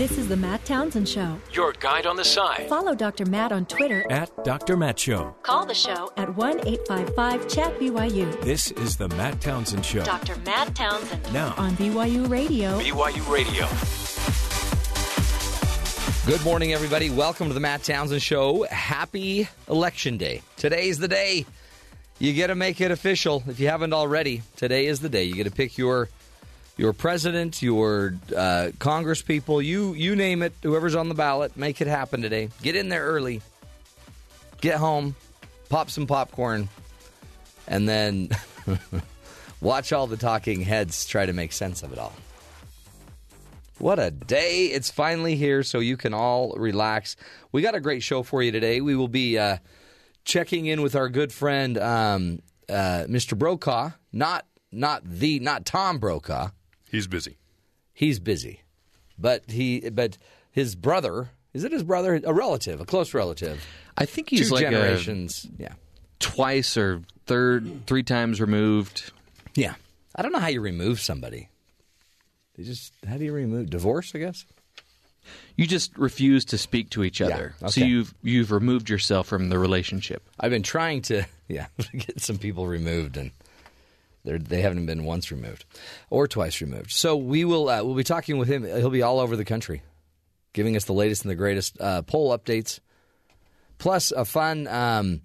This is the Matt Townsend Show. Your guide on the side. Follow Dr. Matt on Twitter. At Dr. Matt Show. Call the show at 1 855 Chat BYU. This is the Matt Townsend Show. Dr. Matt Townsend. Now. On BYU Radio. BYU Radio. Good morning, everybody. Welcome to the Matt Townsend Show. Happy Election Day. Today's the day. You get to make it official if you haven't already. Today is the day. You get to pick your your president, your uh, Congress people, you you name it. Whoever's on the ballot, make it happen today. Get in there early. Get home, pop some popcorn, and then watch all the talking heads try to make sense of it all. What a day. It's finally here, so you can all relax. We got a great show for you today. We will be uh, checking in with our good friend, um, uh, Mr. Brokaw. Not, not the, not Tom Brokaw. He's busy. He's busy. But he, but his brother, is it his brother? A relative, a close relative. I think he's Two like generations. A, yeah. twice or third, three times removed. Yeah. I don't know how you remove somebody. They just, how do you remove? Divorce, I guess? You just refuse to speak to each other. Yeah, So you've you've removed yourself from the relationship. I've been trying to, yeah, get some people removed, and they're, they haven't been once removed or twice removed. So we will uh, we'll be talking with him. He'll be all over the country, giving us the latest and the greatest uh, poll updates, plus a fun. Um,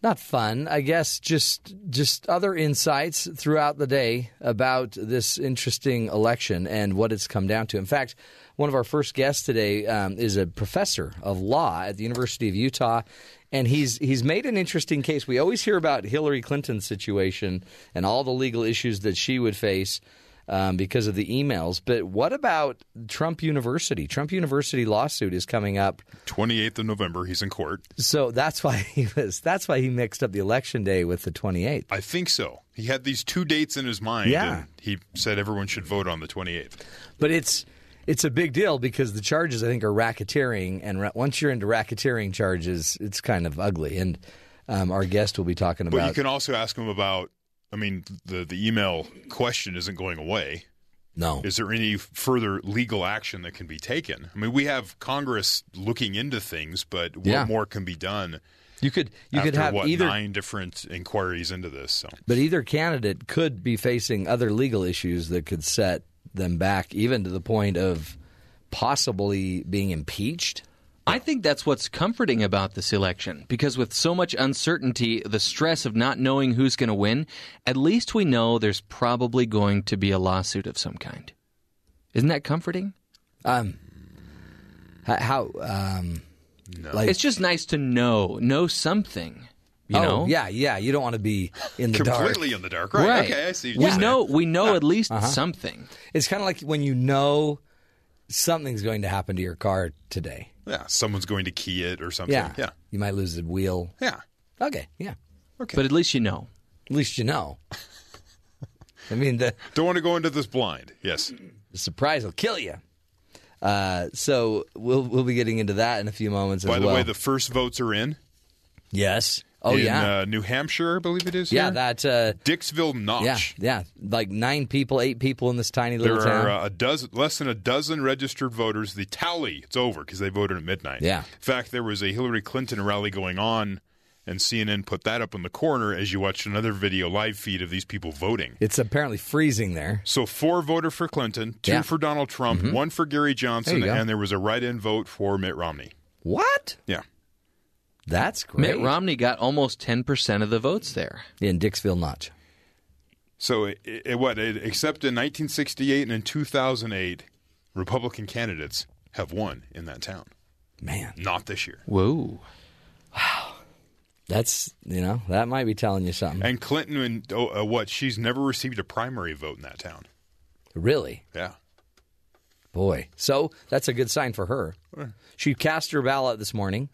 not fun, I guess. Just just other insights throughout the day about this interesting election and what it's come down to. In fact, one of our first guests today um, is a professor of law at the University of Utah, and he's he's made an interesting case. We always hear about Hillary Clinton's situation and all the legal issues that she would face. Um, because of the emails, but what about Trump University? Trump University lawsuit is coming up 28th of November, he's in court. so that's why he was. That's why he mixed up the election day with the 28th. I think so. He had these two dates in his mind, Yeah. and he said everyone should vote on the 28th. But it's it's a big deal because the charges I think are racketeering, and ra- once you're into racketeering charges, it's kind of ugly. And um, our guest will be talking about. But you can also ask him about. I mean, the the email question isn't going away. no, Is there any further legal action that can be taken? I mean, we have Congress looking into things, but what Yeah. more can be done? you could you after could have what either, nine different inquiries into this. So but either candidate could be facing other legal issues that could set them back, even to the point of possibly being impeached. I think that's what's comforting about this election because with so much uncertainty, the stress of not knowing who's going to win, at least we know there's probably going to be a lawsuit of some kind. Isn't that comforting? Um, how um, like It's just nice to know, know something. You oh know? yeah yeah you don't want to be in the dark. completely in the dark, right? Right. Okay, I see. What We you're saying. know we know at least Uh-huh. something. It's kind of like when you know something's going to happen to your car today. Yeah, someone's going to key it or something. Yeah. yeah, You might lose the wheel. yeah. Okay. Yeah. Okay. But at least you know. At least you know. I mean, the, Don't want to go into this blind. Yes. the surprise will kill you. Uh, so we'll we'll be getting into that in a few moments By as the well. way, the first votes are in. yes. Oh in, yeah. uh, New Hampshire, I believe it is. yeah. here. That. Uh, Dixville Notch. yeah. Yeah. Like nine people, eight people in this tiny There little town. are uh, a dozen, less than a dozen registered voters. The tally, it's over because they voted at midnight. Yeah. In fact, there was a Hillary Clinton rally going on, and CNN put that up in the corner as you watched another video live feed of these people voting. it's apparently freezing there. So four voted for Clinton, two Yeah. for Donald Trump, one for Gary Johnson, There and there was a write-in vote for Mitt Romney. What? Yeah. That's great. Mitt Romney got almost 10% of the votes there. in Dixville Notch. So, it, it, what? It, except in 1968 and in 2008, Republican candidates have won in that town. Man, Not this year. Whoa. Wow. That's you know that might be telling you something. And Clinton, and oh, uh, what? She's never received a primary vote in that town. Really. Yeah. Boy. So that's a good sign for her. She cast her ballot this morning.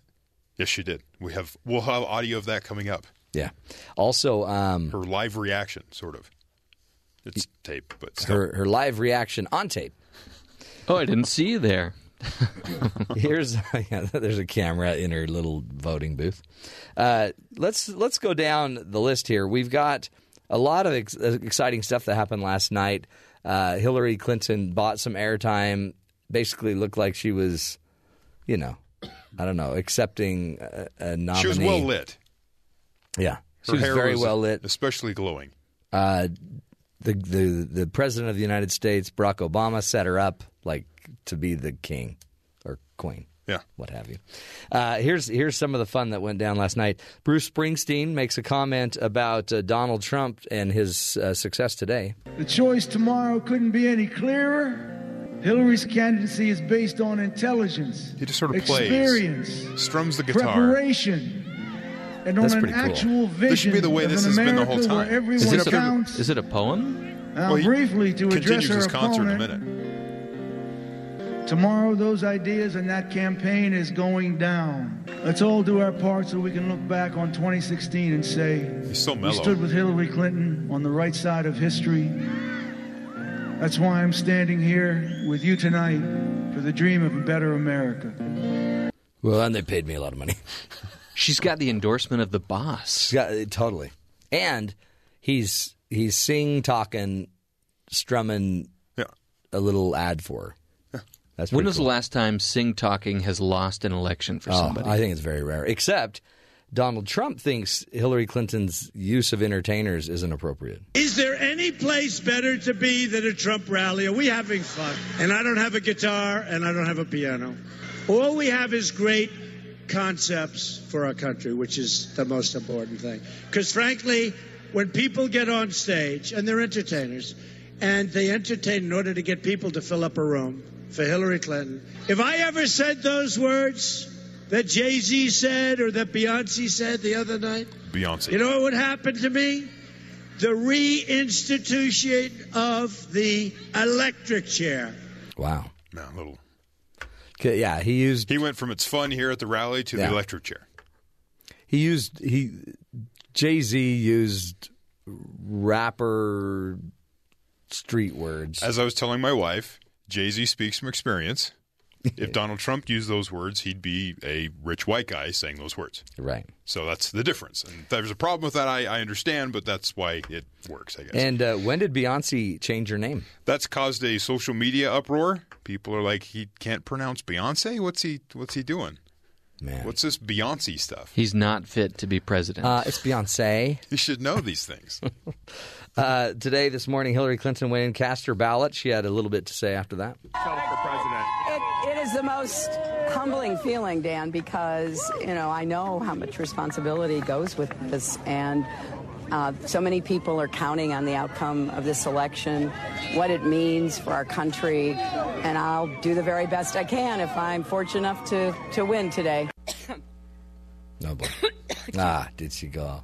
Yes, she did. We have we'll have audio of that coming up. Yeah. Also, um, Her live reaction, sort of. It's tape, but still. her her live reaction on tape. Oh, I didn't see you there. Here's yeah, there's a camera in her little voting booth. Uh, let's let's go down the list here. We've got a lot of ex- exciting stuff that happened last night. Uh, Hillary Clinton bought some airtime basically looked like she was, you know, I don't know, accepting a, a nominee. She was well lit. Yeah, she was hair very was well lit. especially glowing. Uh, the the the president of the United States, Barack Obama, set her up like to be the king or queen. Yeah. what have you. Uh, here's here's some of the fun that went down last night. Bruce Springsteen makes a comment about uh, Donald Trump and his uh, success today. The choice tomorrow couldn't be any clearer. Hillary's candidacy is based on intelligence, He just sort of plays. experience, Strums the guitar. preparation, and That's on an pretty cool. actual vision This should be the way this an has been the whole time. Is it, a, counts. is it a poem? Now, Well, he briefly to address Continues our his concert in a opponent, minute. Tomorrow, those ideas and that campaign is going down. Let's all do our part so we can look back on 2016 and say, He's so we stood with Hillary Clinton on the right side of history. That's why I'm standing here with you tonight for the dream of a better America. Well, and they paid me a lot of money. She's got the endorsement of the boss. Yeah, uh, totally. And he's he's sing talking, strumming Yeah. a little ad for her. That's When was cool. the last time Sing Talking has lost an election for Oh, somebody? I think it's very rare. Except Donald Trump thinks Hillary Clinton's use of entertainers isn't appropriate. Is there any place better to be than a Trump rally? Are we having fun? And I don't have a guitar and I don't have a piano. All we have is great concepts for our country, which is the most important thing. Because frankly, when people get on stage and they're entertainers and they entertain in order to get people to fill up a room for Hillary Clinton, if I ever said those words that Jay Z said or that Beyonce said the other night, Beyonce. you know what would happen to me? The reinstitution of the electric chair. Wow. No, little. 'Kay, Yeah, he used He went from it's fun here at the rally to Yeah. the electric chair. he used he Jay Z used rapper street words. As I was telling my wife, Jay Z speaks from experience. If Donald Trump used those words, he'd be a rich white guy saying those words. right. So that's the difference. And if there's a problem with that, I, I understand, but that's why it works, I guess. And uh, when did Beyonce change her name? that's caused a social media uproar. People are like, he can't pronounce Beyonce. What's he? What's he doing? Man. What's this Beyonce stuff? He's not fit to be president. Uh, it's Beyonce. He should know these things. Uh, today, this morning, Hillary Clinton went in, cast her ballot. She had a little bit to say after that. It, it is the most humbling feeling, Dan, because you know I know how much responsibility goes with this, and uh, so many people are counting on the outcome of this election, what it means for our country, and I'll do the very best I can if I'm fortunate enough to to win today. No boy. ah, did she go?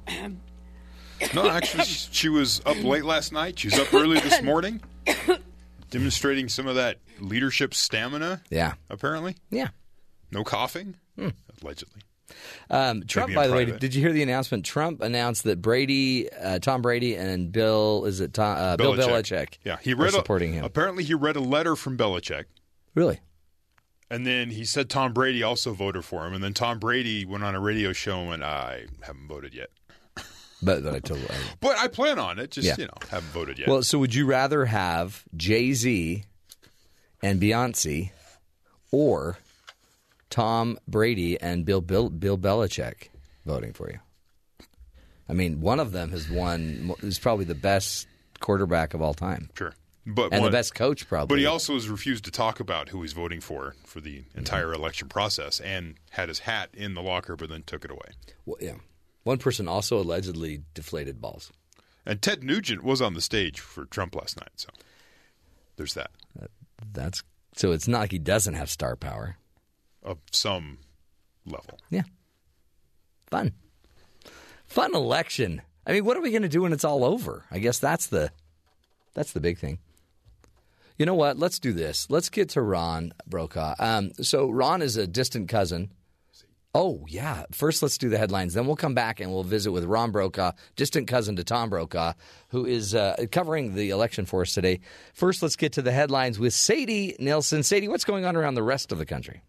No, actually, she was up late last night. She was up early this morning, demonstrating some of that leadership stamina. Yeah. Apparently, Yeah. no coughing, allegedly. Um, Trump, by the way, did you hear the announcement? Trump announced that Brady, uh, Tom Brady, and Bill is it Tom, uh, Bill Belichick? Yeah, he read a, supporting him. Apparently, he read a letter from Belichick, Really? and then he said Tom Brady also voted for him, and then Tom Brady went on a radio show and went, "I haven't voted yet, But, but I totally. but I plan on it. Just Yeah. you know, haven't voted yet." Well, so would you rather have Jay Z and Beyonce, or Tom Brady and Bill Bill Bill Belichick voting for you? I mean, one of them has won. Is probably the best quarterback of all time, sure, but and one- the best coach probably. But he also has refused to talk about who he's voting for for the entire mm-hmm. election process, and had his hat in the locker, but then took it away. Well, yeah. One person also allegedly deflated balls. And Ted Nugent was on the stage for Trump last night, so there's that That's so. It's not like he doesn't have star power. of some level. Yeah. Fun. Fun election. I mean, what are we going to do when it's all over? I guess that's the that's the big thing. You know what? Let's do this. Let's get to Ron Brokaw. Um, so Ron is a distant cousin. Oh yeah. First, let's do the headlines. Then we'll come back and we'll visit with Ron Brokaw, distant cousin to Tom Brokaw, who is uh, covering the election for us today. First, let's get to the headlines with Sadie Nelson. Sadie, what's going on around the rest of the country?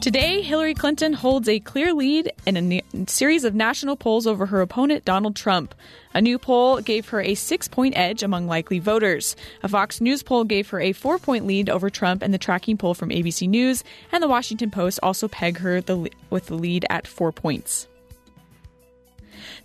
Today, Hillary Clinton holds a clear lead in a series of national polls over her opponent, Donald Trump. A new poll gave her a six point edge among likely voters. A Fox News poll gave her a four point lead over Trump, and the tracking poll from ABC News and the Washington Post also peg her the, with the lead at four points.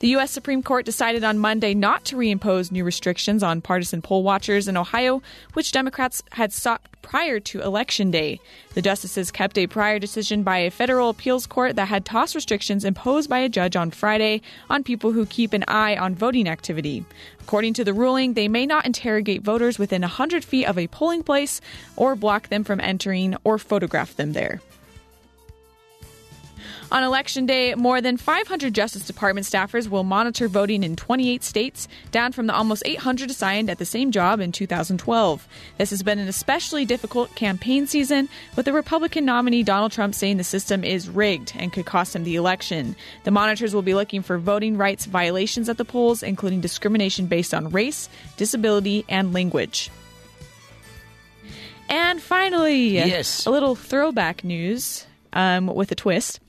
The U.S. Supreme Court decided on Monday not to reimpose new restrictions on partisan poll watchers in Ohio, which Democrats had sought prior to Election Day. The justices kept a prior decision by a federal appeals court that had tossed restrictions imposed by a judge on Friday on people who keep an eye on voting activity. According to the ruling, they may not interrogate voters within 100 feet of a polling place or block them from entering or photograph them there. On election day, more than 500 Justice Department staffers will monitor voting in 28 states, down from the almost 800 assigned at the same job in 2012. This has been an especially difficult campaign season, with the Republican nominee Donald Trump saying the system is rigged and could cost him the election. The monitors will be looking for voting rights violations at the polls, including discrimination based on race, disability, and language. And finally, Yes. a little throwback news um, with a twist.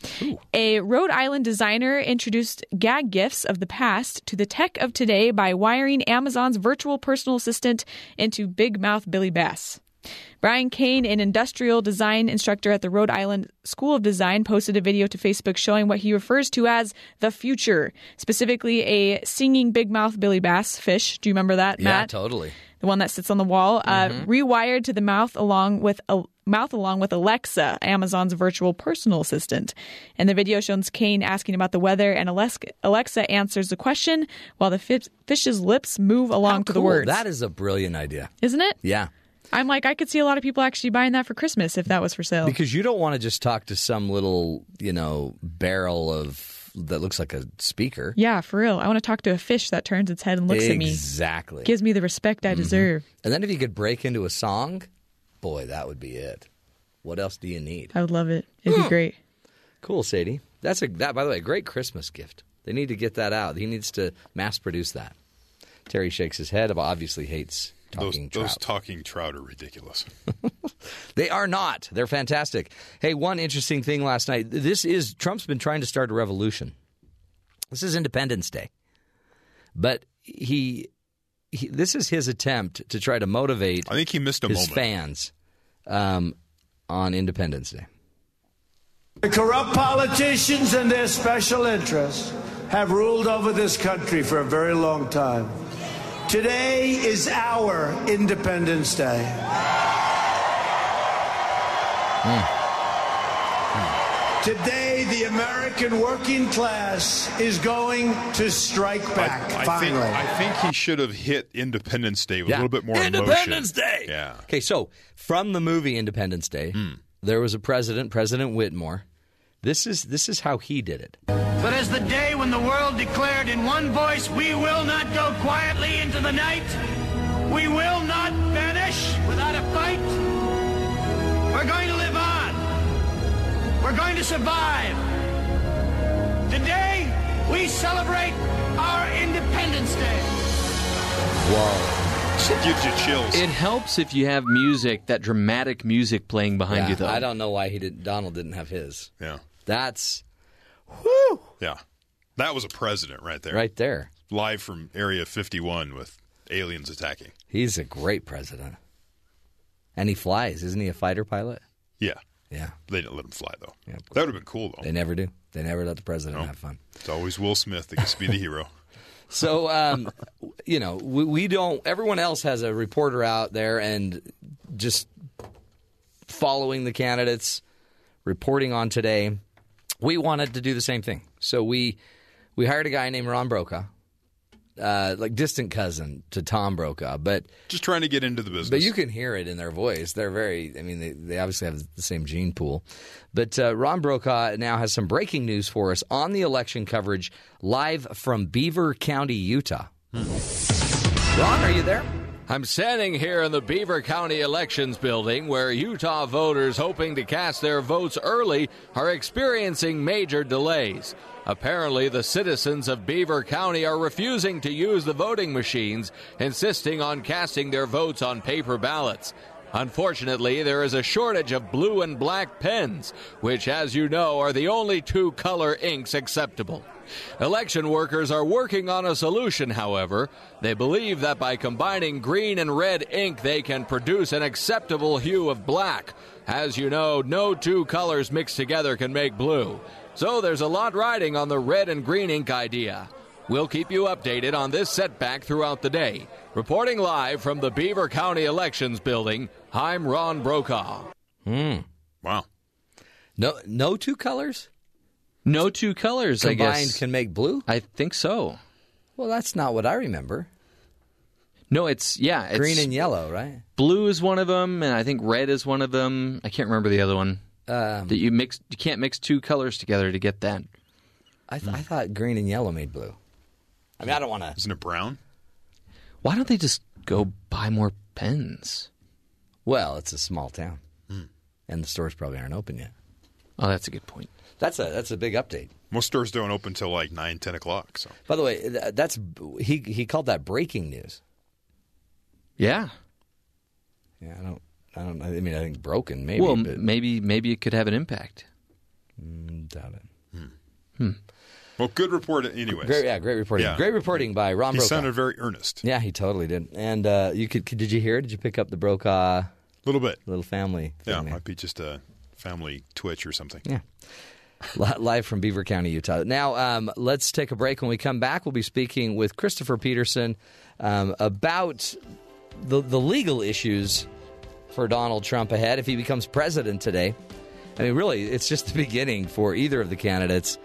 A Rhode Island designer introduced gag gifts of the past to the tech of today by wiring Amazon's virtual personal assistant into Big Mouth Billy Bass. Brian Kane, an industrial design instructor at the Rhode Island School of Design, posted a video to Facebook showing what he refers to as the future, specifically a singing Big Mouth Billy Bass fish. Do you remember that, Yeah, Matt? totally. the one that sits on the wall, uh, rewired to the mouth along with a mouth along with Alexa, Amazon's virtual personal assistant. And the video shows Kane asking about the weather, and Alexa, Alexa answers the question while the fish's lips move along How to the words. That is a brilliant idea. Isn't it? Yeah. I'm like, I could see a lot of people actually buying that for Christmas if that was for sale. Because you don't want to just talk to some little, you know, barrel of that looks like a speaker. yeah, for real. I want to talk to a fish that turns its head and looks at me, Exactly. gives me the respect I mm-hmm. deserve. and then if you could break into a song, boy, that would be it. What else do you need? I would love it. It'd be hmm. great. Cool, Sadie. That's a that by the way, a great Christmas gift. They need to get that out. He needs to mass produce that. Terry shakes his head. Obviously hates Those, talking those trout. talking trout are ridiculous. They are not. They're fantastic. Hey, one interesting thing last night. This is Trump's been trying to start a revolution. This is Independence Day, but he, he this is his attempt to try to motivate I think he missed a his moment. fans um, on Independence Day. The corrupt politicians and their special interests have ruled over this country for a very long time. Today is our Independence Day. Today, the American working class is going to strike back, I, I finally. think I think he should have hit Independence Day with Yeah. a little bit more emotion. Independence emotion. Day. Yeah. Okay, so from the movie Independence Day, hmm. there was a president, President Whitmore. This is this is how he did it. But as the day when the world declared in one voice, we will not go quietly into the night, we will not vanish without a fight, we're going to live on. We're going to survive. Today, we celebrate our Independence Day. Whoa! It gives you chills. It helps if you have music, that dramatic music playing behind Yeah, you, though. I don't know why he didn't. Donald didn't have his. yeah. That's whoo Yeah. That was a president right there. right there. Live from Area 51 with aliens attacking. He's a great president, and he flies. Isn't he a fighter pilot? Yeah. Yeah, They didn't let him fly, though. Yeah. That would have been cool, though. they never do. They never let the president No. have fun. It's always Will Smith that gets to be the hero. So, um, you know, we, we don't. Everyone else has a reporter out there and just following the candidates, reporting on today. We wanted to do the same thing, so we we hired a guy named Ron Brokaw, uh, like distant cousin to Tom Brokaw, but Just trying to get into the business. but you can hear it in their voice. They're very. I mean, they, they obviously have the same gene pool. But uh, Ron Brokaw now has some breaking news for us on the election coverage live from Beaver County, Utah. Ron, are you there? I'm standing here in the Beaver County Elections Building where Utah voters hoping to cast their votes early are experiencing major delays. Apparently, the citizens of Beaver County are refusing to use the voting machines, insisting on casting their votes on paper ballots. Unfortunately, there is a shortage of blue and black pens, which, as you know, are the only two color inks acceptable. Election workers are working on a solution, however. They believe that by combining green and red ink, they can produce an acceptable hue of black. As you know, no two colors mixed together can make blue. So there's a lot riding on the red and green ink idea. We'll keep you updated on this setback throughout the day. Reporting live from the Beaver County Elections Building, I'm Ron Brokaw. Hmm. Wow. No, no two colors No two colors, I combined guess. can make blue. I think so. Well, that's not what I remember. No, it's yeah, it's Green and yellow, right? blue is one of them, and I think red is one of them. I can't remember the other one. Um, that you mix, you can't mix two colors together to get that. I, th- I thought green and yellow made blue. I mean, I don't want to. Isn't it brown? Why don't they just go buy more pens? Well, it's a small town, and the stores probably aren't open yet. Oh, that's a good point. That's a that's a big update. Most stores don't open till like nine, ten o'clock. So By the way, that's he he called that breaking news. Yeah. Yeah, I don't I don't I mean I think broken maybe. well, but, maybe maybe it could have an impact. mm, doubt it. well, good report, anyways. Great, yeah, great reporting. Yeah. Great reporting by Ron he Brokaw. sounded very earnest. yeah, he totally did. And uh, you could, could did you hear? Did you pick up the Brokaw A little bit. little family? Yeah, thing there? might be just a family twitch or something. Yeah. Li- Live from Beaver County, Utah. Now, um, let's take a break. When we come back, we'll be speaking with Christopher Peterson um, about the, the legal issues for Donald Trump ahead if he becomes president today. I mean, really, it's just the beginning for either of the candidates.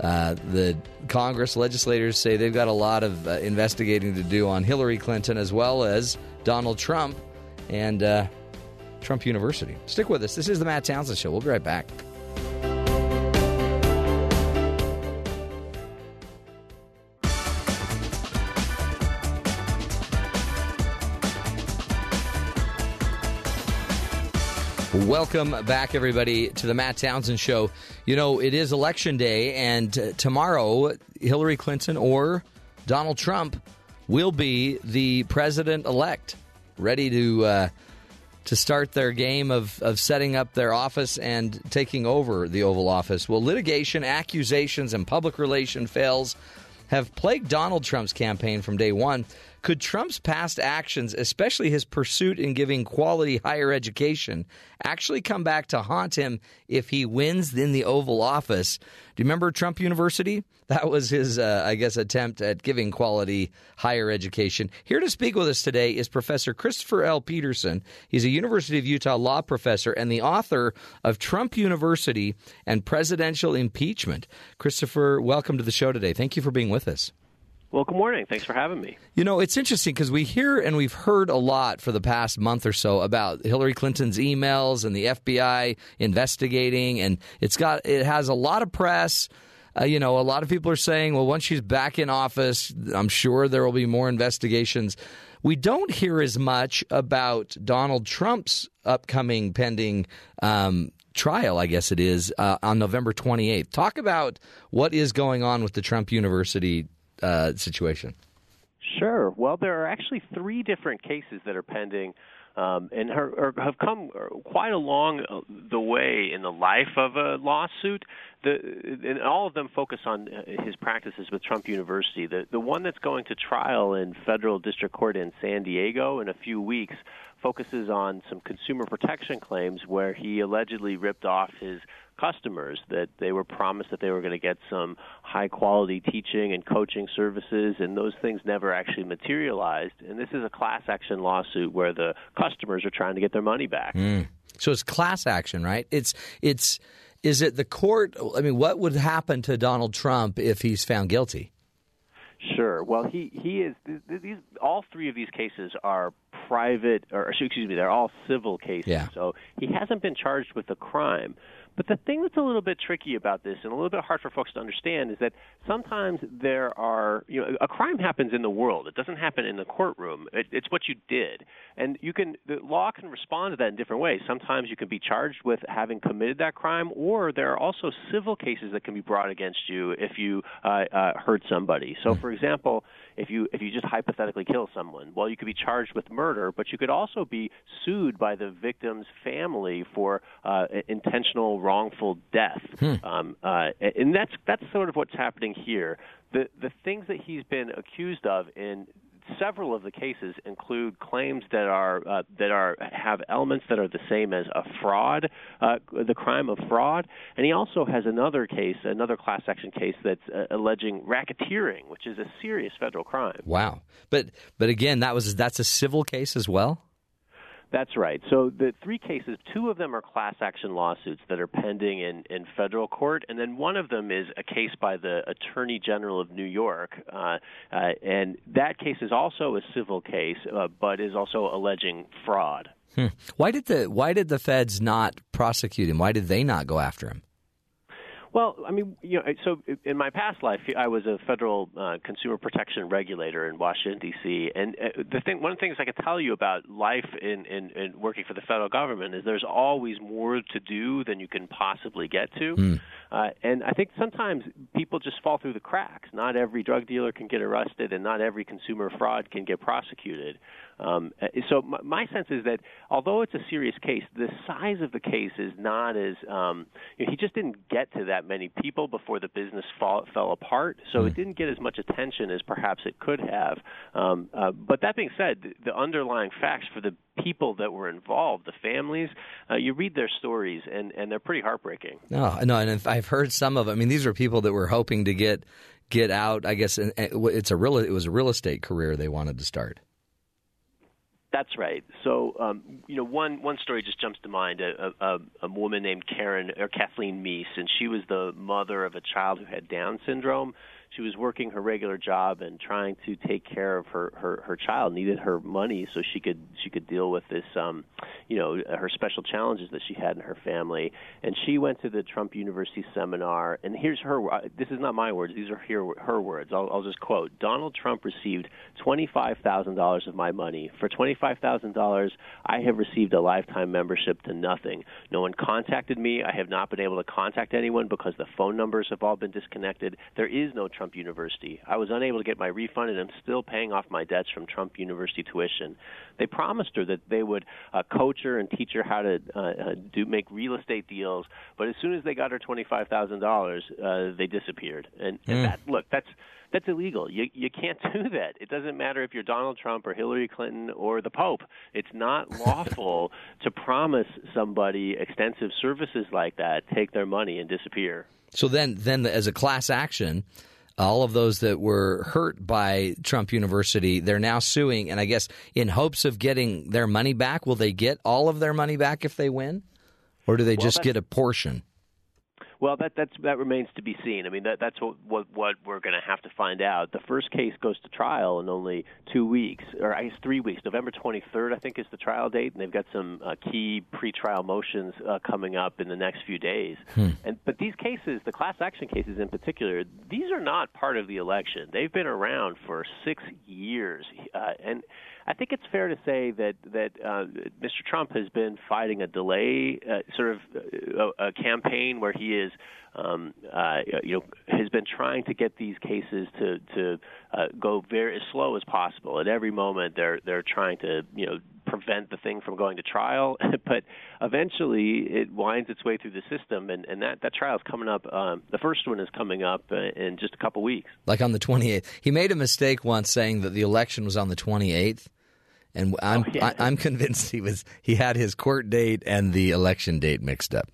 Uh, the Congress legislators say they've got a lot of uh, investigating to do on Hillary Clinton as well as Donald Trump and uh, Trump University. Stick with us. This is the Matt Townsend Show. We'll be right back. Welcome back, everybody, to the Matt Townsend Show. You know, it is election day, and uh, tomorrow, Hillary Clinton or Donald Trump will be the president elect, ready to uh, to start their game of, of setting up their office and taking over the Oval Office. Well, litigation, accusations, and public relation fails have plagued Donald Trump's campaign from day one. Could Trump's past actions, especially his pursuit in giving quality higher education, actually come back to haunt him if he wins in the Oval Office? Do you remember Trump University? That was his, uh, I guess, attempt at giving quality higher education. Here to speak with us today is Professor Christopher L. Peterson. He's a University of Utah law professor and the author of Trump University and Presidential Impeachment. Christopher, welcome to the show today. Thank you for being with us. Well, good morning. Thanks for having me. You know, it's interesting because we hear and we've heard a lot for the past month or so about Hillary Clinton's emails and the FBI investigating, and it's got it has a lot of press. Uh, you know, a lot of people are saying, well, once she's back in office, I'm sure there will be more investigations. We don't hear as much about Donald Trump's upcoming pending um, trial, I guess it is, uh, on November 28th. Talk about what is going on with the Trump University uh, situation. Sure. Well, there are actually three different cases that are pending. Um, and have come quite along the way in the life of a lawsuit. The, and all of them focus on his practices with Trump University. The, the one that's going to trial in federal district court in San Diego in a few weeks focuses on some consumer protection claims where he allegedly ripped off his customers that they were promised that they were going to get some high quality teaching and coaching services and those things never actually materialized. And this is a class action lawsuit where the customers are trying to get their money back. Mm. so it's class action right? It's it's is it the court i mean what would happen to donald trump if he's found guilty Sure. Well, he he is these all three of these cases are private or excuse me, they're all civil cases. Yeah. So he hasn't been charged with a crime, But the thing that's a little bit tricky about this and a little bit hard for folks to understand is that sometimes there are, you know, a crime happens in the world. It doesn't happen in the courtroom. It, it's what you did, and you can the law can respond to that in different ways. Sometimes you can be charged with having committed that crime, or there are also civil cases that can be brought against you if you uh, uh, hurt somebody. So, for example, if you if you just hypothetically kill someone, well, you could be charged with murder, but you could also be sued by the victim's family for uh, intentional wrongful death. Hmm. Um, uh, and that's that's sort of what's happening here. The the things that he's been accused of in several of the cases include claims that are uh, that are have elements that are the same as a fraud, uh, the crime of fraud, and he also has another case, another class action case that's uh, alleging racketeering, which is a serious federal crime. Wow. But but again, that was that's a civil case as well. That's right. So the three cases, two of them are class action lawsuits that are pending in, in federal court, and then one of them is a case by the Attorney General of New York, uh, uh, and that case is also a civil case, uh, but is also alleging fraud. Hmm. Why did the why did the feds not prosecute him? Why did they not go after him? Well, I mean, you know, so in my past life, I was a federal uh, consumer protection regulator in Washington D.C. And uh, the thing, one of the things I can tell you about life in, in, in working for the federal government is there's always more to do than you can possibly get to. Mm. Uh, and I think sometimes people just fall through the cracks. Not every drug dealer can get arrested, and not every consumer fraud can get prosecuted. Um, so my, my sense is that although it's a serious case, the size of the case is not as um, you know, he just didn't get to that many people before the business fall, fell apart. So it didn't get as much attention as perhaps it could have. Um, uh, but that being said, the, underlying facts for the people that were involved, the families, uh, you read their stories and, and they're pretty heartbreaking. No, no, and I've heard some of. Them. I mean, these are people that were hoping to get get out. I guess it's a real. It was a real estate career they wanted to start. That's right. So, um, you know, one one story just jumps to mind: a, a, a woman named Karen or Kathleen Meese, and she was the mother of a child who had Down syndrome. She was working her regular job and trying to take care of her her, her child. Needed her money so she could she could deal with this, um, you know, her special challenges that she had in her family. And she went to the Trump University seminar. And here's her. uh, This is not my words. These are her her words. I'll, I'll just quote: Donald Trump received twenty five thousand dollars of my money. For twenty five thousand dollars, I have received a lifetime membership to nothing. No one contacted me. I have not been able to contact anyone because the phone numbers have all been disconnected. There is no Trump University. I was unable to get my refund, and I'm still paying off my debts from Trump University tuition. They promised her that they would uh, coach her and teach her how to uh, uh, do make real estate deals, but as soon as they got her twenty five thousand dollars, uh, they disappeared. And, and Mm. that look, that's that's illegal. You you can't do that. It doesn't matter if you're Donald Trump or Hillary Clinton or the Pope. It's not lawful to promise somebody extensive services like that, take their money and disappear. So then, then as a class action, all of those that were hurt by Trump University, they're now suing, and I guess in hopes of getting their money back. Will they get all of their money back if they win, or do they Well, just get a portion? Well, that that's that remains to be seen. I mean, that that's what what, what we're going to have to find out. The first case goes to trial in only two weeks, or I guess three weeks. November 23rd, I think, is the trial date, and they've got some uh, key pretrial motions uh, coming up in the next few days. And but these cases, the class action cases in particular, these are not part of the election. They've been around for six years, uh, and I think it's fair to say that that uh, Mr. Trump has been fighting a delay, uh, sort of uh, a, a campaign where he is, um, uh, you know, has been trying to get these cases to to uh, go very as slow as possible. At every moment, they're they're trying to you know prevent the thing from going to trial, but eventually it winds its way through the system, and, and that that trial is coming up. Um, the first one is coming up uh, in just a couple weeks. Like on the 28th. He made a mistake once saying that the election was on the 28th. And I'm Oh, yeah. I, I'm convinced he was he had his court date and the election date mixed up.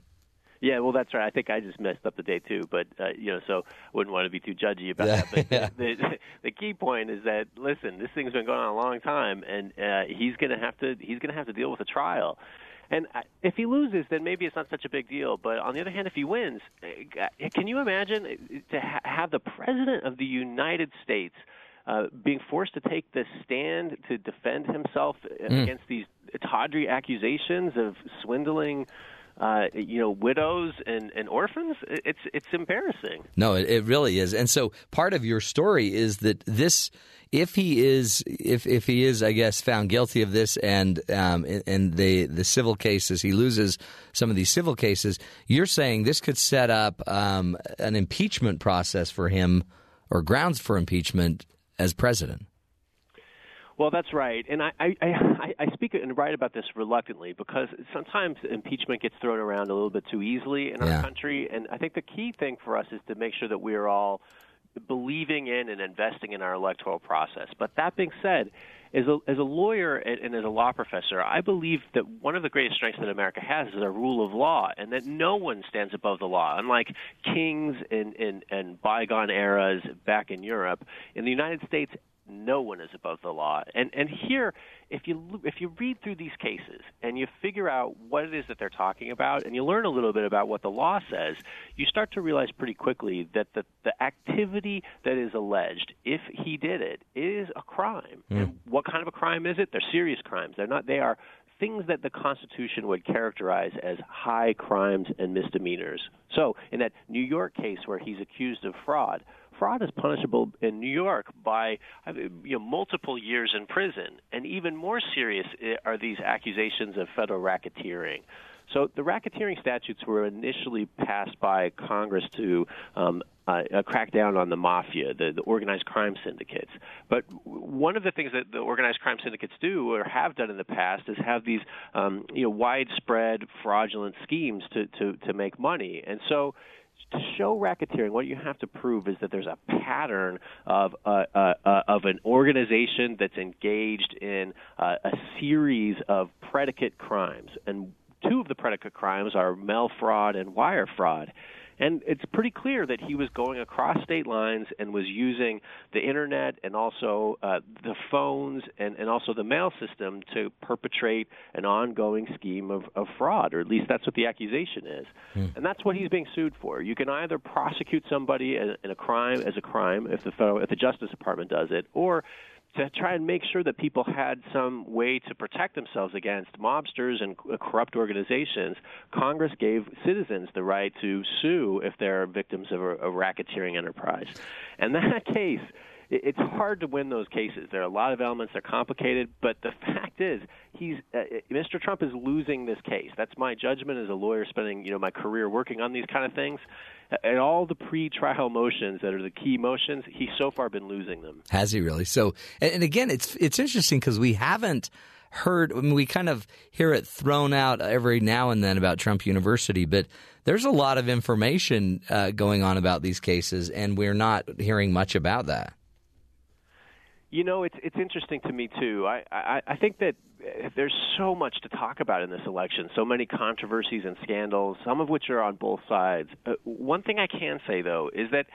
Yeah, well, that's right. I think I just messed up the date too, but uh, you know, so wouldn't want to be too judgy about Yeah, that. But yeah. the, the the key point is that listen, this thing's been going on a long time, and uh, he's going to have to he's going to have to deal with a trial. And uh, if he loses, then maybe it's not such a big deal. But on the other hand, if he wins, uh, can you imagine uh, to ha- have the president of the United States uh, being forced to take this stand to defend himself Mm. against these tawdry accusations of swindling uh, you know, widows and, and orphans. It's it's embarrassing. No, it, it really is. And so part of your story is that this, if he is, if if he is, I guess, found guilty of this, and um, and the the civil cases, he loses some of these civil cases. You're saying this could set up um, an impeachment process for him, or grounds for impeachment as president. Well, that's right, and I, I, I, I speak and write about this reluctantly because sometimes impeachment gets thrown around a little bit too easily in Yeah. our country, and I think the key thing for us is to make sure that we are all believing in and investing in our electoral process. But that being said, as a, as a lawyer and, and as a law professor, I believe that one of the greatest strengths that America has is a rule of law, and that no one stands above the law. Unlike kings in, in, in bygone eras back in Europe, in the United States, no one is above the law. And and here, if you if you read through these cases and you figure out what it is that they're talking about, and you learn a little bit about what the law says, you start to realize pretty quickly that the the activity that is alleged, if he did it, is a crime. Hmm. And what kind of a crime is it? They're serious crimes. They're not. They are things that the Constitution would characterize as high crimes and misdemeanors. So, in that New York case where he's accused of fraud, fraud is punishable in New York by you know, multiple years in prison, and even more serious eh, are these accusations of federal racketeering. So the racketeering statutes were initially passed by Congress to um, uh, uh, crack down on the mafia, the, the organized crime syndicates. But one of the things that the organized crime syndicates do or have done in the past is have these um, you know widespread fraudulent schemes to, to, to make money. And so to show racketeering, what you have to prove is that there's a pattern of uh, uh, uh, of an organization that's engaged in uh, a series of predicate crimes, and two of the predicate crimes are mail fraud and wire fraud. And it's pretty clear that he was going across state lines and was using the internet and also uh, the phones and, and also the mail system to perpetrate an ongoing scheme of, of fraud, or at least that's what the accusation is. And that's what he's being sued for. You can either prosecute somebody in in a crime as a crime if the federal, if the Justice Department does it, or to try and make sure that people had some way to protect themselves against mobsters and corrupt organizations, Congress gave citizens the right to sue if they're victims of a, a racketeering enterprise. And that case, it's hard to win those cases. There are a lot of elements; they're complicated. But the fact is, he's uh, Mr. Trump is losing this case. That's my judgment as a lawyer, spending you know my career working on these kind of things. And all the pre-trial motions that are the key motions, he's so far been losing them. Has he really? So, and, and again, it's it's interesting because we haven't heard. I mean, we kind of hear it thrown out every now and then about Trump University, but there's a lot of information uh, going on about these cases, and we're not hearing much about that. You know, it's it's interesting to me too. I I, I think that uh, there's so much to talk about in this election, so many controversies and scandals, some of which are on both sides. Uh, one thing I can say though is that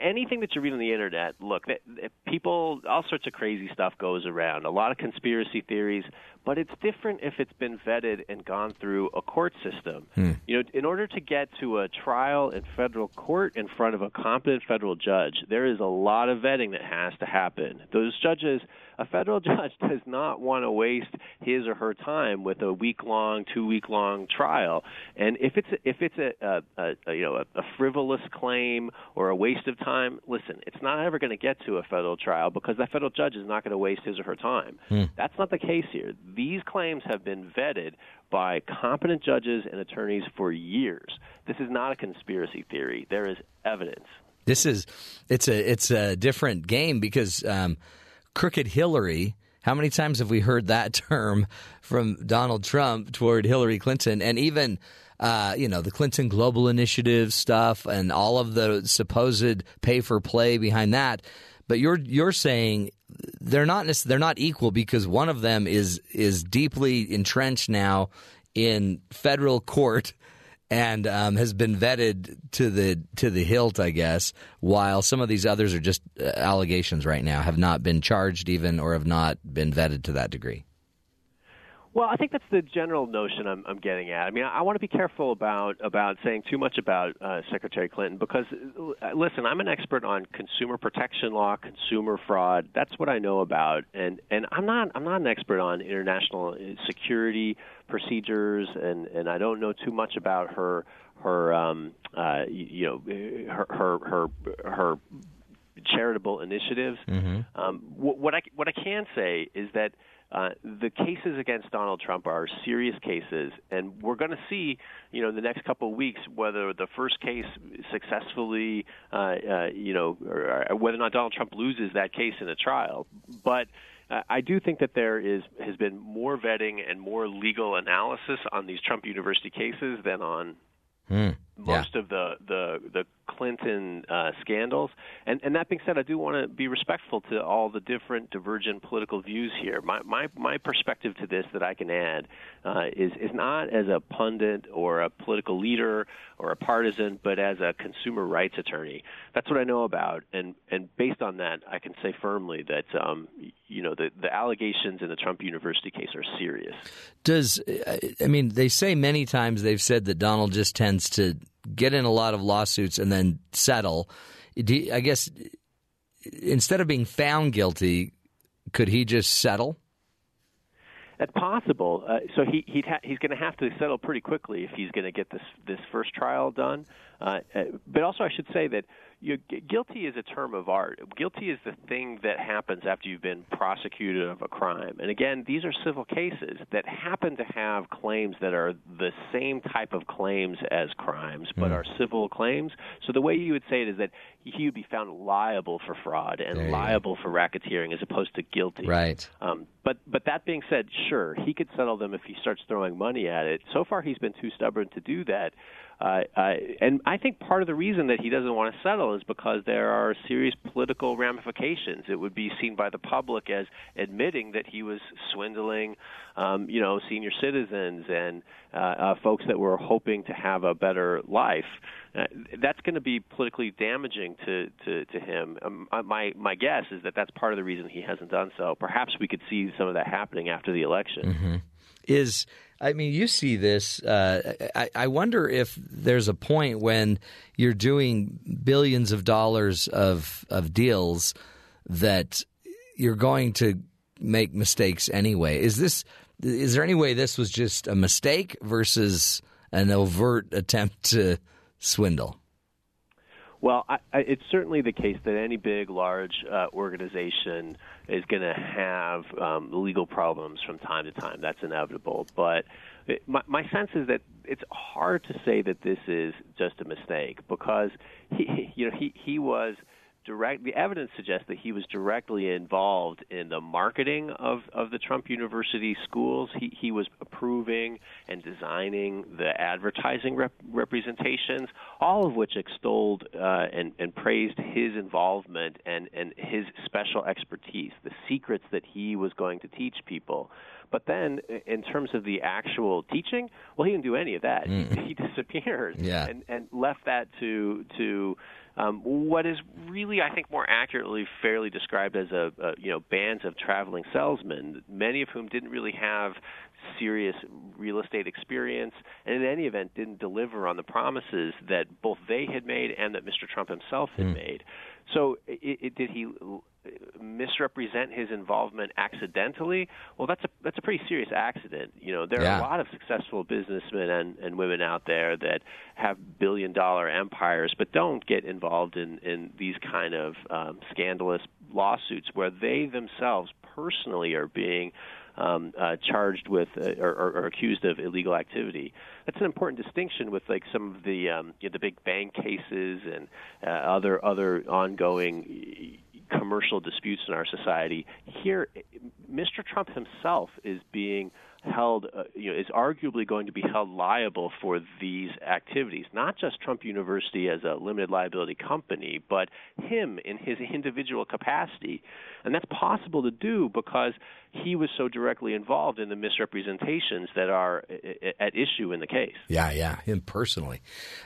anything that you read on the internet, look, that, that people, all sorts of crazy stuff goes around. A lot of conspiracy theories, but it's different if it's been vetted and gone through a court system. Hmm. You know, in order to get to a trial in federal court in front of a competent federal judge, there is a lot of vetting that has to happen. Those judges, a federal judge does not want to waste his or her time with a week long, two week long trial. And if it's if it's a, a, a, you know a, a frivolous claim or a waste of time, listen, it's not ever going to get to a federal trial because that federal judge is not going to waste his or her time. Hmm. That's not the case here. These claims have been vetted by competent judges and attorneys for years. This is not a conspiracy theory. There is evidence. This is it's a it's a different game because um, crooked Hillary. How many times have we heard that term from Donald Trump toward Hillary Clinton, and even uh, you know the Clinton Global Initiative stuff and all of the supposed pay for play behind that? But you're you're saying they're not they're not equal because one of them is is deeply entrenched now in federal court and um, has been vetted to the to the hilt, I guess. While some of these others are just uh, allegations right now, have not been charged even or have not been vetted to that degree. Well, I think that's the general notion I'm, I'm getting at. I mean, I, I want to be careful about about saying too much about uh, Secretary Clinton because, uh, listen, I'm an expert on consumer protection law, consumer fraud. That's what I know about, and and I'm not I'm not an expert on international uh, security procedures, and and I don't know too much about her her um, uh, you know her her her, her charitable initiatives. Mm-hmm. Um, what, what I what I can say is that uh, the cases against Donald Trump are serious cases, and we're going to see, you know, in the next couple of weeks whether the first case successfully, uh, uh, you know, or, or whether or not Donald Trump loses that case in a trial. But uh, I do think that there is has been more vetting and more legal analysis on these Trump University cases than on Mm. most of the the the Clinton uh, scandals. And and that being said, I do want to be respectful to all the different divergent political views here. My my my perspective to this that I can add uh, is is not as a pundit or a political leader or a partisan, but as a consumer rights attorney. That's what I know about, and and based on that, I can say firmly that um, you know the the allegations in the Trump University case are serious. Does I mean they say many times they've said that Donald just tends to get in a lot of lawsuits and then settle. You, I guess instead of being found guilty, could he just settle? That's possible. Uh, so he he'd ha- he's going to have to settle pretty quickly if he's going to get this this first trial done. Uh, but also, I should say that you know, guilty is a term of art. Guilty is the thing that happens after you've been prosecuted of a crime. And again, these are civil cases that happen to have claims that are the same type of claims as crimes, but Mm. are civil claims. So the way you would say it is that he would be found liable for fraud and There liable for racketeering as opposed to guilty. Right. Um, but but that being said, sure, he could settle them if he starts throwing money at it. So far, he's been too stubborn to do that. Uh, uh, and I think part of the reason that he doesn't want to settle is because there are serious political ramifications. It would be seen by the public as admitting that he was swindling, um, you know, senior citizens and uh, uh, folks that were hoping to have a better life. Uh, that's going to be politically damaging to to, to him. Um, uh, my my guess is that that's part of the reason he hasn't done so. Perhaps we could see some of that happening after the election. Mm-hmm. Is I mean, you see this. Uh, I, I wonder if there's a point when you're doing billions of dollars of of deals that you're going to make mistakes anyway. Is this? Is there any way this was just a mistake versus an overt attempt to swindle? Well, I, I, it's certainly the case that any big, large uh, organization is going to have um, legal problems from time to time. That's inevitable. But it, my, my sense is that it's hard to say that this is just a mistake because he, you know, he he was direct. The evidence suggests that he was directly involved in the marketing of of the Trump University schools. He he was approving and designing the advertising rep- representations, all of which extolled uh, and and praised his involvement and and his special expertise, the secrets that he was going to teach people. But then, in terms of the actual teaching, well, he didn't do any of that. Mm. He, he disappeared Yeah. and and left that to to um, what is really, I think, more accurately fairly described as a, a you know bands of traveling salesmen, many of whom didn't really have serious real estate experience, and in any event didn't deliver on the promises that both they had made and that Mr. Trump himself had Hmm. made. So, it, it, did he misrepresent his involvement accidentally? Well, that's a that's a pretty serious accident. You know, there Yeah. are a lot of successful businessmen and, and women out there that have billion dollar empires, but don't get involved in in these kind of um, scandalous lawsuits where they themselves personally are being um, uh, charged with uh, or, or, or accused of illegal activity. That's an important distinction with like some of the um, you know, the big bank cases and uh, other other ongoing commercial disputes in our society. Here, Mr. Trump himself is being held, uh, you know, is arguably going to be held liable for these activities. Not just Trump University as a limited liability company, but him in his individual capacity. And that's possible to do because he was so directly involved in the misrepresentations that are uh, at issue in the case. Yeah, yeah, him personally.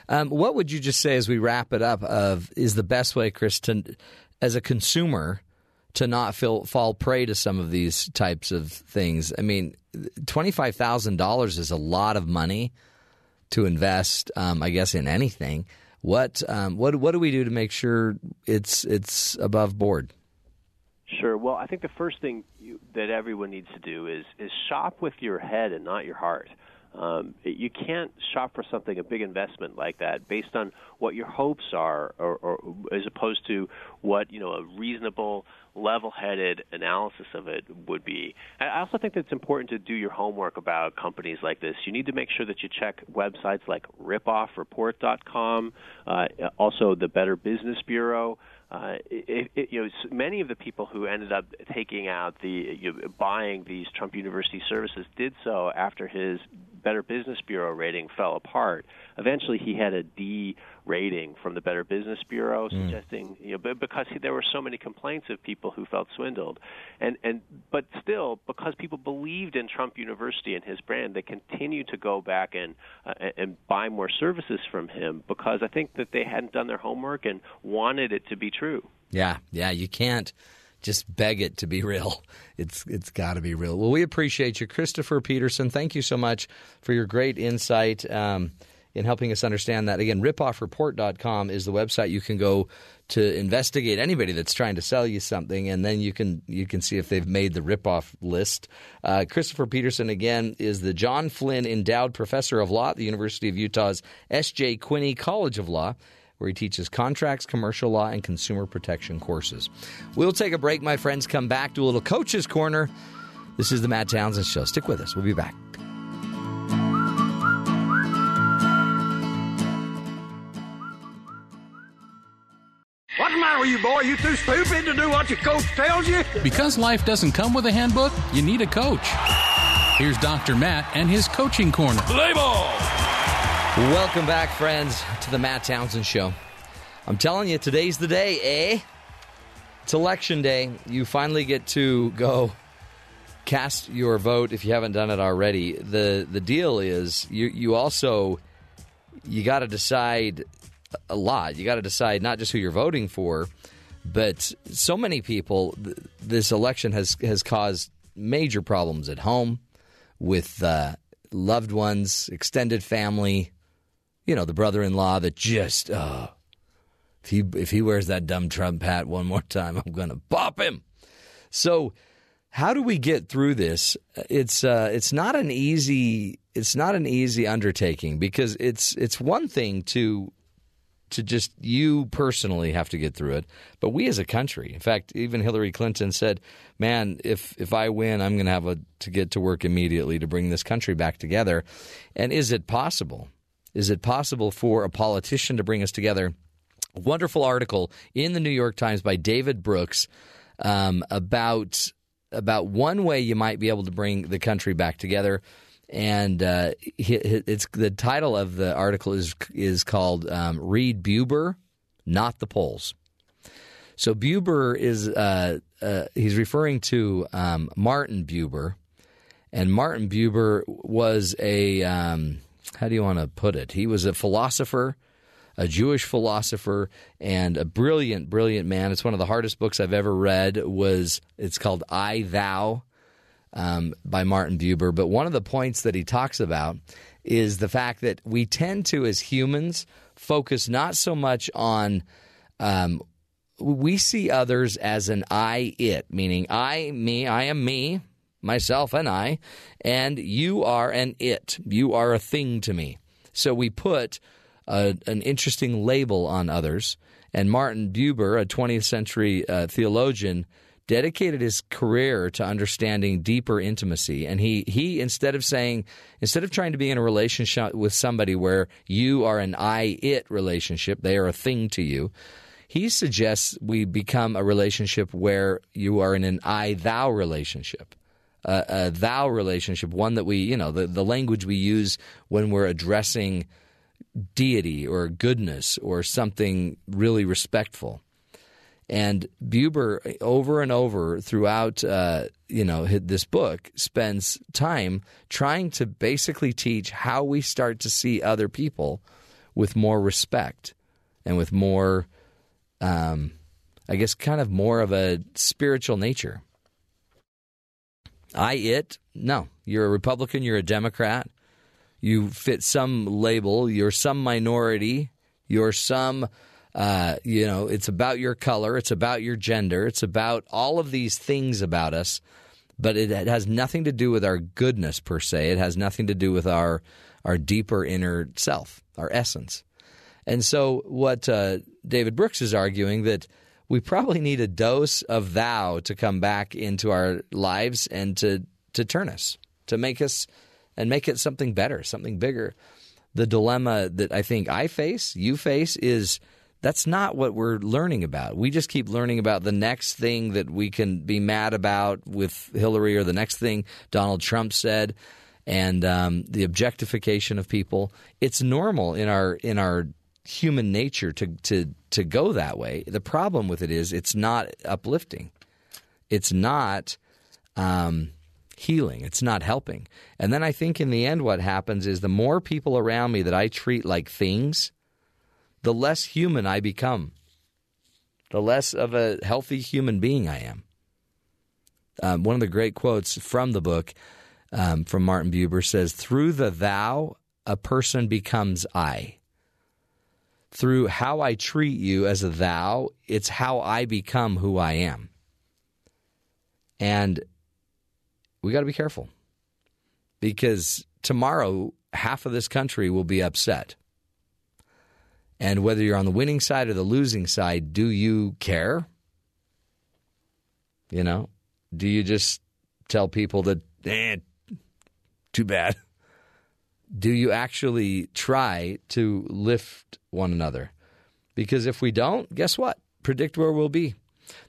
Um, what would you just say as we wrap it up? Of is the best way, Chris, to as a consumer to not feel, fall prey to some of these types of things. I mean, twenty five thousand dollars is a lot of money to invest. Um, I guess in anything. What um, what what do we do to make sure it's it's above board? Sure. Well, I think the first thing you, that everyone needs to do is is shop with your head and not your heart. Um, you can't shop for something a big investment like that based on what your hopes are, or, or as opposed to what you know a reasonable, level-headed analysis of it would be. I also think that it's important to do your homework about companies like this. You need to make sure that you check websites like ripoffreport.com, uh, also the Better Business Bureau. Uh, it, it, you know, many of the people who ended up taking out the you know, buying these Trump University services did so after his Better Business Bureau rating fell apart. Eventually, he had a D rating from the Better Business Bureau, Hmm. suggesting you know, because there were so many complaints of people who felt swindled, and and but still, because people believed in Trump University and his brand, they continued to go back and uh, and buy more services from him because I think that they hadn't done their homework and wanted it to be true. Yeah, yeah, you can't just beg it to be real. It's it's got to be real. Well, we appreciate you, Christopher Peterson. Thank you so much for your great insight um, in helping us understand that. Again, ripoffreport.com is the website you can go to investigate anybody that's trying to sell you something, and then you can you can see if they've made the ripoff list. Uh, Christopher Peterson again is the John Flynn Endowed Professor of Law at the University of Utah's S.J. Quinney College of Law where he teaches contracts, commercial law, and consumer protection courses. We'll take a break, my friends. Come back to a little Coach's Corner. This is the Matt Townsend Show. Stick with us. We'll be back. What's the matter with you, boy? You too stupid to do what your coach tells you? Because life doesn't come with a handbook, you need a coach. Here's Dr. Matt and his coaching corner. Play ball! Welcome back, friends, to the Matt Townsend Show. I'm telling you, today's the day, eh? It's election day. You finally get to go cast your vote if you haven't done it already. The the deal is you you also you got to decide a lot. You got to decide not just who you're voting for, but so many people th- this election has has caused major problems at home with uh, loved ones, extended family, you know, the brother-in-law that just uh, if he if he wears that dumb Trump hat one more time, I'm going to pop him. So, how do we get through this? It's uh, it's not an easy it's not an easy undertaking because it's it's one thing to to just you personally have to get through it, but we as a country. In fact, even Hillary Clinton said, "Man, if if I win, I'm going to have a, to get to work immediately to bring this country back together." And is it possible? Is it possible for a politician to bring us together? Wonderful article in the New York Times by David Brooks um, about about one way you might be able to bring the country back together and uh, it's the title of the article is is called um, "Read Buber, Not the Polls." So Buber is uh, uh, he's referring to um, Martin Buber, and Martin Buber was a um, how do you want to put it? He was a philosopher. A Jewish philosopher and a brilliant, brilliant man. It's one of the hardest books I've ever read. Was it's called "I Thou," um, by Martin Buber. But one of the points that he talks about is the fact that we tend to, as humans, focus not so much on. Um, we see others as an I it, meaning I, me, I am me, myself, and I, and you are an it. You are a thing to me. So we put a, an interesting label on others. And Martin Buber, a 20th century uh, theologian, dedicated his career to understanding deeper intimacy. And he he instead of saying instead of trying to be in a relationship with somebody where you are an i it relationship they are a thing to you he suggests we become a relationship where you are in an i thou relationship a thou relationship one that we you know the, the language we use when we're addressing deity or goodness or something really respectful and Buber, over and over throughout, uh, you know, this book, spends time trying to basically teach how we start to see other people with more respect and with more, um, I guess, kind of more of a spiritual nature. I, it, no. You're a Republican, you're a Democrat, you fit some label, you're some minority, you're some, uh, you know, it's about your color, it's about your gender, it's about all of these things about us, but it, it has nothing to do with our goodness per se. It has nothing to do with our our deeper inner self, our essence. And so, what uh, David Brooks is arguing that we probably need a dose of thou to come back into our lives and to to turn us, to make us and make it something better, something bigger. The dilemma that I think I face, you face, is that's not what we're learning about. We just keep learning about the next thing that we can be mad about with Hillary or the next thing Donald Trump said and um, the objectification of people. It's normal in our in our human nature to to to go that way. The problem with it is it's not uplifting. It's not um, healing. It's not helping. And then I think in the end, what happens is the more people around me that I treat like things, the less human I become. The less of a healthy human being I am. Um, one of the great quotes from the book um, from Martin Buber says, Through the thou, a person becomes I. Through how I treat you as a thou, it's how I become who I am. And we got to be careful because tomorrow, half of this country will be upset. And whether you're on the winning side or the losing side, do you care? You know, do you just tell people that, eh, too bad? Do you actually try to lift one another? Because if we don't, guess what? Predict where we'll be.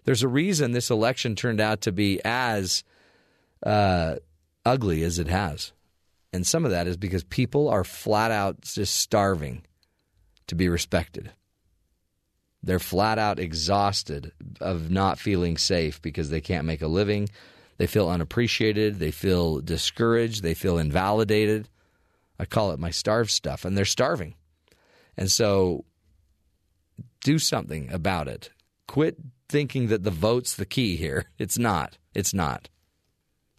There's a reason this election turned out to be as uh, ugly as it has. And some of that is because people are flat out just starving to be respected. They're flat out exhausted of not feeling safe because they can't make a living. They feel unappreciated. They feel discouraged. They feel invalidated. I call it my starved stuff, and they're starving. And so do something about it. Quit thinking that the vote's the key here. It's not. It's not.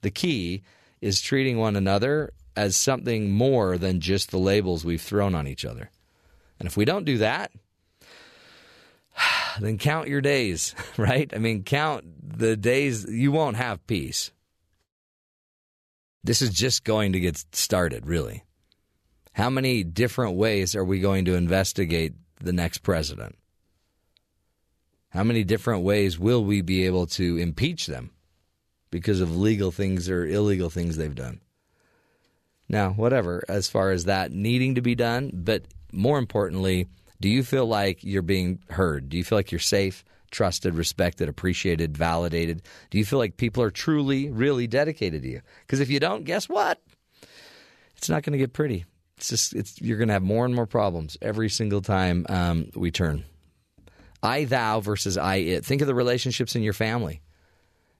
The key is treating one another as something more than just the labels we've thrown on each other. And if we don't do that, then count your days, right? I mean, count the days you won't have peace. This is just going to get started, really. How many different ways are we going to investigate the next president? How many different ways will we be able to impeach them because of legal things or illegal things they've done? Now, whatever, as far as that needing to be done, but more importantly, do you feel like you're being heard? Do you feel like you're safe, trusted, respected, appreciated, validated? Do you feel like people are truly, really dedicated to you? Because if you don't, guess what? It's not going to get pretty. It's just it's you're going to have more and more problems every single time um, we turn. I thou versus I it. Think of the relationships in your family.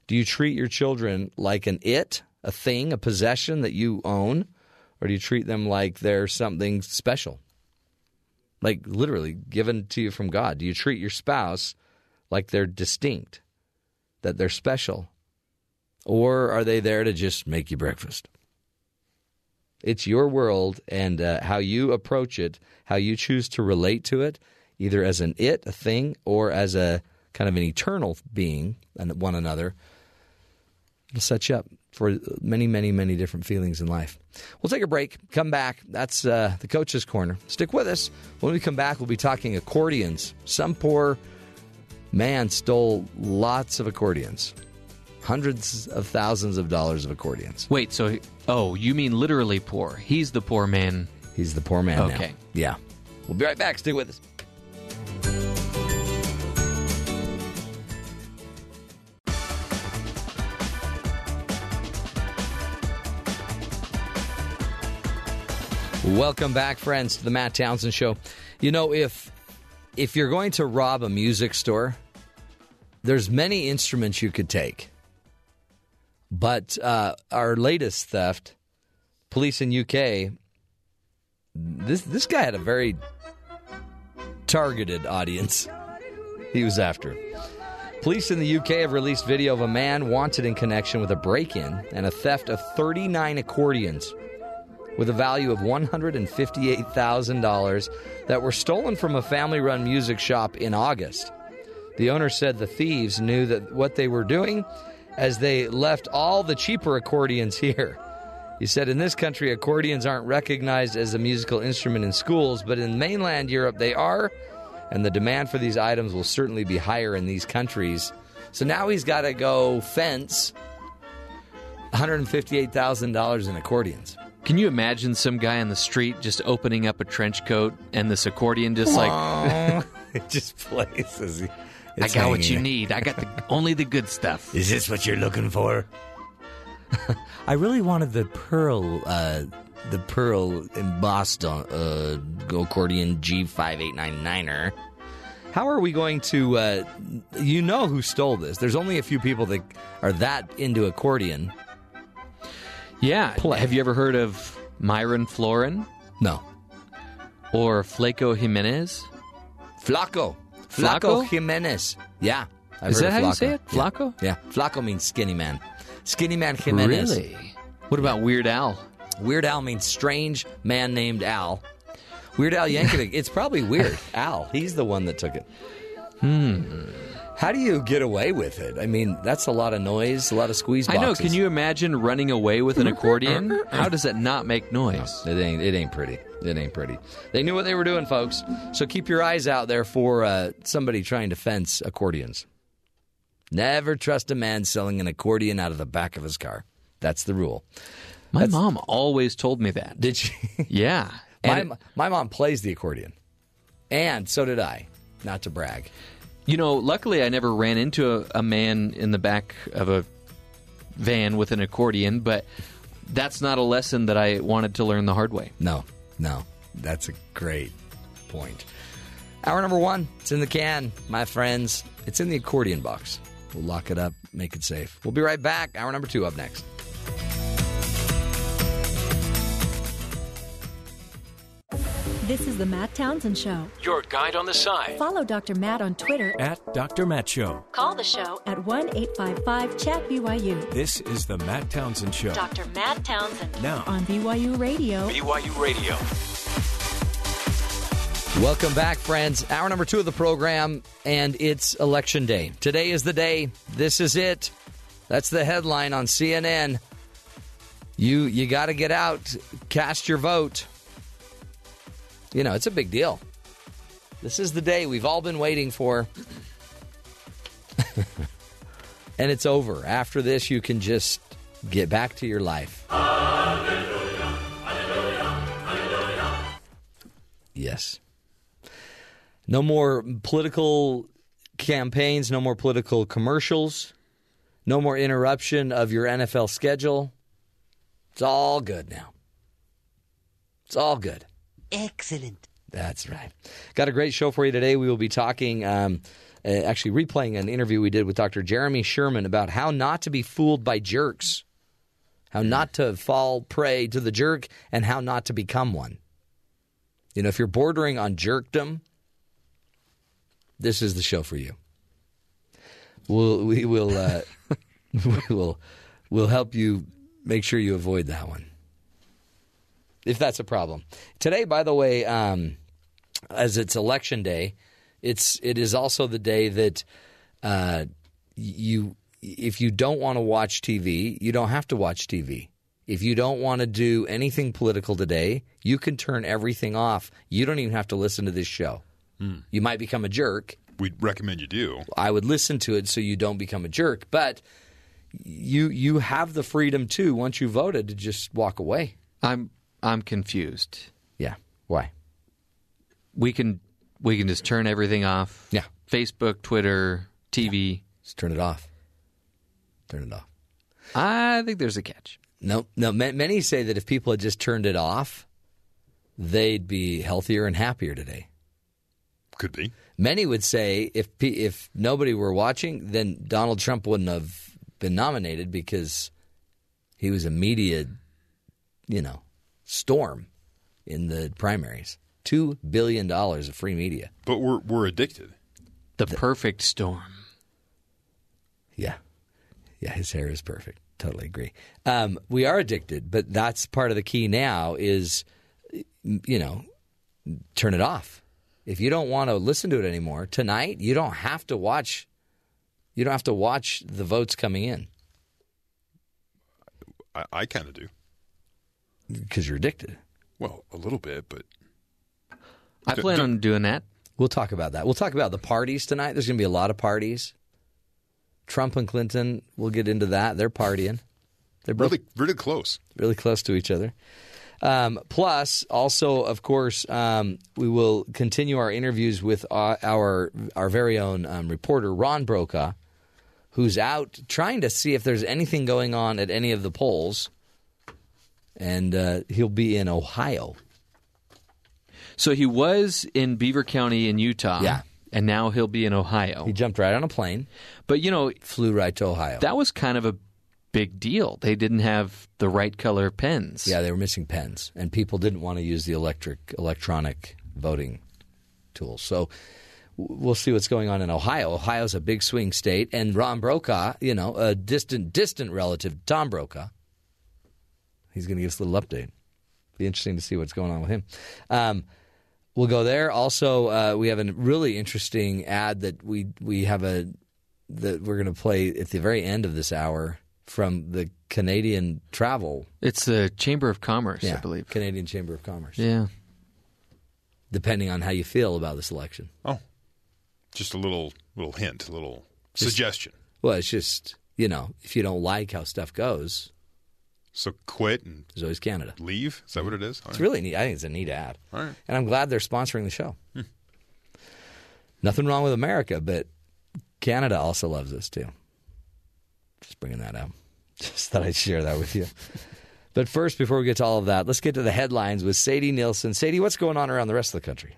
Do you treat your children like an it, a thing, a possession that you own, or do you treat them like they're something special? Like literally given to you from God. Do you treat your spouse like they're distinct, that they're special? Or are they there to just make you breakfast? It's your world, and uh, how you approach it, how you choose to relate to it, either as an it, a thing, or as a kind of an eternal being and one another, it'll set you up for many, many, many different feelings in life. We'll take a break, come back. That's uh, the coach's corner. Stick with us. When we come back, we'll be talking accordions. Some poor man stole lots of accordions hundreds of thousands of dollars of accordions. Wait, so oh, you mean literally poor? He's the poor man. He's the poor man Okay. now. Yeah. We'll be right back. Stay with us. Welcome back, friends, to the Matt Townsend Show. You know, if if you're going to rob a music store, there's many instruments you could take. But uh, our latest theft, police in UK, this this guy had a very targeted audience. He was after. Police in the UK have released video of a man wanted in connection with a break in and a theft of 39 accordions with a value of $158,000 that were stolen from a family run music shop in August. The owner said the thieves knew that what they were doing as they left all the cheaper accordions here. He said in this country, accordions aren't recognized as a musical instrument in schools, but in mainland Europe they are, and the demand for these items will certainly be higher in these countries. So now he's got to go fence $158,000 in accordions. Can you imagine some guy on the street just opening up a trench coat and this accordion just like it just plays as he, I got what you there. need. I got the only the good stuff. Is this what you're looking for? I really wanted the pearl, uh, the pearl embossed uh, accordion G five eight nine niner. How are we going to? Uh, you know who stole this? There's only a few people that are that into accordion. Yeah. Have you ever heard of Myron Floren? No. Or Flaco Jimenez? Flaco. Flaco? Flaco Jimenez. Yeah. I've Is heard that of how you Flaco. say it? Yeah. Flaco? Yeah. Flaco means skinny man. Skinny man Jimenez. Really? What about Weird Al? Weird Al means strange man named Al. Weird Al Yankovic. it's probably Weird Al. He's the one that took it. Hmm. How do you get away with it? I mean, that's a lot of noise, a lot of squeeze boxes. I know. Can you imagine running away with an accordion? How does that not make noise? It ain't. It ain't pretty. It ain't pretty. They knew what they were doing, folks. So keep your eyes out there for uh, somebody trying to fence accordions. Never trust a man selling an accordion out of the back of his car. That's the rule. My mom always told me that. Did she? Yeah. my, it- my mom plays the accordion, and so did I. Not to brag. You know, luckily I never ran into a, a man in the back of a van with an accordion, but that's not a lesson that I wanted to learn the hard way. No, no. That's a great point. Hour number one, it's in the can, my friends. It's in the accordion box. We'll lock it up, make it safe. We'll be right back. Hour number two up next. This is the Matt Townsend Show. Your guide on the side. Follow Dr. Matt on Twitter. At Dr. Matt Show. Call the show at 1 855 Chat BYU. This is the Matt Townsend Show. Dr. Matt Townsend. Now. On BYU Radio. BYU Radio. Welcome back, friends. Hour number two of the program, and it's election day. Today is the day. This is it. That's the headline on CNN. You you got to get out, cast your vote. You know, it's a big deal. This is the day we've all been waiting for. and it's over. After this, you can just get back to your life. Yes. No more political campaigns, no more political commercials, no more interruption of your NFL schedule. It's all good now. It's all good. Excellent. That's right. Got a great show for you today. We will be talking, um, uh, actually replaying an interview we did with Dr. Jeremy Sherman about how not to be fooled by jerks, how not to fall prey to the jerk, and how not to become one. You know, if you're bordering on jerkdom, this is the show for you. We'll, we will uh, we will we'll help you make sure you avoid that one if that's a problem. Today, by the way, um, as it's election day, it's it is also the day that uh, you if you don't want to watch TV, you don't have to watch TV. If you don't want to do anything political today, you can turn everything off. You don't even have to listen to this show. You might become a jerk. We'd recommend you do. I would listen to it so you don't become a jerk, but you you have the freedom too once you voted to just walk away. I'm I'm confused. Yeah. Why? We can we can just turn everything off. Yeah. Facebook, Twitter, TV. Just turn it off. Turn it off. I think there's a catch. No, no. Many say that if people had just turned it off, they'd be healthier and happier today. Could be. Many would say if if nobody were watching, then Donald Trump wouldn't have been nominated because he was a media, you know, storm in the primaries. Two billion dollars of free media. But we're we're addicted. The perfect storm. Yeah. Yeah, his hair is perfect. Totally agree. Um, we are addicted, but that's part of the key now is, you know, turn it off. If you don't want to listen to it anymore, tonight you don't have to watch you don't have to watch the votes coming in I, I kind of do. Because you're addicted. Well, a little bit, but I plan on doing that. We'll talk about that. We'll talk about the parties tonight. There's going to be a lot of parties. Trump and Clinton, we'll get into that. They're partying. They're both really, really close. really close to each other. Um, plus, also, of course, um, we will continue our interviews with our our, our very own um, reporter Ron Brokaw, who's out trying to see if there's anything going on at any of the polls, and uh, he'll be in Ohio. So he was in Beaver County in Utah. Yeah. And now he'll be in Ohio. He jumped right on a plane, But, you know, flew right to Ohio. that was kind of a big deal. They didn't have the right color pens. Yeah, they were missing pens, and people didn't want to use the electric electronic voting tools. So we'll see what's going on in Ohio. Ohio's a big swing state, and Ron Brokaw, you know, a distant distant relative, to Tom Brokaw. He's going to give us a little update. Be interesting to see what's going on with him. Um, we'll go there. Also, uh, we have a really interesting ad that we we have a that we're going to play at the very end of this hour from the Canadian travel It's the Chamber of Commerce, yeah, I believe. Canadian Chamber of Commerce. Yeah. Depending on how you feel about this election. Oh, just a little little hint, a little suggestion. Well, it's just, you know, if you don't like how stuff goes, So quit and always Canada. leave. Is that what it is? All It's right. really neat. I think it's a neat ad. All right. And I'm glad they're sponsoring the show. Hmm. Nothing wrong with America, but Canada also loves us too. Just bringing that up. Just thought I'd share that with you. But first, before we get to all of that, let's get to the headlines with Sadie Nielsen. Sadie, what's going on around the rest of the country?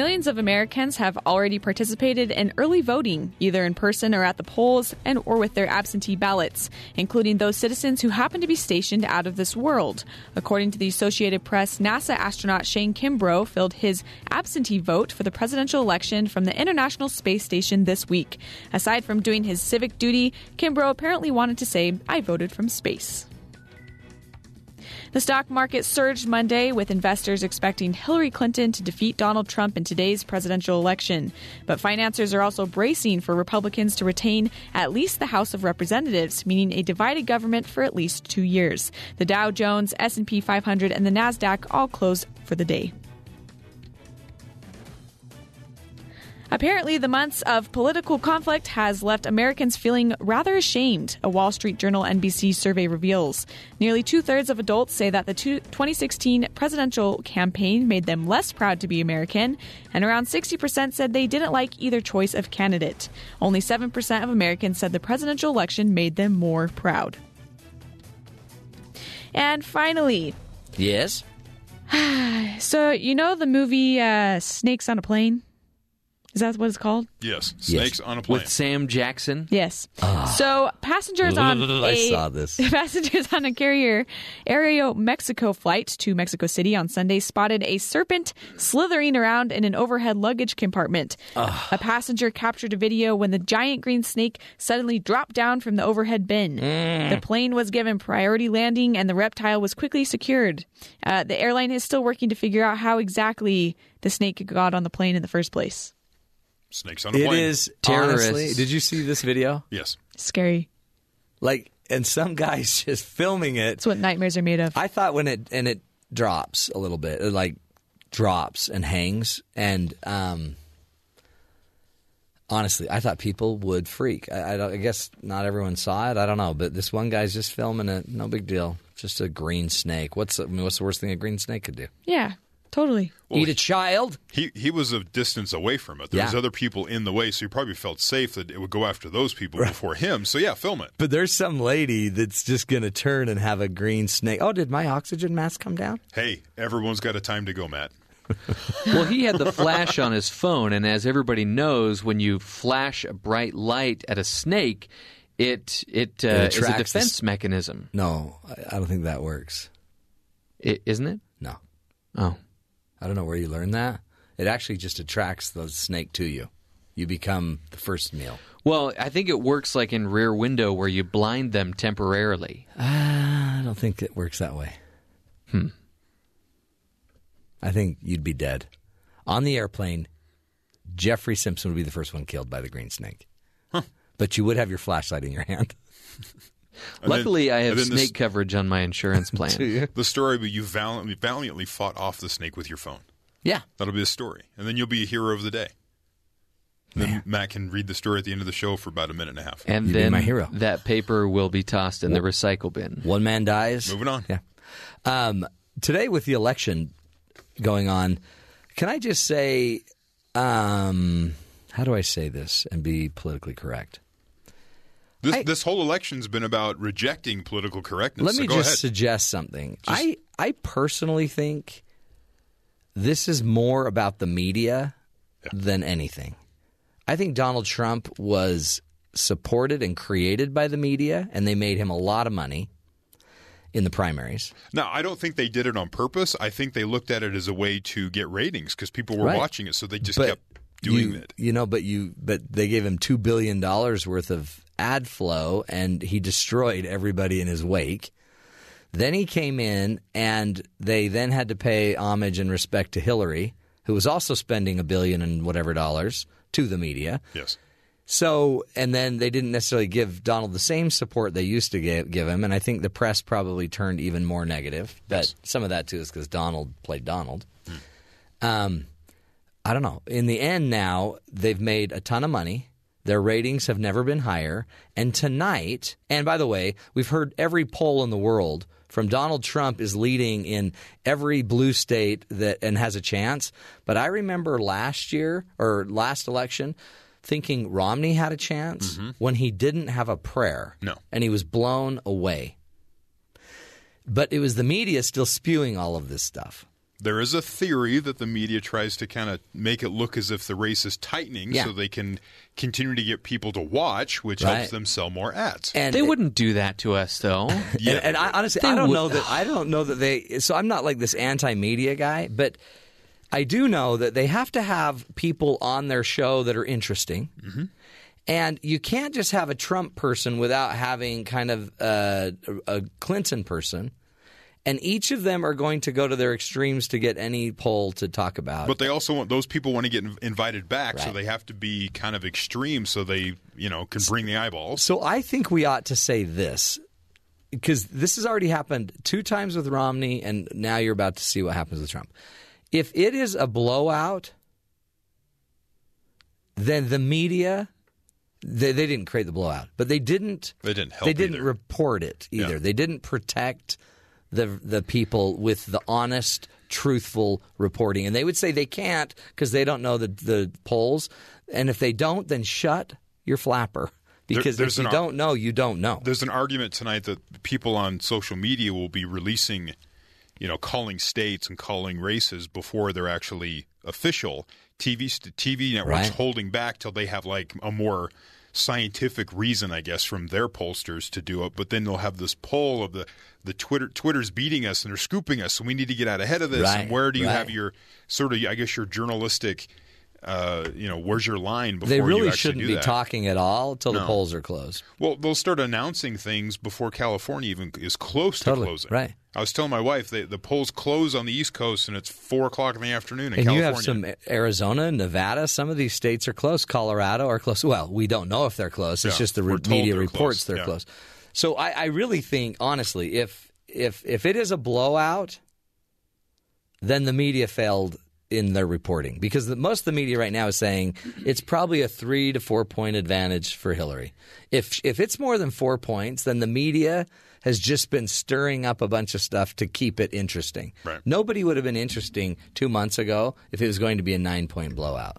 Millions of Americans have already participated in early voting, either in person or at the polls, and or with their absentee ballots, including those citizens who happen to be stationed out of this world. According to the Associated Press, NASA astronaut Shane Kimbrough filled his absentee vote for the presidential election from the International Space Station this week. Aside from doing his civic duty, Kimbrough apparently wanted to say, "I voted from space." The stock market surged Monday with investors expecting Hillary Clinton to defeat Donald Trump in today's presidential election. But financiers are also bracing for Republicans to retain at least the House of Representatives, meaning a divided government for at least 2 years. The Dow Jones, S&P 500 and the Nasdaq all closed for the day. Apparently, the months of political conflict has left Americans feeling rather ashamed, a Wall Street Journal NBC survey reveals. Nearly two thirds of adults say that the 2016 presidential campaign made them less proud to be American, and around 60% said they didn't like either choice of candidate. Only 7% of Americans said the presidential election made them more proud. And finally, Yes. so you know the movie uh, Snakes on a Plane? Is that what it's called? Yes. Snakes on a plane. With Sam Jackson. Yes. Ah. So passengers on I a saw this. passengers on a carrier Aeromexico flight to Mexico City on Sunday spotted a serpent slithering around in an overhead luggage compartment. Ah. A passenger captured a video when the giant green snake suddenly dropped down from the overhead bin. Mm. The plane was given priority landing and the reptile was quickly secured. Uh, the airline is still working to figure out how exactly the snake got on the plane in the first place. Snakes on a It plane. is Terrorists. honestly. Did you see this video? Yes. Scary. Like, and some guy's just filming it. That's what nightmares are made of. I thought when it and it drops a little bit, it like drops and hangs, and um, honestly, I thought people would freak. I, I, don't, I guess not everyone saw it. I don't know, but this one guy's just filming it. No big deal. Just a green snake. What's I mean, what's the worst thing a green snake could do? Yeah, totally. Eat a child? He he was a distance away from it. There was other people in the way, so he probably felt safe that it would go after those people before him. So yeah, film it. But there's some lady that's just going to turn and have a green snake. Oh, did my oxygen mask come down? Hey, everyone's got a time to go, Matt. well, he had the flash on his phone, and as everybody knows, when you flash a bright light at a snake, it it, uh, It is a attracts the defense s- mechanism, No, I, I don't think that works. I, isn't it? No. Oh, I don't know where you learned that. It actually just attracts the snake to you. you become the first meal. Well, I think it works like in Rear Window where you blind them temporarily. Uh, I don't think it works that way. Hmm. I think you'd be dead. On the airplane, Jeffrey Simpson would be the first one killed by the green snake. But you would have your flashlight in your hand. And then- Luckily, I have snake this- coverage on my insurance plan. The story, but you valiantly, valiantly fought off the snake with your phone. Yeah. That'll be the story. And then you'll be a hero of the day. Then Matt can read the story at the end of the show for about a minute and a half. And You'd then my hero. that paper will be tossed in the recycle bin. One man dies. Moving on. Yeah. Um, today, with the election going on, can I just say, um, how do I say this and be politically correct? This, this whole election's been about rejecting political correctness. Let so me go just ahead. suggest something. I I personally think this is more about the media than anything. I think Donald Trump was supported and created by the media, and they made him a lot of money in the primaries. Now, I don't think they did it on purpose. I think they looked at it as a way to get ratings because people were Right. watching it, so they just But kept doing you, it. You know, but you but they gave him two billion dollars worth of ad flow, and he destroyed everybody in his wake. Then he came in, and they then had to pay homage and respect to Hillary, who was also spending a billion and whatever dollars to the media. Yes. So, and then they didn't necessarily give Donald the same support they used to give, give him, and I think the press probably turned even more negative. But some of that too is because Donald played Donald. Um, I don't know. In the end, now they've made a ton of money. Their ratings have never been higher. And tonight, and by the way, we've heard every poll in the world from Donald Trump is leading in every blue state that and has a chance. But I remember last year or last election thinking Romney had a chance mm-hmm. when he didn't have a prayer. No. And he was blown away. But it was the media still spewing all of this stuff. There is a theory that the media tries to kind of make it look as if the race is tightening Yeah. so they can continue to get people to watch, which Right. helps them sell more ads. And they wouldn't do that to us, though. And, and I honestly, They I don't would- know that. I don't know that they. So I'm not like this anti-media guy, but I do know that they have to have people on their show that are interesting. And you can't just have a Trump person without having kind of uh, a, a Clinton person. And each of them are going to go to their extremes to get any poll to talk about. But they also want those people want to get invited back, so they have to be kind of extreme, so they you know can bring the eyeballs. So I think we ought to say this because this has already happened two times with Romney, and now you're about to see what happens with Trump. If it is a blowout, then the media. They, they didn't create the blowout, but they didn't. They didn't help They didn't either. report it either. Yeah. They didn't protect the the people with the honest, truthful reporting. And they would say they can't because they don't know the the polls. And if they don't, then shut your flapper because there's if you ar- don't know, you don't know. There's an argument tonight that people on social media will be releasing, you know, calling states and calling races before they're actually official. TV TV networks Right. holding back till they have like a more scientific reason, I guess, from their pollsters to do it. But then they'll have this poll of the the Twitter Twitter's beating us and they're scooping us, so we need to get out ahead of this. Right, And where do you right. have your sort of, I guess, your journalistic, uh, you know, where's your line before They really shouldn't be talking at all until the polls are closed. Well, they'll start announcing things before California even is close to closing. right. I was telling my wife that the polls close on the East Coast and it's four o'clock in the afternoon in And you have some Arizona, Nevada. Some of these states are close. Colorado are close. Well, we don't know if they're close. It's Yeah, just the re- media they're reports close, they're yeah. close. So I, I really think, honestly, if if if it is a blowout, then the media failed in their reporting because the, most of the media right now is saying it's probably a three to four point advantage for Hillary. If if it's more than four points, then the media has just been stirring up a bunch of stuff to keep it interesting. Right. Nobody would have been interesting two months ago if it was going to be a nine point blowout.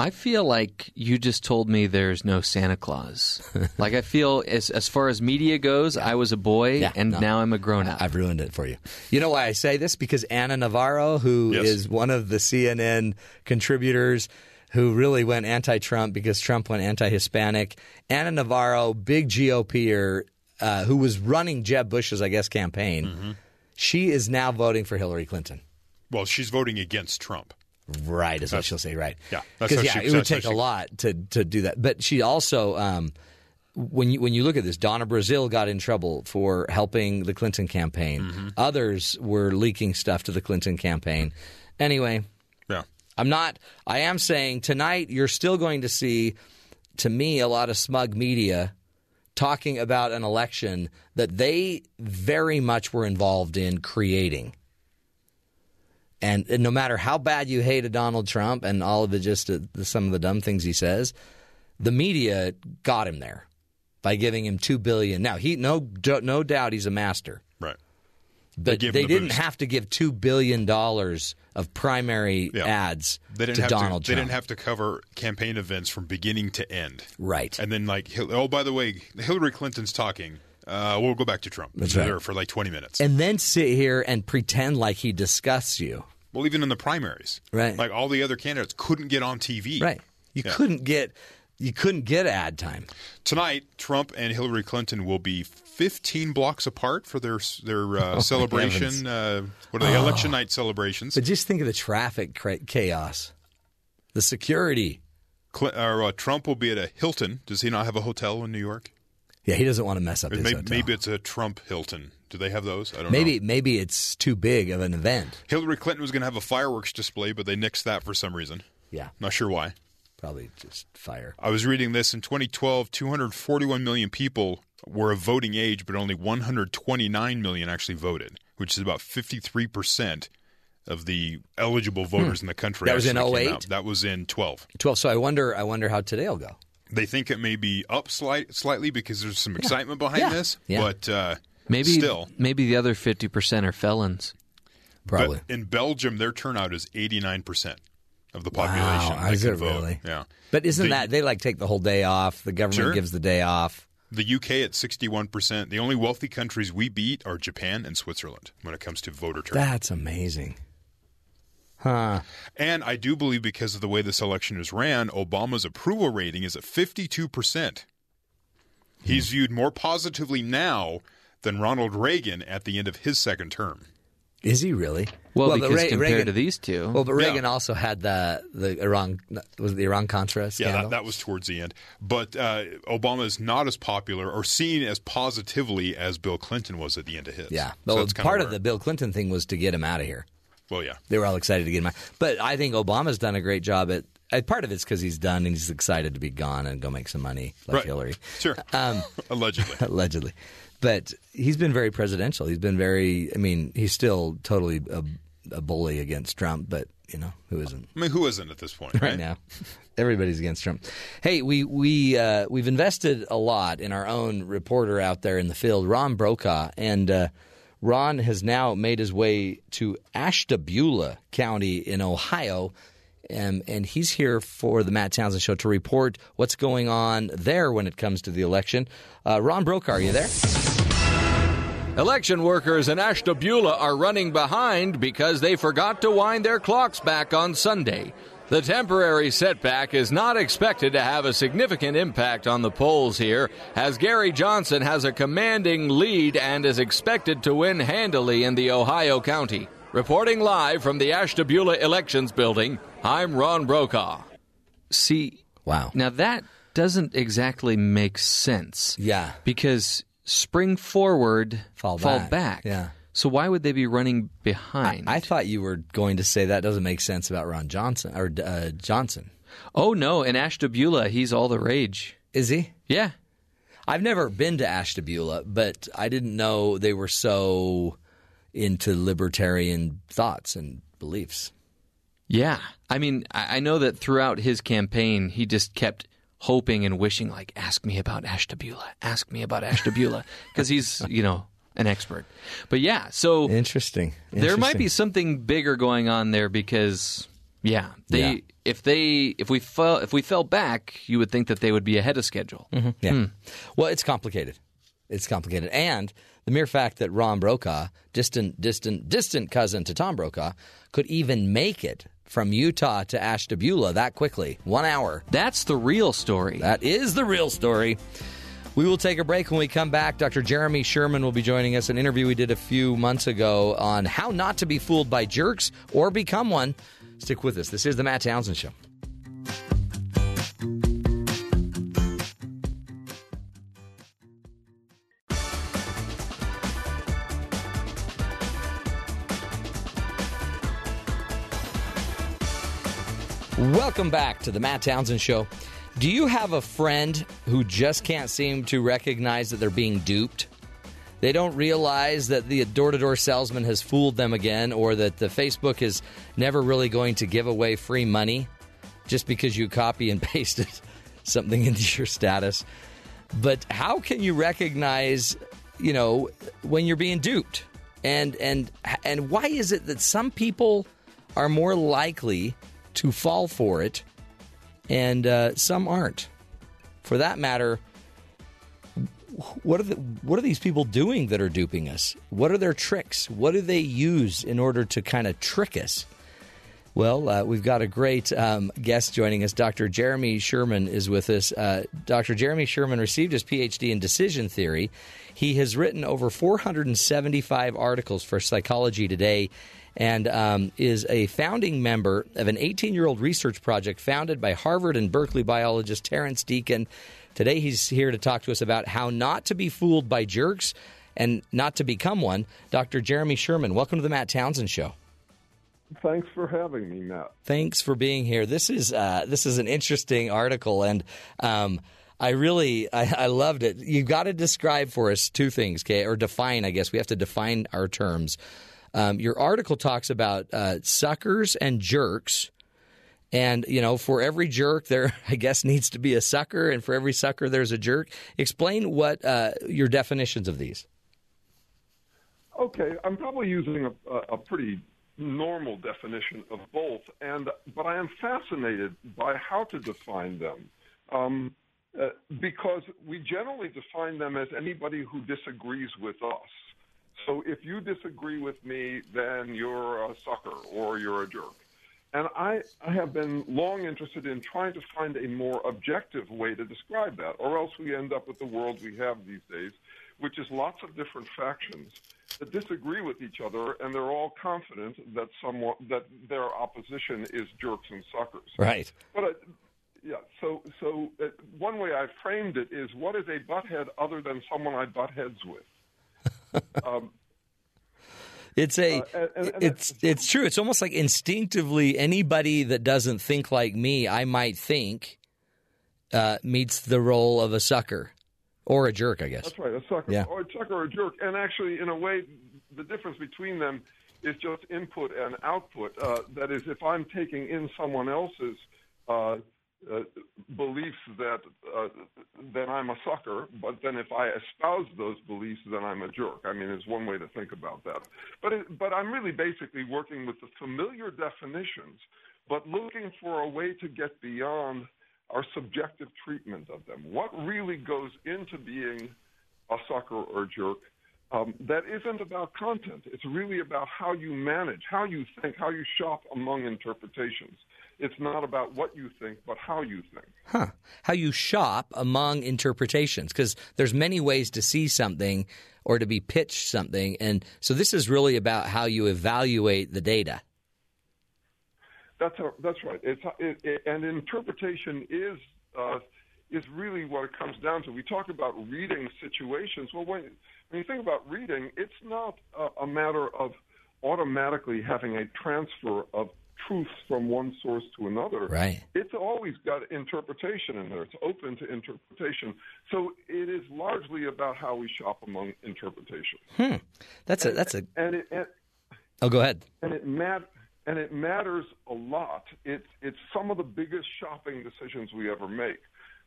I feel like you just told me there's no Santa Claus. like I feel as as far as media goes, I was a boy and no. now I'm a grown up. I've ruined it for you. You know why I say this? Because Ana Navarro, who is Yes. one of the CNN contributors who really went anti Trump because Trump went anti Hispanic, Ana Navarro, big GOPer, uh, who was running Jeb Bush's, I guess, campaign, Mm-hmm. she is now voting for Hillary Clinton. well, she's voting against Trump. Right, is what she'll say. Right. Yeah, Because yeah, she- it would take a lot to to do that. But she also, um, when you when you look at this, Donna Brazile got in trouble for helping the Clinton campaign. Mm-hmm. Others were leaking stuff to the Clinton campaign. Anyway, Yeah. I'm not. I am saying tonight you're still going to see, to me, a lot of smug media talking about an election that they very much were involved in creating. And, and no matter how bad you hated Donald Trump and all of the just uh, the, some of the dumb things he says, the media got him there by giving him two billion. Now he no no doubt he's a master. Right. But they, gave him the didn't boost. have to give two billion dollars of primary Yeah. ads They didn't to have Donald to, They didn't have to cover campaign events from beginning to end. Right. And then like, oh, by the way, Hillary Clinton's talking. Uh, we'll go back to Trump. That's right. for like 20 minutes. and then sit here and pretend like he discussed you. well, even in the primaries, Right. Like all the other candidates couldn't get on TV. Right. You Yeah. couldn't get you couldn't get ad time. Tonight, Trump and Hillary Clinton will be 15 blocks apart for their their uh, Oh, celebration. Uh, what are they? Oh. Election night celebrations. But just think of the traffic chaos, the security. Cl- or, uh, Trump will be at a Hilton. Does he not have a hotel in New York? Yeah, he doesn't want to mess up his Maybe, hotel. maybe it's a Trump Hilton. Do they have those? I don't maybe know. maybe it's too big of an event. Hillary Clinton was going to have a fireworks display, but they nixed that for some reason. Yeah, Not sure why. probably just fire. I was reading this in 2012, 241 million people were of voting age, but only 129 million actually voted, which is about 53% of the eligible voters in the country. Hmm. That was in actually 08? That was in 12. Twelve. So I wonder. I wonder how today will go. They think it may be up slight, slightly because there's some excitement behind Yeah. this, Yeah. but uh, Maybe still. maybe the other fifty percent are felons. Probably. But in Belgium, their turnout is 89% of the population. Wow, that is can it vote. really? Yeah. But isn't The- that they like take the whole day off? The government Sure. gives the day off. The UK at 61%. The only wealthy countries we beat are Japan and Switzerland when it comes to voter turnout. That's amazing. Huh. And I do believe because of the way this election is ran, Obama's approval rating is at 52%. He's viewed more positively now than Ronald Reagan at the end of his second term. Is he really? Well, but because Re- compared Reagan- to these two, Well, but Yeah. Reagan also had the the Iran was it the Iran Contra Yeah, scandal. that, that was towards the end. But uh, Obama is not as popular or seen as positively as Bill Clinton was at the end of his. yeah. So Well, that's kinda part of the Bill Clinton thing was to get him out of here. Well, yeah. They were all excited to get him out. But I think Obama's done a great job at. Part of it's because he's done and he's excited to be gone and go make some money like Right. Hillary. Sure. Um, Allegedly. allegedly. But he's been very presidential. He's been very. I mean, he's still totally a, a bully against Trump, but you know who isn't I mean, who isn't at this point, right, right? now? Everybody's against Trump. Hey, we we uh, we've invested a lot in our own reporter out there in the field, Ron Brokaw, and uh, Ron has now made his way to Ashtabula County in Ohio. Um, and he's here for the Matt Townsend Show to report what's going on there when it comes to the election. Uh, Ron Brokaw, are you there? Election workers in Ashtabula are running behind because they forgot to wind their clocks back on Sunday. The temporary setback is not expected to have a significant impact on the polls here, as Gary Johnson has a commanding lead and is expected to win handily in the Ohio County. Reporting live from the Ashtabula Elections Building, I'm Ron Brokaw. see, Wow. now that doesn't exactly make sense. Yeah. because spring forward, Fall fall back. back. Yeah. So why would they be running behind? I thought you were going to say that doesn't make sense about Ron Johnson or uh, Johnson. oh no, in Ashtabula, he's all the rage. Is he? Yeah. I've never been to Ashtabula, but I didn't know they were so into libertarian thoughts and beliefs. Yeah. I mean, I I know that throughout his campaign, he just kept hoping and wishing, like, ask me about Ashtabula, ask me about Ashtabula, because he's, you know, an expert. But yeah, so Interesting. there might be something bigger going on there because, yeah, they. Yeah. If they if we fell if we fell back, you would think that they would be ahead of schedule. Mm-hmm. Yeah. Hmm. Well, it's complicated. It's complicated. And the mere fact that Ron Brokaw, distant, distant, distant cousin to Tom Brokaw, could even make it from Utah to Ashtabula that quickly, one hour. That's the real story. That is the real story. We will take a break when we come back. Dr. Jeremy Sherman will be joining us. An interview we did a few months ago on how not to be fooled by jerks or become one. Stick with us. This is the Matt Townsend Show. Welcome back to the Matt Townsend Show. Do you have a friend who just can't seem to recognize that they're being duped? They don't realize that the door to door salesman has fooled them again, or that the Facebook is never really going to give away free money just because you copy and pasted something into your status. But how can you recognize, you know, when you're being duped? And and and why is it that some people are more likely to fall for it, and uh, some aren't. For that matter, what are the, what are these people doing that are duping us? What are their tricks? What do they use in order to kind of trick us? Well, uh, we've got a great um, guest joining us. Dr. Jeremy Sherman is with us. Uh, Dr. Jeremy Sherman received his PhD in decision theory. He has written over 475 articles for Psychology Today and um, is a founding member of an 18 year old research project founded by Harvard and Berkeley biologist Terrence Deacon. Today, he's here to talk to us about how not to be fooled by jerks and not to become one. Dr. Jeremy Sherman, welcome to the Matt Townsend Show. Thanks for having me, Matt. Thanks for being here. This is uh, this is an interesting article, and um, I really I, I, loved it. You've got to describe for us two things, okay, or define. I guess we have to define our terms. Um, your article talks about uh, suckers and jerks. And, you know, for every jerk, there, I guess, needs to be a sucker, and for every sucker, there's a jerk. Explain what uh, your definitions of these. Okay, I'm probably using a, a pretty normal definition of both, and but I am fascinated by how to define them, um, uh, because we generally define them as anybody who disagrees with us. So if you disagree with me, then you're a sucker or you're a jerk. And I, I have been long interested in trying to find a more objective way to describe that, or else we end up with the world we have these days, which is lots of different factions that disagree with each other, and they're all confident that someone that their opposition is jerks and suckers. Right. But uh, yeah, so so uh, one way I framed it is, what is a butthead other than someone I butt heads with? um, it's a, uh, and, and it's it's true. It's almost like instinctively anybody that doesn't think like me, I might think, uh, meets the role of a sucker or a jerk. I guess that's right, a sucker yeah. or a sucker or a jerk. And actually, in a way, the difference between them is just input and output. Uh, that is, if I'm taking in someone else's uh, beliefs that uh, then I'm a sucker, but then if I espouse those beliefs, then I'm a jerk. I mean, there's one way to think about that. But it, but I'm really basically working with the familiar definitions, but looking for a way to get beyond our subjective treatment of them. What really goes into being a sucker or jerk? Um, that isn't about content. It's really about how you manage, how you think, how you shop among interpretations. It's not about what you think, but how you think. Huh. How you shop among interpretations, because there's many ways to see something or to be pitched something, and so this is really about how you evaluate the data. That's a, that's right. It's it, it, and interpretation is uh, is really what it comes down to. We talk about reading situations. Well, when when you think about reading, it's not a, a matter of automatically having a transfer of truths from one source to another. Right. It's always got interpretation in there. It's open to interpretation. So it is largely about how we shop among interpretations. Hmm. That's a that's a. And it. And, oh, go ahead. And it mat and it matters a lot. It's it's some of the biggest shopping decisions we ever make.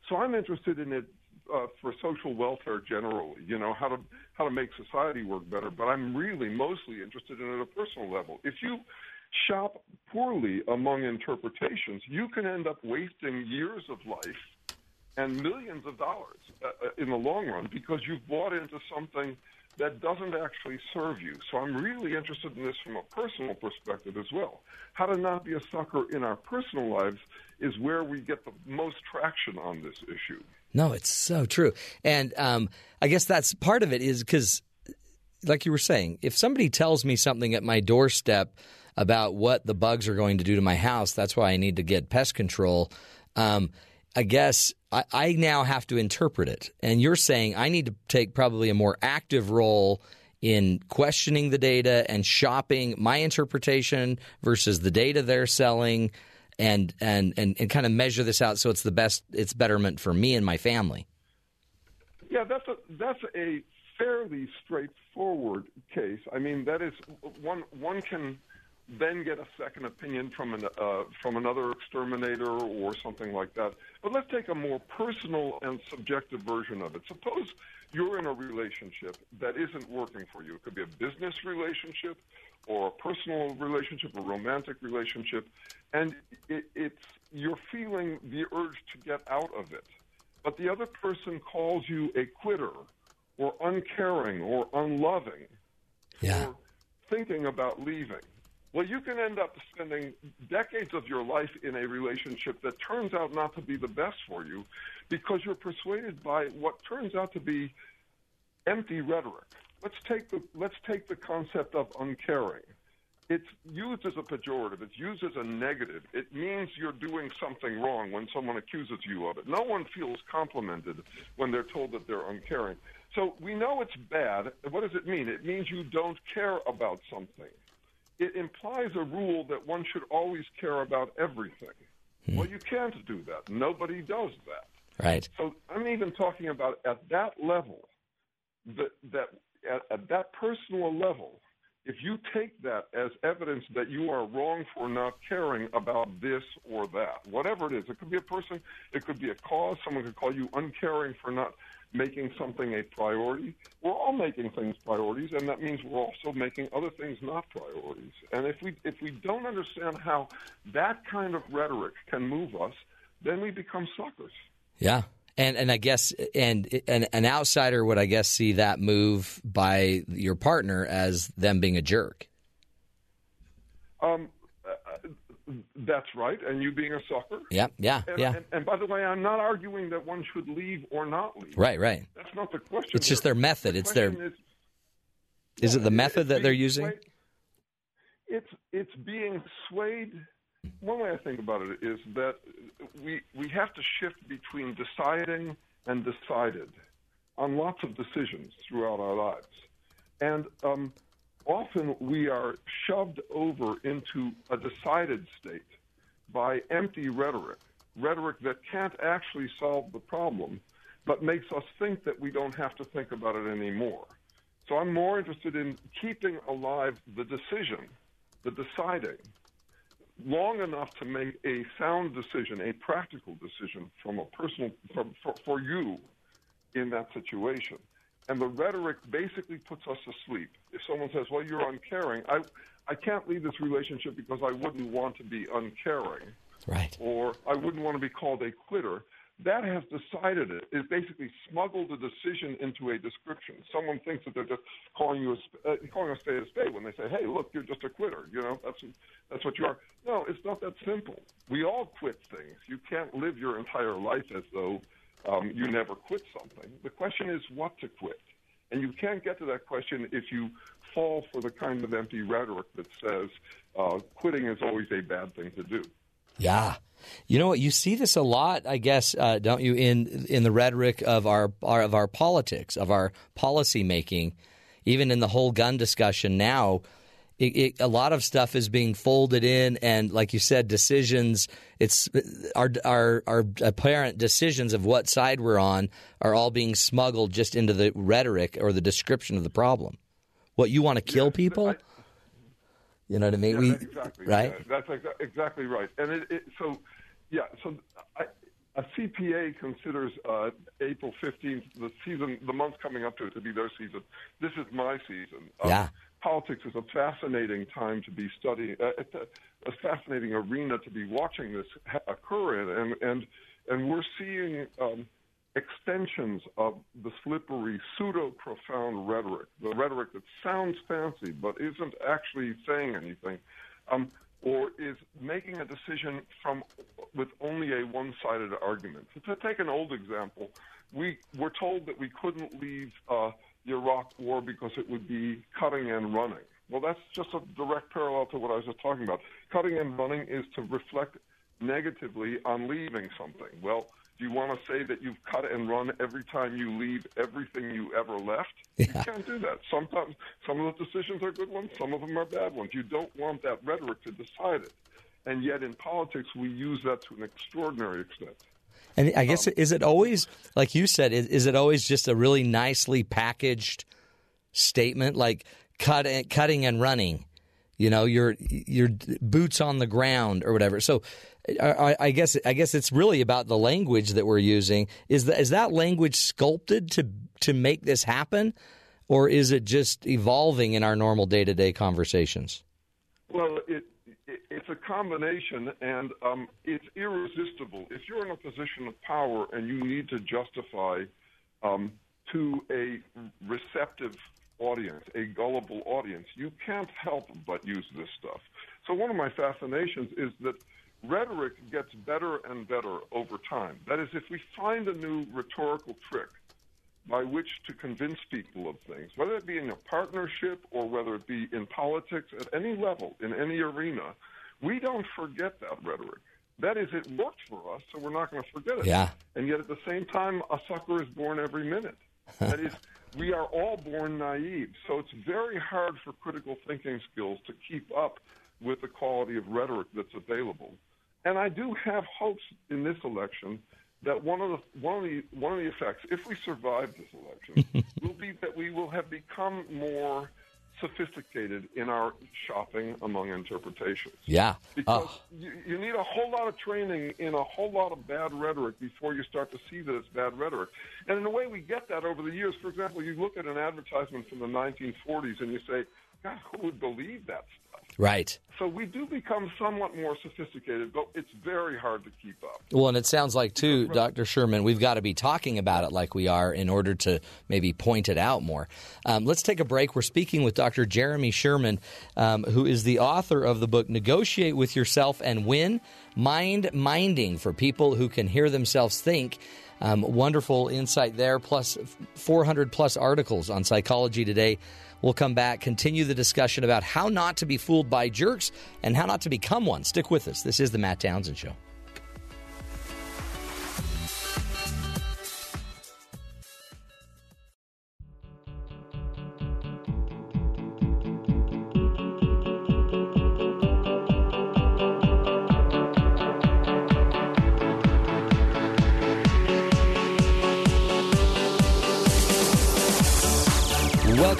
So I'm interested in it uh, for social welfare generally. You know how to how to make society work better. But I'm really mostly interested in it at a personal level. If you shop poorly among interpretations, you can end up wasting years of life and millions of dollars uh, uh, in the long run because you've bought into something that doesn't actually serve you. So I'm really interested in this from a personal perspective as well. How to not be a sucker in our personal lives is where we get the most traction on this issue. No, it's so true. And um, I guess that's part of it is because, like you were saying, if somebody tells me something at my doorstep about what the bugs are going to do to my house. That's why I need to get pest control. Um, I guess I, I now have to interpret it. And you're saying I need to take probably a more active role in questioning the data and shopping my interpretation versus the data they're selling and and and, and kind of measure this out so it's the best it's betterment for me and my family. Yeah, that's a that's a fairly straightforward case. I mean, that is one one can then get a second opinion from an uh, from another exterminator or something like that. But let's take a more personal and subjective version of it. Suppose you're in a relationship that isn't working for you. It could be a business relationship or a personal relationship, a romantic relationship, and it, it's you're feeling the urge to get out of it. But the other person calls you a quitter or uncaring or unloving yeah. or thinking about leaving. Well, you can end up spending decades of your life in a relationship that turns out not to be the best for you because you're persuaded by what turns out to be empty rhetoric. Let's take the let's take the concept of uncaring. It's used as a pejorative. It's used as a negative. It means you're doing something wrong when someone accuses you of it. No one feels complimented when they're told that they're uncaring. So we know it's bad. What does it mean? It means you don't care about something it implies a rule that one should always care about everything. Hmm. Well, you can't do that. Nobody does that. Right. So I'm even talking about at that level, that, that at, at that personal level, if you take that as evidence that you are wrong for not caring about this or that, whatever it is, it could be a person, it could be a cause, someone could call you uncaring for not making something a priority. We're all making things priorities, and that means we're also making other things not priorities. And if we if we don't understand how that kind of rhetoric can move us, then we become suckers. Yeah. And and I guess and, and an outsider would I guess see that move by your partner as them being a jerk. Um, that's right, and you being a sucker. Yeah, yeah, and, yeah. And, and, by the way, I'm not arguing that one should leave or not leave. Right, right. That's not the question. It's just their method. The it's their. Is, is it the method that they're using? Swayed, it's it's being swayed. One way I think about it is that we we have to shift between deciding and decided on lots of decisions throughout our lives, and um, often we are shoved over into a decided state by empty rhetoric, rhetoric that can't actually solve the problem, but makes us think that we don't have to think about it anymore. So I'm more interested in keeping alive the decision, the deciding, long enough to make a sound decision, a practical decision from a personal, from, for, for you in that situation. And the rhetoric basically puts us to sleep. If someone says, well, you're uncaring, I, I can't leave this relationship because I wouldn't want to be uncaring. Right. Or I wouldn't want to be called a quitter. That has decided it. it. Basically smuggled a decision into a description. Someone thinks that they're just calling you a, uh, calling a spade a spade when they say, "Hey, look, you're just a quitter." You know, that's that's what you are. No, it's not that simple. We all quit things. You can't live your entire life as though um, you never quit something. The question is what to quit. And you can't get to that question if you fall for the kind of empty rhetoric that says uh, quitting is always a bad thing to do. Yeah. You know what? You see this a lot, I guess, uh, don't you? In in the rhetoric of our, our of our politics, of our policy making, even in the whole gun discussion now, it, it, a lot of stuff is being folded in, and like you said, decisions. It's our our our apparent decisions of what side we're on are all being smuggled just into the rhetoric or the description of the problem. What you want to kill Yeah, people? I- you know what I mean? Yeah, we exactly right. yeah, that's exa- exactly right. And it, it, so, yeah, so I, a CPA considers uh, April 15th, the season, the month coming up to it, to be their season. This is my season. Um, Yeah. Politics is a fascinating time to be studying. Uh, a, a fascinating arena to be watching this occur in, and and and we're seeing um, extensions of the slippery pseudo-profound rhetoric, the rhetoric that sounds fancy but isn't actually saying anything, um, or is making a decision from with only a one-sided argument. To take an old example, we were told that we couldn't leave uh, the Iraq War because it would be cutting and running. Well, that's just a direct parallel to what I was just talking about. Cutting and running is to reflect negatively on leaving something. Well, do you want to say that you've cut and run every time you leave everything you ever left? You can't do that. Sometimes some of the decisions are good ones, some of them are bad ones. You don't want that rhetoric to decide it. And yet in politics, we use that to an extraordinary extent. And I guess oh. is it always like you said? Is, is it always just a really nicely packaged statement, like cut, cutting and running? You know, your your boots on the ground or whatever. So, I, I guess I guess it's really about the language that we're using. Is that is that language sculpted to to make this happen, or is it just evolving in our normal day to day conversations? Well, it, it's a combination, and um, it's irresistible. If you're in a position of power and you need to justify um, to a receptive audience, a gullible audience, you can't help but use this stuff. So one of my fascinations is that rhetoric gets better and better over time. That is, if we find a new rhetorical trick by which to convince people of things, whether it be in a partnership or whether it be in politics at any level, in any arena, we don't forget that rhetoric. That is, it worked for us, so we're not going to forget it. Yeah. And yet, at the same time, a sucker is born every minute. that is, we are all born naive, so it's very hard for critical thinking skills to keep up with the quality of rhetoric that's available. And I do have hopes in this election that one of the one of the one of the effects, if we survive this election, will be that we will have become more sophisticated in our shopping among interpretations. Yeah. Because Oh. you, you need a whole lot of training in a whole lot of bad rhetoric before you start to see that it's bad rhetoric. And in a way, we get that over the years. For example, you look at an advertisement from the 1940s and you say, God, who would believe that stuff? Right. So we do become somewhat more sophisticated, but it's very hard to keep up. Well, and it sounds like too, Dr. Sherman, we've got to be talking about it like we are in order to maybe point it out more. Um, let's take a break. We're speaking with Dr. Jeremy Sherman, um, who is the author of the book "Negotiate with Yourself and Win: Mind Minding for People Who Can Hear Themselves Think." Um, wonderful insight there, plus 400 plus articles on Psychology Today. We'll come back, continue the discussion about how not to be fooled by jerks and how not to become one. Stick with us. This is the Matt Townsend Show.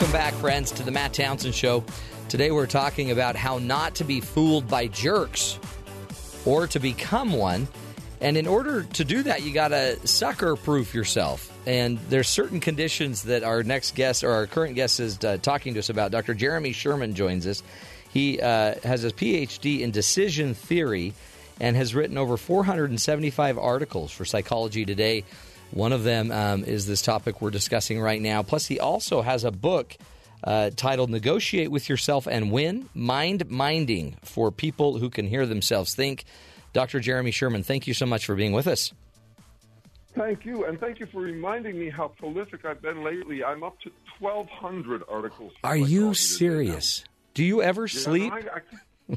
Welcome back, friends, to the Matt Townsend Show. Today we're talking about how not to be fooled by jerks or to become one. And in order to do that, you got to sucker proof yourself. And there's certain conditions that our next guest or our current guest is uh, talking to us about. Dr. Jeremy Sherman joins us. He uh, has a PhD in decision theory and has written over 475 articles for Psychology Today. One of them um, is this topic we're discussing right now. Plus, he also has a book uh, titled Negotiate with Yourself and Win Mind Minding for People Who Can Hear Themselves Think. Dr. Jeremy Sherman, thank you so much for being with us. Thank you, and thank you for reminding me how prolific I've been lately. I'm up to 1,200 articles. Are you serious? Do you ever Yeah, sleep? I, I,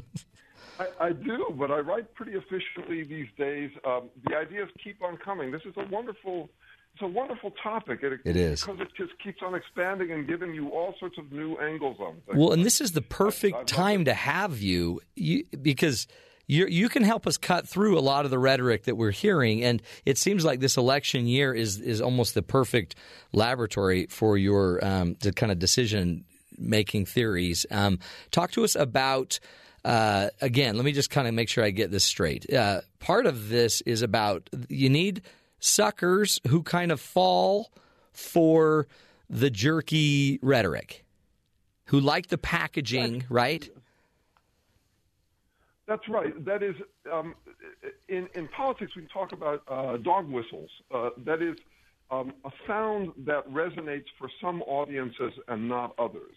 I, I do, but I write pretty efficiently these days. Um, the ideas keep on coming. This is a wonderful, it's a wonderful topic. It, It is. because it just keeps on expanding and giving you all sorts of new angles on things. Well, and this is the perfect time to have you, you because you you can help us cut through a lot of the rhetoric that we're hearing, and it seems like this election year is is almost the perfect laboratory for your um, the kind of decision making theories. Um, talk to us about. Uh, again, let me just kind of make sure I get this straight. Uh, part of this is about you need suckers who kind of fall for the jerky rhetoric who like the packaging, right? That's right. That is, um, in in politics, we talk about uh, dog whistles. Uh, that is um, a sound that resonates for some audiences and not others.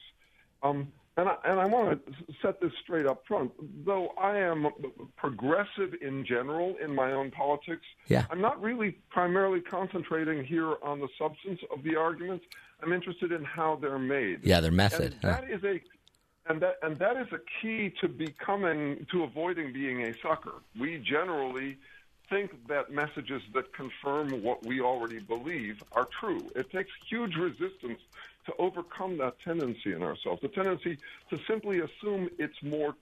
Um, and I, and I want to set this straight up front. Though I am progressive in general in my own politics, Yeah. I'm not really primarily concentrating here on the substance of the arguments. I'm interested in how they're made. Yeah, their method, And huh? that is a and that and that is a key to becoming to avoiding being a sucker. We generally think that messages that confirm what we already believe are true. It takes huge resistance to overcome that tendency in ourselves, the tendency to simply assume it's more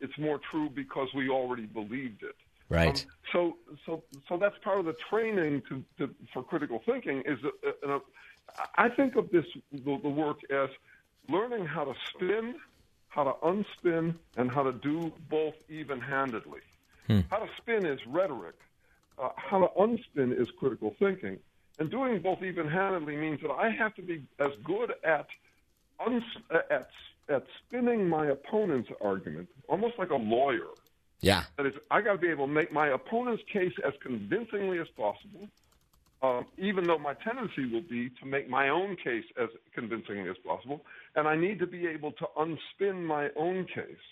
it's more true because we already believed it. Right. Um, so, so, so that's part of the training to, to for critical thinking. Is uh, uh, I think of this the, the work as learning how to spin, how to unspin, and how to do both even-handedly. Hmm. How to spin is rhetoric. Uh, how to unspin is critical thinking. And doing both even-handedly means that I have to be as good at uns- at at spinning my opponent's argument, almost like a lawyer. Yeah. That is, I got to be able to make my opponent's case as convincingly as possible, um, even though my tendency will be to make my own case as convincingly as possible. And I need to be able to unspin my own case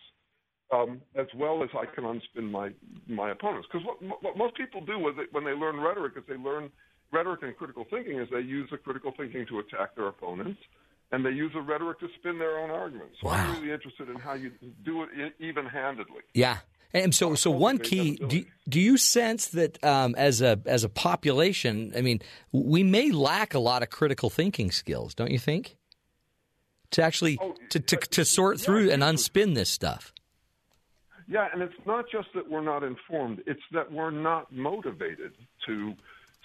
um, as well as I can unspin my my opponents. Because what, what most people do when they, when they learn rhetoric is they learn rhetoric and critical thinking is they use the critical thinking to attack their opponents and they use the rhetoric to spin their own arguments. So I'm really interested in how you do it even-handedly. Yeah. And so, so one key. Do, do you sense that um, as a as a population, I mean, we may lack a lot of critical thinking skills, don't you think? To actually to, to, to sort through and unspin this stuff. Yeah, and it's not just that we're not informed; it's that we're not motivated to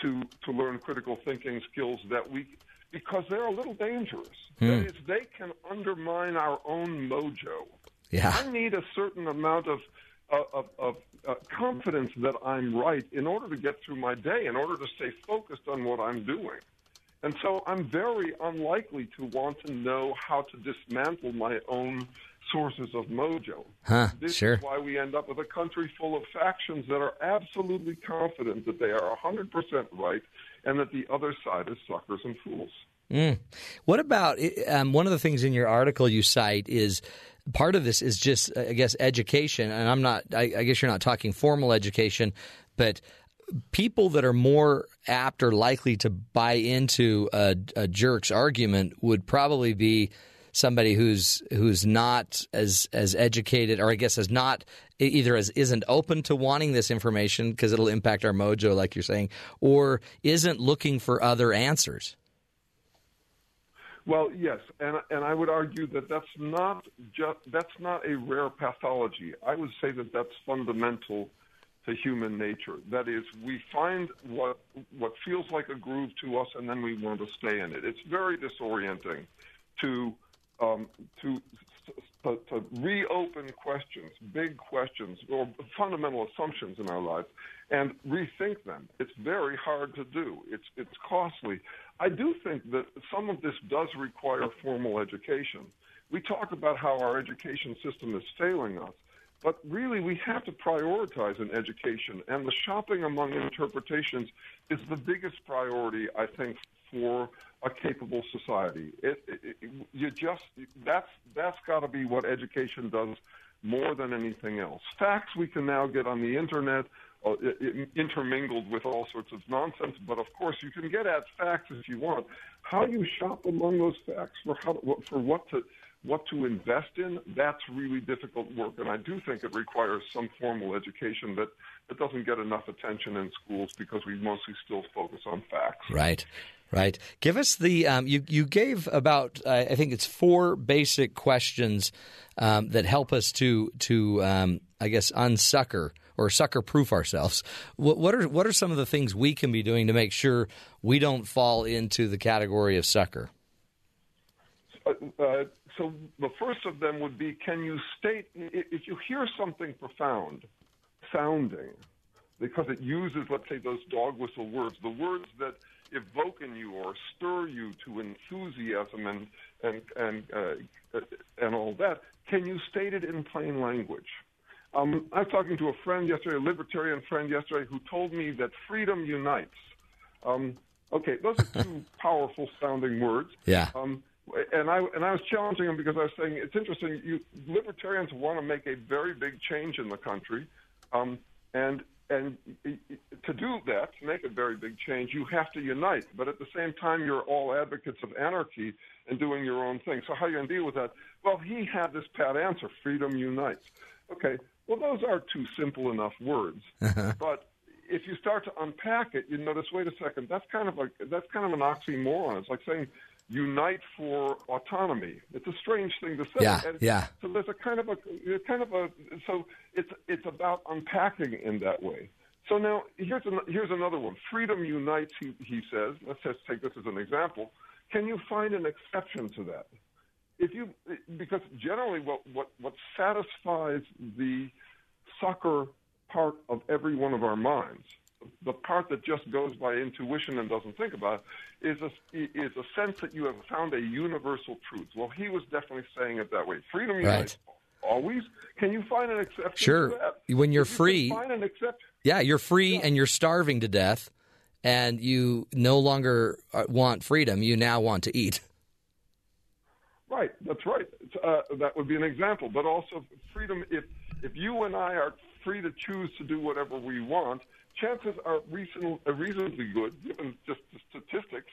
to to learn critical thinking skills that we because they're a little dangerous. Hmm. That is, they can undermine our own mojo. Yeah. I need a certain amount of of, of uh, confidence that I'm right in order to get through my day, in order to stay focused on what I'm doing. And so I'm very unlikely to want to know how to dismantle my own sources of mojo. Huh, this sure. is why we end up with a country full of factions that are absolutely confident that they are 100% right and that the other side is suckers and fools. Mm. What about um, one of the things in your article you cite is part of this is just I guess education, and I'm not. I, I guess you're not talking formal education, but people that are more apt or likely to buy into a, a jerk's argument would probably be somebody who's who's not as as educated or I guess is not either as isn't open to wanting this information because it'll impact our mojo like you're saying or isn't looking for other answers. Well, yes, and and I would argue that that's not just that's not a rare pathology. I would say that that's fundamental to human nature. That is, we find what what feels like a groove to us, and then we want to stay in it. It's very disorienting to um, to, to to reopen questions, big questions, or fundamental assumptions in our lives, and rethink them. It's very hard to do. It's it's costly. I do think that some of this does require formal education. We talk about how our education system is failing us, but really we have to prioritize an education, and the shopping among interpretations is the biggest priority, I think, for a capable society. It, it, it, you just that's that's got to be what education does more than anything else. Facts we can now get on the internet, uh, intermingled with all sorts of nonsense. But of course, you can get at facts if you want. How you shop among those facts for how for what to what to invest in, that's really difficult work. And I do think it requires some formal education that, that doesn't get enough attention in schools because we mostly still focus on facts. Right. Right. Give us the um, you you gave about uh, I think it's four basic questions um, that help us to to um, I guess unsucker or sucker proof ourselves. What, what, are what are some of the things we can be doing to make sure we don't fall into the category of sucker? Uh, uh, so the first of them would be: Can you state if you hear something profound sounding because it uses, let's say, those dog whistle words, the words that evoke in you or stir you to enthusiasm and and and uh, and all that. Can you state it in plain language? Um, I was talking to a friend yesterday, a libertarian friend yesterday, who told me that freedom unites. Um, okay, those are two powerful sounding words. Yeah. Um, and I and I was challenging him because I was saying it's interesting. You libertarians want to make a very big change in the country, um, and and to do that, to make a very big change, you have to unite. But at the same time, you're all advocates of anarchy and doing your own thing. So how are you going to deal with that? Well, he had this pat answer: freedom unites. Okay, well, those are two simple enough words, but if you start to unpack it, you notice, wait a second, that's kind of a that's kind of an oxymoron. It's like saying unite for autonomy. It's a strange thing to say. Yeah, yeah. So there's a kind of a kind of a so it's it's about unpacking in that way. So now here's an, here's another one. Freedom unites. He he says. Let's just take this as an example. Can you find an exception to that? If you because generally what what what satisfies the sucker part of every one of our minds the part that just goes by intuition and doesn't think about it, is a is a sense that you have found a universal truth. Well, he was definitely saying it that way. Freedom unites always. Can you find an exception? Sure. To that? When you're If you free, find an exception. yeah, you're free and you're starving to death, and you no longer uh, want freedom. You now want to eat. Right, that's right. Uh, that would be an example. But also freedom. If if you and I are free to choose to do whatever we want, chances are reason, uh, reasonably good, given just the statistics,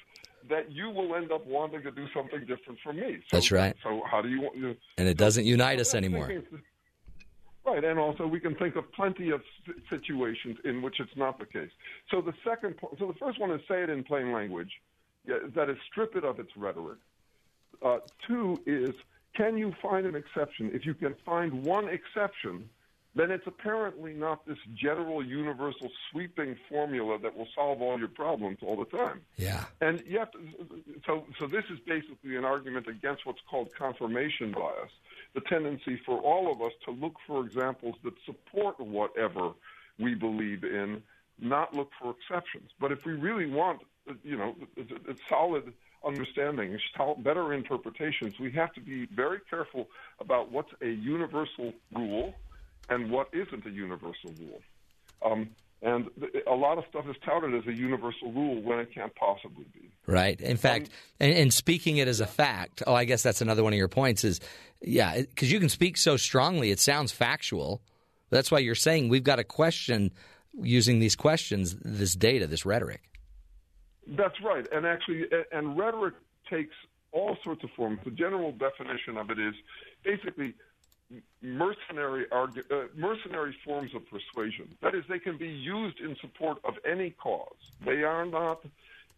that you will end up wanting to do something different from me. So, That's right. So how do you want? You And it doesn't unite us anymore. Right, and also we can think of plenty of situations in which it's not the case. So the second, so the first one is say it in plain language. Yeah, that is strip it of its rhetoric. Uh, two is can you find an exception? If you can find one exception, then it's apparently not this general, universal, sweeping formula that will solve all your problems all the time. Yeah. And you have to, so, so this is basically an argument against what's called confirmation bias, the tendency for all of us to look for examples that support whatever we believe in, not look for exceptions. But if we really want, you know, a, a solid understanding, better interpretations, we have to be very careful about what's a universal rule and what isn't a universal rule. Um, and a lot of stuff is touted as a universal rule when it can't possibly be. Right. In fact, and, and speaking it as a fact. Oh, I guess that's another one of your points. Is yeah, because you can speak so strongly, it sounds factual. That's why you're saying we've got to question using these questions, this data, this rhetoric. That's right. And actually, and rhetoric takes all sorts of forms. The general definition of it is basically mercenary argu- uh, mercenary forms of persuasion. That is, they can be used in support of any cause. They are not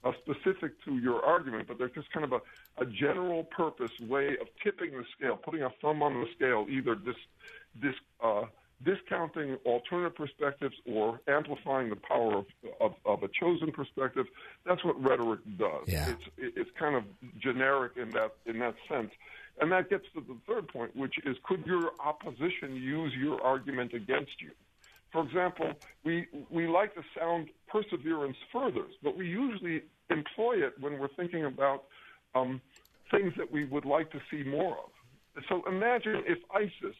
uh, specific to your argument, but they're just kind of a, a general purpose way of tipping the scale, putting a thumb on the scale, either dis, dis, uh, discounting alternative perspectives or amplifying the power of, of, of a chosen perspective. That's what rhetoric does. Yeah. It's, it's kind of generic in that in that sense. And that gets to the third point, which is could your opposition use your argument against you? For example, we, we like to sound perseverance furthers, but we usually employ it when we're thinking about um, things that we would like to see more of. So imagine if ISIS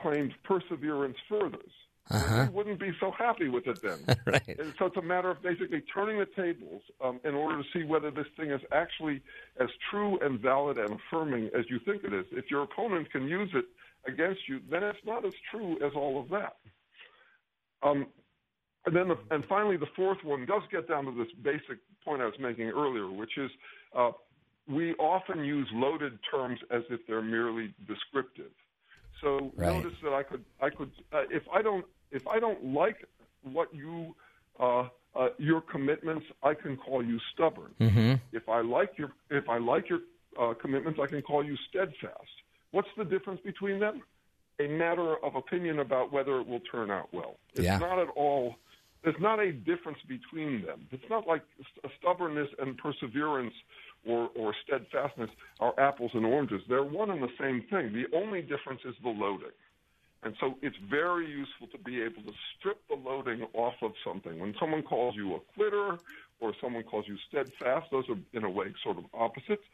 claimed perseverance furthers. Uh-huh. We wouldn't be so happy with it then. right. And so it's a matter of basically turning the tables um, in order to see whether this thing is actually as true and valid and affirming as you think it is. If your opponent can use it against you, then it's not as true as all of that. Um, and then, the, and finally, the fourth one does get down to this basic point I was making earlier, which is uh, we often use loaded terms as if they're merely descriptive. So Right. notice that I could, I could, uh, if I don't, if I don't like what you, uh, uh, your commitments, I can call you stubborn. Mm-hmm. If I like your, if I like your uh, commitments, I can call you steadfast. What's the difference between them? A matter of opinion about whether it will turn out well. It's Yeah. not at all. There's not a difference between them. It's not like st- stubbornness and perseverance or, or steadfastness are apples and oranges. They're one and the same thing. The only difference is the loading. And so it's very useful to be able to strip the loading off of something. When someone calls you a quitter or someone calls you steadfast, those are in a way sort of opposites.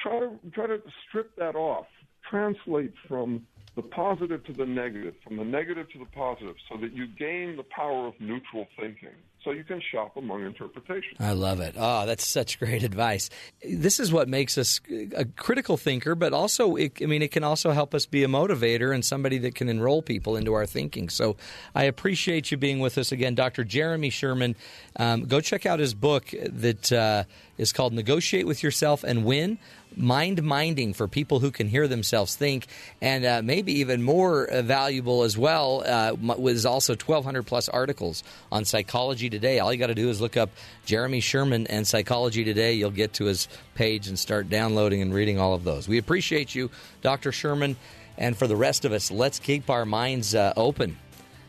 Try to try to strip that off. Translate from the positive to the negative, from the negative to the positive, so that you gain the power of neutral thinking. So you can shop among interpretations. I love it. Oh, that's such great advice. This is what makes us a critical thinker, but also, it, I mean, it can also help us be a motivator and somebody that can enroll people into our thinking. So I appreciate you being with us again, Dr. Jeremy Sherman. Um, go check out his book that uh, is called Negotiate with Yourself and Win mind minding for people who can hear themselves think, and uh, maybe even more uh, valuable as well uh, was also 1,200 plus articles on Psychology Today. All you got to do is look up Jeremy Sherman and Psychology Today. You'll get to his page and start downloading and reading all of those. We appreciate you, Dr. Sherman. And for the rest of us, let's keep our minds uh, open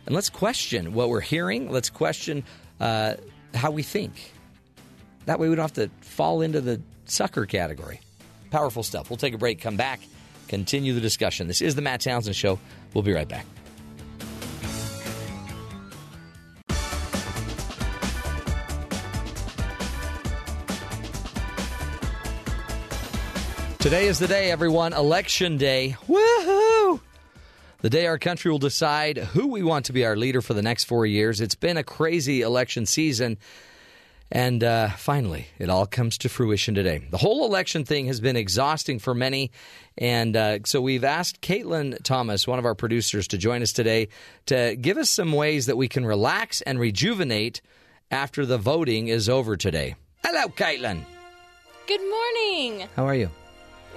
and let's question what we're hearing. Let's question uh, how we think. That way we don't have to fall into the sucker category. Powerful stuff. We'll take a break, come back, continue the discussion. This is the Matt Townsend Show. We'll be right back. Today is the day, everyone. Election day. Woohoo! The day our country will decide who we want to be our leader for the next four years. It's been a crazy election season. And uh, finally, it all comes to fruition today. The whole election thing has been exhausting for many. And uh, so we've asked Caitlin Thomas, one of our producers, to join us today to give us some ways that we can relax and rejuvenate after the voting is over today. Hello, Caitlin. Good morning. How are you?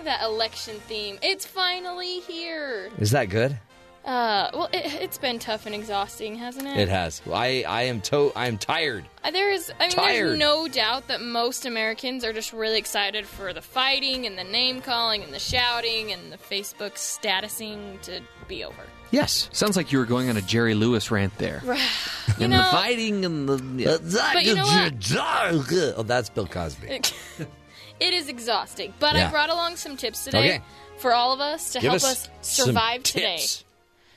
That election theme. It's finally here. Is that good? Uh, well, it, has been tough and exhausting, hasn't it? It has. I, I am to I am tired. Uh, there is. I mean, tired. there's no doubt that most Americans are just really excited for the fighting and the name calling and the shouting and the Facebook statusing to be over. Yes, sounds like you were going on a Jerry Lewis rant there. you and know, the fighting and the. Yeah. But you know what? Oh, that's Bill Cosby. it is exhausting, but Yeah. I brought along some tips today Okay. for all of us to Give help us us some survive today. tips.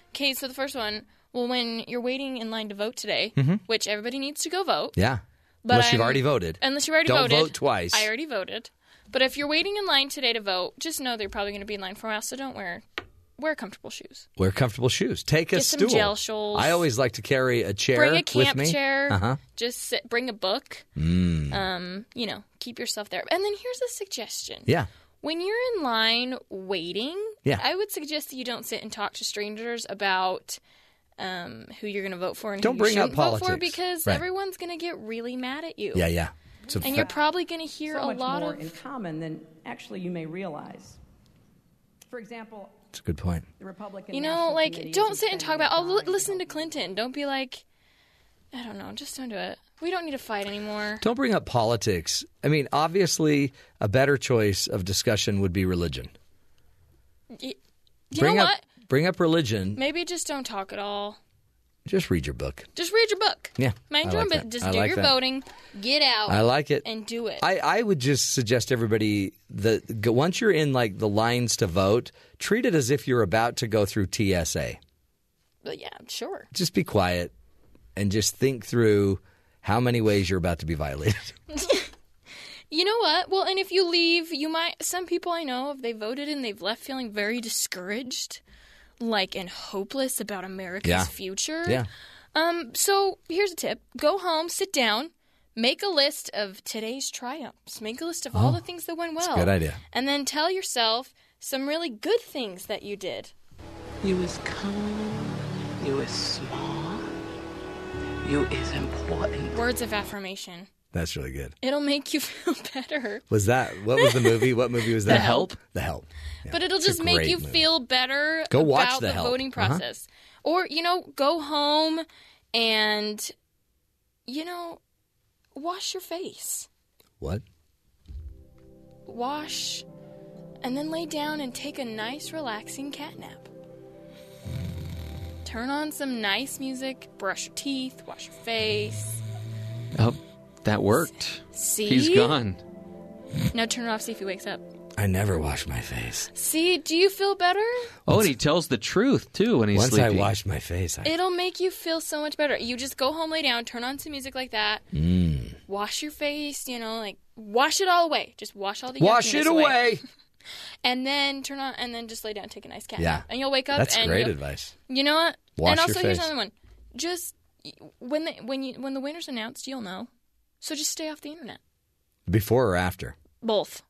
Okay, so the first one, well, when you're waiting in line to vote today, Mhm. which everybody needs to go vote. Yeah. But Unless you've I'm- already voted. Unless you've already Don't voted. vote twice. I already voted. But if you're waiting in line today to vote, just know they're probably going to be in line for a while, so don't wear wear comfortable shoes. Wear comfortable shoes. Take a Get some stool. gel. I always like to carry a chair bring a camp chair. Uh-huh. Just sit, bring a book. Mm. Um, you know, keep yourself there. And then here's a suggestion. Yeah. When you're in line waiting, Yeah. I would suggest that you don't sit and talk to strangers about um, who you're going to vote for and Don't who bring you up shouldn't vote for politics. because Right. everyone's going to get really mad at you. Yeah, yeah. It's and fa- you're probably going to hear so a much lot more of in common than actually you may realize. For example, it's a good point. the Republican. You know, National like, don't sit and talk about, defending oh, li- listen to Clinton. Don't be like, I don't know, just don't do it. We don't need to fight anymore. Don't bring up politics. I mean, obviously, a better choice of discussion would be religion. Y- You bring know up what? bring up religion. Maybe just don't talk at all. Just read your book. Just read your book. Yeah, Mind your own business. Just I do like your that. voting. Get out. I like it. And do it. I, I would just suggest everybody that once you're in like the lines to vote, treat it as if you're about to go through TSA. But yeah, sure. Just be quiet and just think through how many ways you're about to be violated. You know what? Well, and if you leave, you might. Some people I know, if they voted and they've left feeling very discouraged, like and hopeless about America's Yeah. future. Yeah. Um. So here's a tip: go home, sit down, make a list of today's triumphs. Make a list of all Oh, the things that went well. that's a good idea. And then tell yourself some really good things that you did. You was calm. You was smart. You is important. Words of affirmation. That's really good. It'll make you feel better. Was that what was the movie? What movie was that? The Help. The Help. Yeah, but it'll just make you movie. feel better Go watch about The the, Help. voting Uh-huh. process. Or, you know, go home and, you know, wash your face. What? Wash and then lay down and take a nice, relaxing cat nap. Turn on some nice music, brush your teeth, wash your face. Oh, that worked. See? He's gone. Now turn it off, see if he wakes up. I never wash my face. See, do you feel better? Oh, and he tells the truth too when he's Once sleeping. I wash my face, I It'll make you feel so much better. You just go home, lay down, turn on some music like that, Mm. wash your face, you know, like wash it all away. Just wash all the wash it yuckiness away. and then turn on, and then just lay down, and take a nice cat Yeah. nap, and you'll wake up. That's and great advice. You know what? Wash and your also here's another one. Just when the when you when the winner's announced, you'll know. So just stay off the internet. Before or after? Both.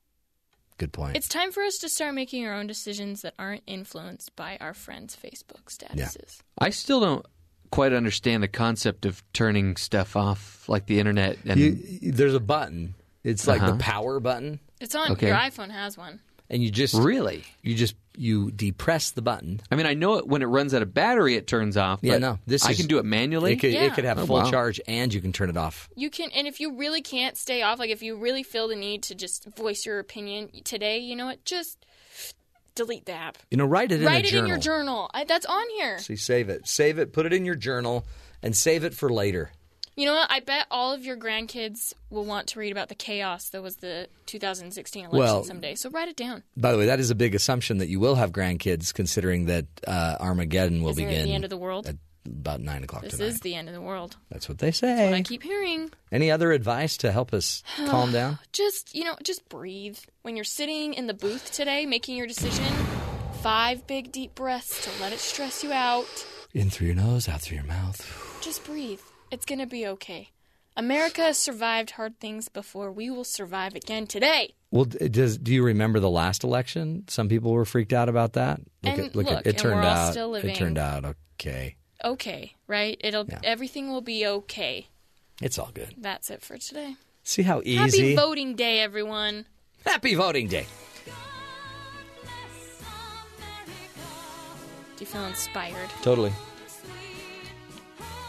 Good point. It's time for us to start making our own decisions that aren't influenced by our friends' Facebook statuses. I still don't quite understand the concept of turning stuff off, like the internet. And You- there's a button. It's like Uh-huh. the power button, It's on Okay. your iPhone has one. And you just really, you just you depress the button. I mean, I know it when it runs out of battery, it turns off. Yeah, but no, this I is- can do it manually. It could, Yeah. it could have Oh, full wow. charge, and you can turn it off. You can, and if you really can't stay off, like if you really feel the need to just voice your opinion today, you know what? Just delete the app. You know, write it in Write a it journal. in your journal. I, that's on here. See, save it, save it, put it in your journal, and save it for later. You know what? I bet all of your grandkids will want to read about the chaos that was the 2016 election Well- someday. So write it down. By the way, that is a big assumption that you will have grandkids, considering that uh, Armageddon will Isn't it begin the end of the world? at about nine o'clock This tonight. is the end of the world. That's what they That's what I keep hearing. Any other advice to help us calm down? Just, you know, just breathe. When you're sitting in the booth today making your decision, five big deep breaths to let it stress you out. In through your nose, out through your mouth. Just breathe. It's going to be okay. America has survived hard things before. We will survive again today. Well, does do you remember the last election? Some people were freaked out about that. And at, look, look, at, it turned out. It turned out okay. Okay, right? It'll everything will be okay. It's all good. That's it for today. See how easy. Happy voting day, everyone. Happy voting day. Do you feel inspired? Totally.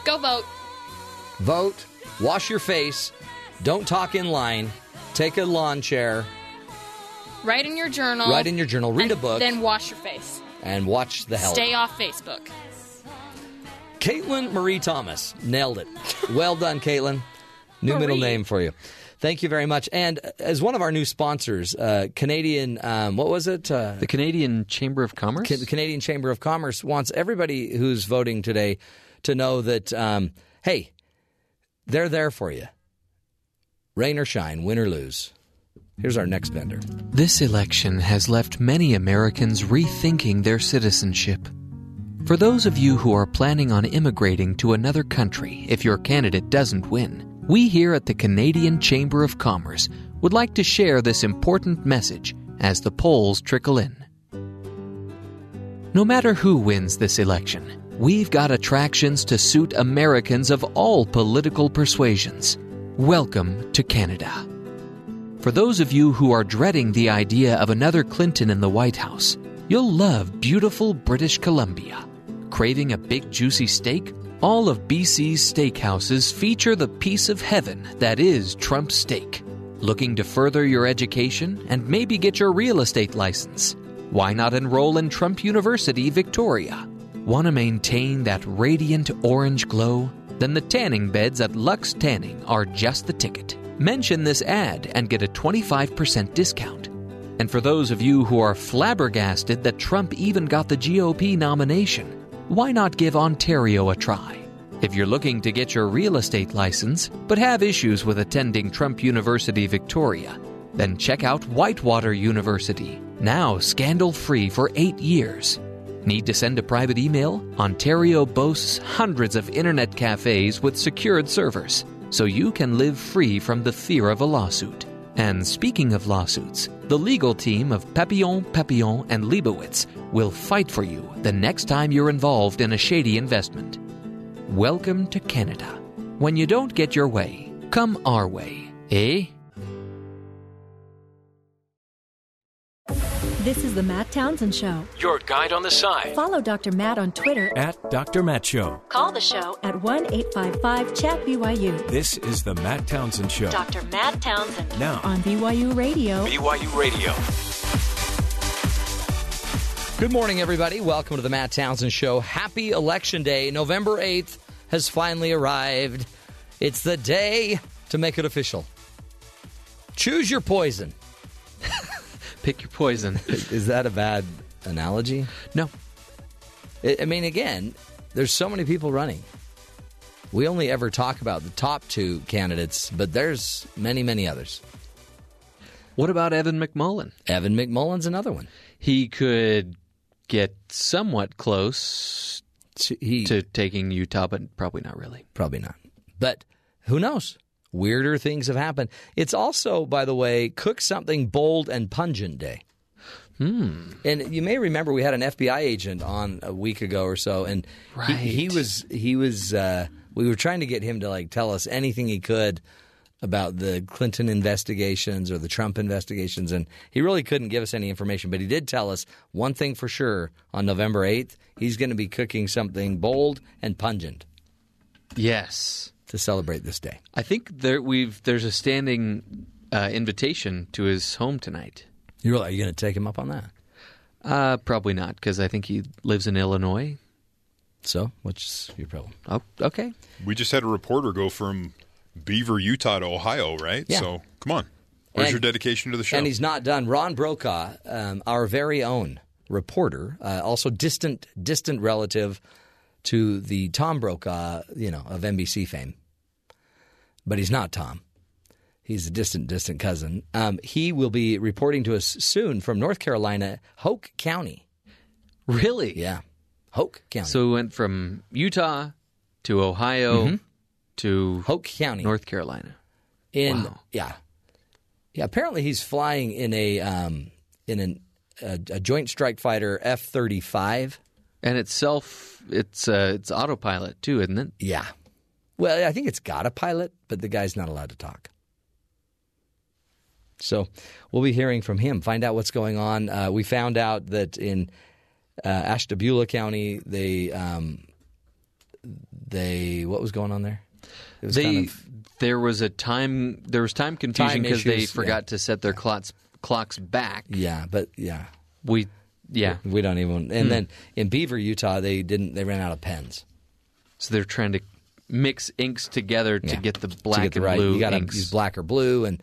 Go vote. Vote. Wash your face. Don't talk in line. Take a lawn chair. Write in your journal. Write in your journal. Read a book. Then wash your face. and watch the hell. Stay off Facebook. Caitlin Marie Thomas nailed it. Well done, Caitlin. New middle name for you. Thank you very much. And as one of our new sponsors, uh, Canadian, um, what was it? Uh, the Canadian Chamber of Commerce. Ca- the Canadian Chamber of Commerce wants everybody who's voting today to know that, um, hey, they're there for you. Rain or shine, win or lose. Here's our next vendor. This election has left many Americans rethinking their citizenship. For those of you who are planning on immigrating to another country if your candidate doesn't win, we here at the Canadian Chamber of Commerce would like to share this important message as the polls trickle in. No matter who wins this election, we've got attractions to suit Americans of all political persuasions. Welcome to Canada. For those of you who are dreading the idea of another Clinton in the White House, you'll love beautiful British Columbia. Craving a big juicy steak? All of BC's steakhouses feature the piece of heaven that is Trump steak. Looking to further your education and maybe get your real estate license? Why not enroll in Trump University, Victoria? Want to maintain that radiant orange glow? Then the tanning beds at Lux Tanning are just the ticket. Mention this ad and get a 25% discount. And for those of you who are flabbergasted that Trump even got the GOP nomination, why not give Ontario a try? If you're looking to get your real estate license but have issues with attending Trump University Victoria, then check out Whitewater University, now scandal free for eight years. Need to send a private email? Ontario boasts hundreds of internet cafes with secured servers, so you can live free from the fear of a lawsuit. And speaking of lawsuits, the legal team of Papillon, Papillon, and Leibowitz will fight for you the next time you're involved in a shady investment. Welcome to Canada. When you don't get your way, come our way, eh? This is the Matt Townsend Show. Your guide on the side. Follow Dr. Matt on Twitter. At Dr. Matt Show. Call the show at 1 855 Chat BYU. This is the Matt Townsend Show. Dr. Matt Townsend. Now. On BYU Radio. BYU Radio. Good morning, everybody. Welcome to the Matt Townsend Show. Happy Election Day. November 8th has finally arrived. It's the day to make it official. Choose your poison. Pick your poison. Is that a bad analogy? No. I mean, again, there's so many people running. We only ever talk about the top two candidates, but there's many, many others. What about Evan McMullin? Evan McMullin's another one. He could get somewhat close he to taking Utah, but probably not really. Probably not. But who knows? Weirder things have happened. It's also, by the way, cook something bold and pungent day. Hmm. And you may remember we had an FBI agent on a week ago or so, and he, he was he was uh, we were trying to get him to like tell us anything he could about the Clinton investigations or the Trump investigations, and he really couldn't give us any information. But he did tell us one thing for sure: on November eighth, he's going to be cooking something bold and pungent. Yes, to celebrate this day. I think there we've there's a standing uh, invitation to his home tonight. You really, are you going to take him up on that? Uh, probably not, because I think he lives in Illinois. So, what's your problem? Oh, okay. We just had a reporter go from Beaver, Utah to Ohio, right? Yeah. So come on. Where's And- your dedication to the show? And he's not done. Ron Brokaw, um, our very own reporter, uh, also distant distant relative to the Tom Brokaw, you know, of NBC fame. But he's not Tom. He's a distant, distant cousin. Um, he will be reporting to us soon from North Carolina, Hoke County. Really? Yeah, Hoke County. So we went from Utah to Ohio Mhm. to Hoke County, North Carolina. in Wow. yeah, yeah. Apparently, he's flying in a um, in an, a, a Joint Strike Fighter F thirty five. And it's self, it's uh, it's autopilot too, isn't it? Yeah. Well, I think it's got a pilot, but the guy's not allowed to talk. So we'll be hearing from him, find out what's going on. Uh, we found out that in uh, Ashtabula County, they um, they what was going on there? Was They kind of- there was a time there was time confusion because they forgot yeah. to set their clocks clocks back. yeah, but yeah, We yeah. we don't even. And Hmm. then in Beaver, Utah, they didn't. They ran out of pens. So they're trying to mix inks together to Yeah. get the black get the and right. blue You got to use black or blue, and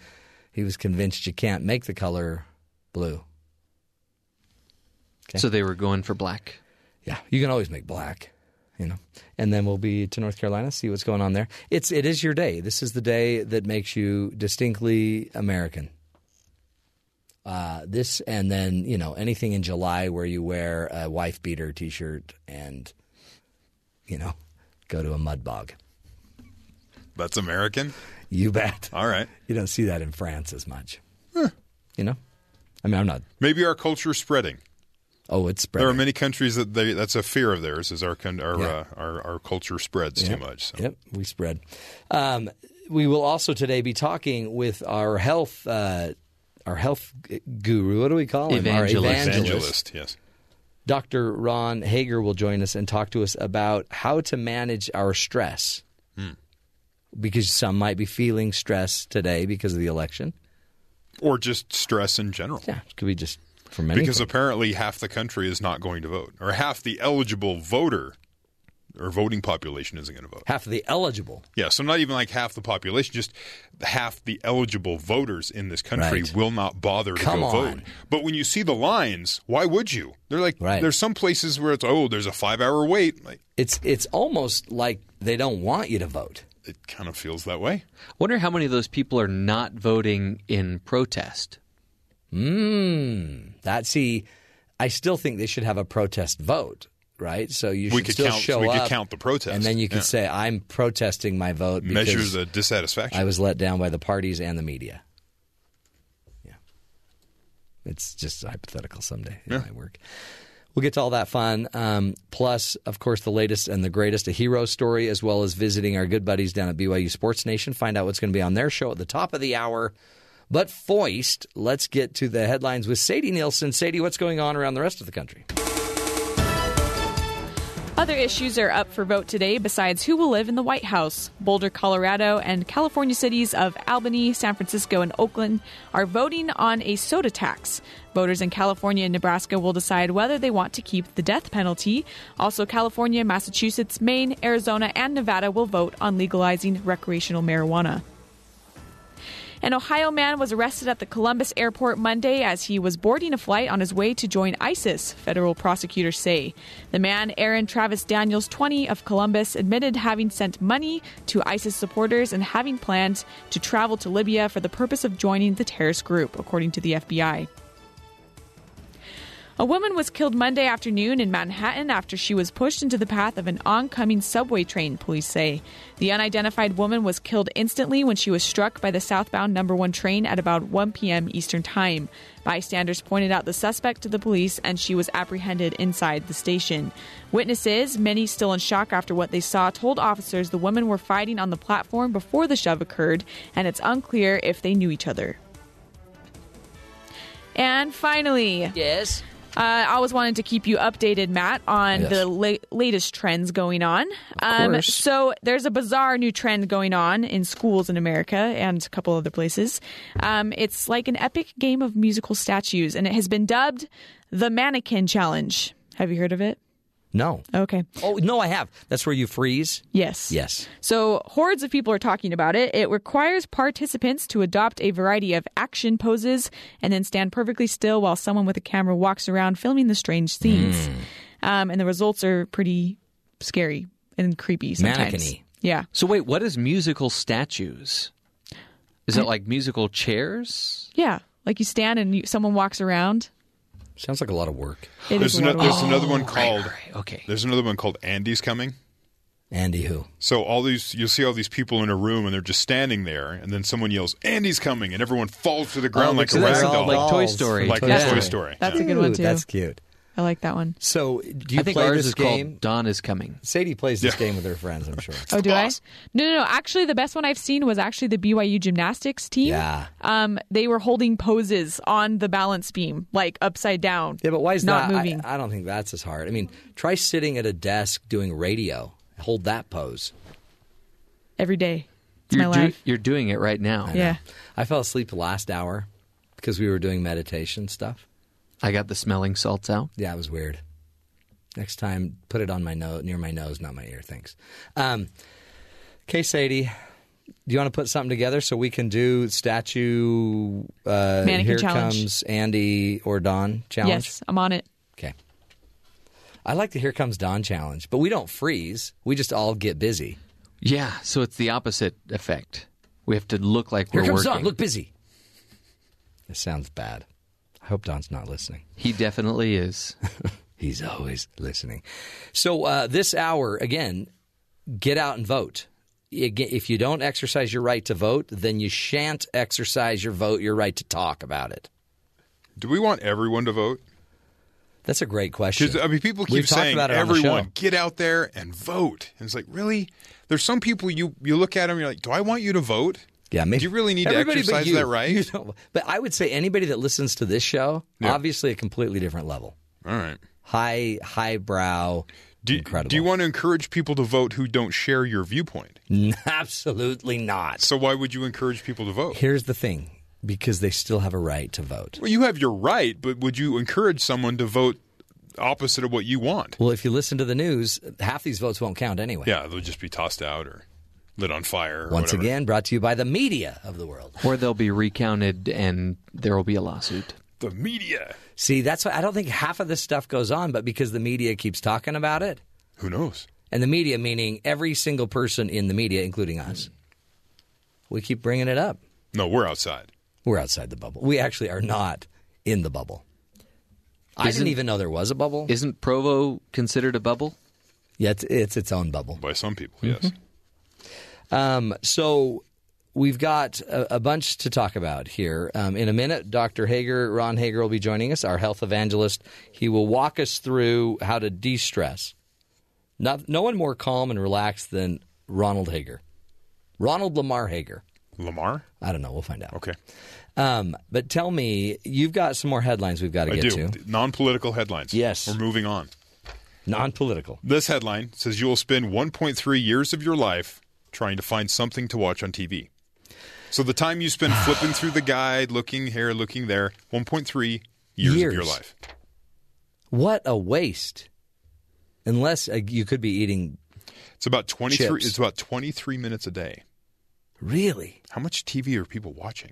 he was convinced you can't make the color blue. Okay. So they were going for black. Yeah, you can always make black, you know. And then we'll be to North Carolina, see what's going on there. It's it is your day. This is the day that makes you distinctly American. Uh, this and then you know anything in July where you wear a wife beater T-shirt and you know go to a mud bog. That's American? You bet. All right. You don't see that in France as much. You know, I mean, I'm not. Maybe our culture is spreading. Oh, it's spreading. There are many countries that they, that's a fear of theirs, is our con- our, Yeah. uh, our our culture spreads Yep. too much. So. Yep, we spread. Um, we will also today be talking with our health uh, our health guru. What do we call him? Our Evangelist. Evangelist, yes. Dr. Ron Hager will join us and talk to us about how to manage our stress. Hmm. Because some might be feeling stress today because of the election. Or just stress in general. Yeah, it could be just from anything. Because apparently half the country is not going to vote, or half the eligible voter or voting population isn't going to vote. half of the eligible. Yeah, so not even like half the population, just half the eligible voters in this country Right. will not bother to Come go on. vote. But when you see the lines, why would you? They're like, Right. there's some places where it's, oh, there's a five hour wait. Like, It's it's almost like they don't want you to vote. it kind of feels that way. Wonder how many of those people are not voting in protest. Mm, that see, I still think they should have a protest vote, right? So you We should could still count- show we could up, count the protest, and then you could yeah. say, "I'm protesting my vote." because Measures the dissatisfaction. I was let down by the parties and the media. Yeah, it's just hypothetical. Someday it Yeah. might work. We'll get to all that fun. Um, plus, of course, the latest and the greatest, a hero story, as well as visiting our good buddies down at BYU Sports Nation. Find out what's going to be on their show at the top of the hour. But foist, let's get to the headlines with Sadie Nielsen. Sadie, what's going on around the rest of the country? Other issues are up for vote today besides who will live in the White House. Boulder, Colorado, and California cities of Albany, San Francisco, and Oakland are voting on a soda tax. Voters in California and Nebraska will decide whether they want to keep the death penalty. Also, California, Massachusetts, Maine, Arizona, and Nevada will vote on legalizing recreational marijuana. An Ohio man was arrested at the Columbus airport Monday as he was boarding a flight on his way to join ISIS, federal prosecutors say. The man, Aaron Travis Daniels, 20, of Columbus, admitted having sent money to ISIS supporters and having planned to travel to Libya for the purpose of joining the terrorist group, according to the FBI. A woman was killed Monday afternoon in Manhattan after she was pushed into the path of an oncoming subway train, police say. The unidentified woman was killed instantly when she was struck by the southbound number 1 train at about 1 p.m. Eastern Time. Bystanders pointed out the suspect to the police and she was apprehended inside the station. Witnesses, many still in shock after what they saw, told officers the women were fighting on the platform before the shove occurred and it's unclear if they knew each other. And finally, yes, I always wanted to keep you updated, Matt, on Yes. the la- latest trends going on. Um, so there's a bizarre new trend going on in schools in America and a couple other places. Um, it's like an epic game of musical statues, and it has been dubbed the Mannequin Challenge. Have you heard of it? No. Okay. Oh no, I have. That's where you freeze. Yes. Yes. So, hordes of people are talking about it. It requires participants to adopt a variety of action poses and then stand perfectly still while someone with a camera walks around filming the strange scenes. Um, and the results are pretty scary and creepy sometimes. Mannequin-y. Yeah. So wait, what is musical statues? Is it like musical chairs? Yeah. Like you stand and you, someone walks around. Sounds like a lot of work. It there's is a lot ano- of there's work. another one oh, called okay. There's another one called Andy's coming. Andy who? So all these you'll see all these people in a room and they're just standing there, and then someone yells, "Andy's coming!" and everyone falls to the oh, ground Oh, like a so that's rag doll, like Toy Story. like Toy Toy Story. Story. That's yeah. a good one, too. That's cute. I like that one. So, do you I think play ours this is game? called Don is Coming. Sadie plays this game with her friends. I'm sure. Oh, do I? No, no, no. Actually, the best one I've seen was actually the BYU gymnastics team. Yeah. Um, they were holding poses on the balance beam, like upside down. Yeah, but why is not that? Moving? I, don't think that's as hard. I mean, try sitting at a desk doing radio. Hold that pose. every day? It's You're, my do- life. you're doing it right now. Yeah. I fell asleep the last hour because we were doing meditation stuff. I got the smelling salts out. Yeah, it was weird. Next time, put it on my nose, near my nose, not my ear. Thanks. Um, okay, Sadie, do you want to put something together so we can do statue? Uh, Mannequin here challenge. comes Andy or Don challenge. Yes, I'm on it. Okay. I like the Here Comes Don challenge, but we don't freeze. We just all get busy. Yeah, so it's the opposite effect. We have to look like Here we're Here comes working. Don. Look busy. This sounds bad. I hope Don's not listening. He definitely is. He's always listening. So uh, this hour again, get out and vote. If you don't exercise your right to vote, then you shan't exercise your vote, your right to talk about it. Do we want everyone to vote? That's a great question. I mean, people keep We've saying about it everyone get out there and vote, and it's like really. There's some people you you look at them, you're like, do I want you to vote? Yeah, maybe. Do you really need to exercise you. that right? You don't- but I would say anybody that listens to this show, Yeah. obviously a completely different level. All right. High, highbrow, Do, incredible. do you want to encourage people to vote who don't share your viewpoint? Absolutely not. So why would you encourage people to vote? Here's the thing because they still have a right to vote. Well, you have your right, but would you encourage someone to vote opposite of what you want? Well, if you listen to the news, half these votes won't count anyway. Yeah, they'll just be tossed out or lit on fire. Or Once whatever. again, brought to you by the media of the world. or they'll be recounted and there will be a lawsuit. the media. See, that's why I don't think half of this stuff goes on, but because the media keeps talking about it. Who knows? And the media, meaning every single person in the media, including us, we keep bringing it up. No, we're outside. We're outside the bubble. We actually are not in the bubble. I Isn't- didn't even know there was a bubble. Isn't Provo considered a bubble? Yeah, it's, it's its own bubble. By some people, Mm-hmm. Um, so we've got a, a bunch to talk about here. Um, in a minute, Dr. Hager, Ron Hager, will be joining us, our health evangelist. He will walk us through how to de stress. Not, no one more calm and relaxed than Ronald Hager. Ronald Lamar Hager. Lamar? I don't know. We'll find out. Okay. Um, but tell me, you've got some more headlines we've got to I get do. to. Non political headlines. Yes. We're moving on. Non political. This headline says you will spend 1.3 years of your life trying to find something to watch on TV. So the time you spend flipping through the guide, looking here, looking there, 1.3 years, of your life. What a waste. Unless uh, you could be eating. It's about 23 Chips. it's about 23 minutes a day. Really? How much TV are people watching?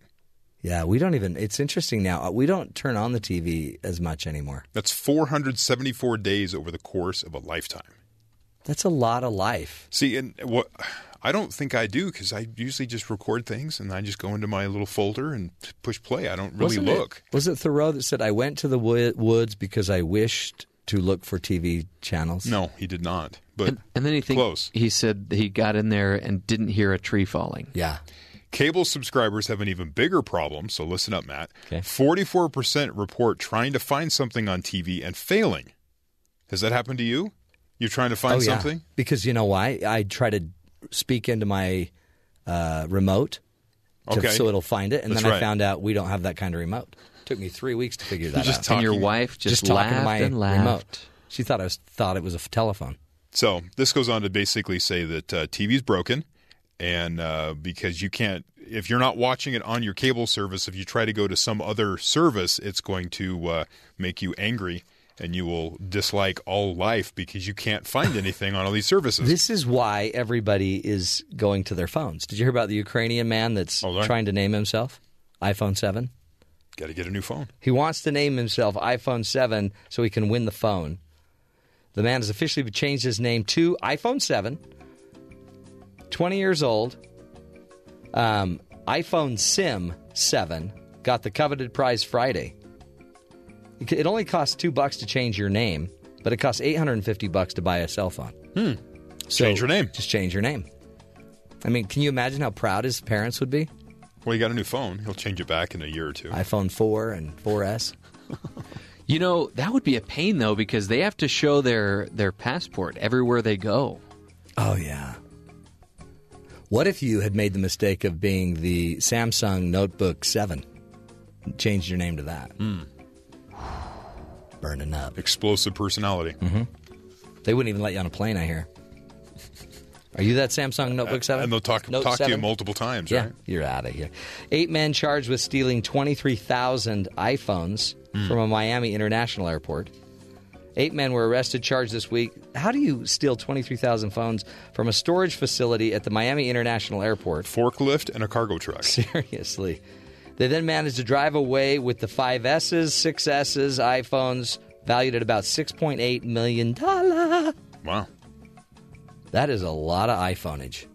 Yeah, we don't even. It's interesting now. uh, We don't turn on the TV as much anymore. That's 474 days over the course of a lifetime. That's a lot of life. See, and what I don't think I do because I usually just record things and I just go into my little folder and push play. I don't really Wasn't look. It, was it Thoreau that said, I went to the woods because I wished to look for TV channels? No, he did not. But and, and then he think, close. he said he got in there and didn't hear a tree falling. Yeah. Cable subscribers have an even bigger problem, so listen up, Matt. 44% report trying to find something on TV and failing. Has that happened to you? You're trying to find Oh, yeah. something? Because you know why? I try to speak into my uh, remote to, Okay. so it'll find it, and That's then I right. found out we don't have that kind of remote. Took me three weeks to figure that just out. talking- And your wife just talking to laughed my and laughed. remote. She thought I was, thought it was a f- telephone. So this goes on to basically say that uh, TV's broken, and uh, because you can't, if you're not watching it on your cable service, if you try to go to some other service, it's going to uh, make you angry, and you will dislike all life because you can't find anything on all these services. This is why everybody is going to their phones. Did you hear about the Ukrainian man that's trying to name himself iPhone 7? Got to get a new phone. He wants to name himself iPhone 7 so he can win the phone. The man has officially changed his name to iPhone 7, 20 years old. Um, iPhone Sim 7 got the coveted prize Friday. It it only costs two bucks to change your name, but it costs 850 bucks to buy a cell phone. Hmm. So Change your name. Just change your name. I mean, can you imagine how proud his parents would be? Well, he got a new phone. He'll change it back in a year or two. iPhone 4 and 4S. You know, that would be a pain though because they have to show their their passport everywhere they go. Oh yeah. What if you had made the mistake of being the Samsung Notebook 7? Changed your name to that. Hmm. Burning up. Explosive personality. Mm-hmm. They wouldn't even let you on a plane, I hear. Are you that Samsung Notebook 7? And they'll talk Note talk to you multiple times, Yeah, right? you're out of here. Eight men charged with stealing 23,000 iPhones Hmm. from a Miami International Airport. Eight men were arrested, charged this week. How do you steal 23,000 phones from a storage facility at the Miami International Airport? Forklift and a cargo truck. Seriously. They then managed to drive away with the 5Ss, 6Ss, iPhones valued at about $6.8 million. Wow. That is a lot of iPhoneage.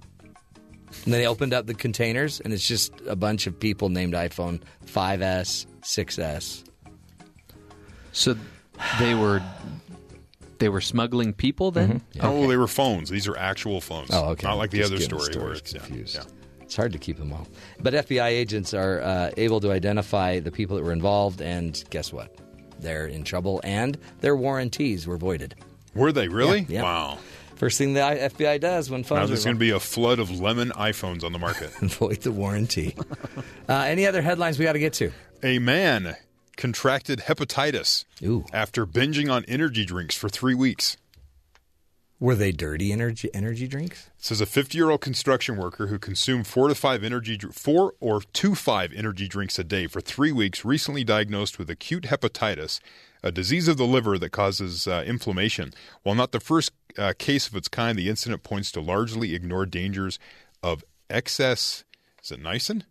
And then they opened up the containers, and it's just a bunch of people named iPhone 5S, 6S. So they were they were smuggling people then? Mm-hmm. Oh, they were phones. These are actual phones. Oh, okay. Not like the Just other getting story where it's yeah, confused. yeah. It's hard to keep them all. But FBI agents are uh, able to identify the people that were involved, and guess what? They're in trouble, and their warranties were voided. Were they really? Yeah, yeah. Wow. First thing the FBI does when Now phones there's going to be a flood of lemon iPhones on the market. void the warranty. uh, any other headlines we got to get to? A man contracted hepatitis after binging on energy drinks for three weeks. Were they dirty energy energy drinks? It says a 50 year old construction worker who consumed four to five energy four or to five energy drinks a day for three weeks recently diagnosed with acute hepatitis, a disease of the liver that causes uh, inflammation. While not the first uh, case of its kind, the incident points to largely ignored dangers of excess. Is it niacin?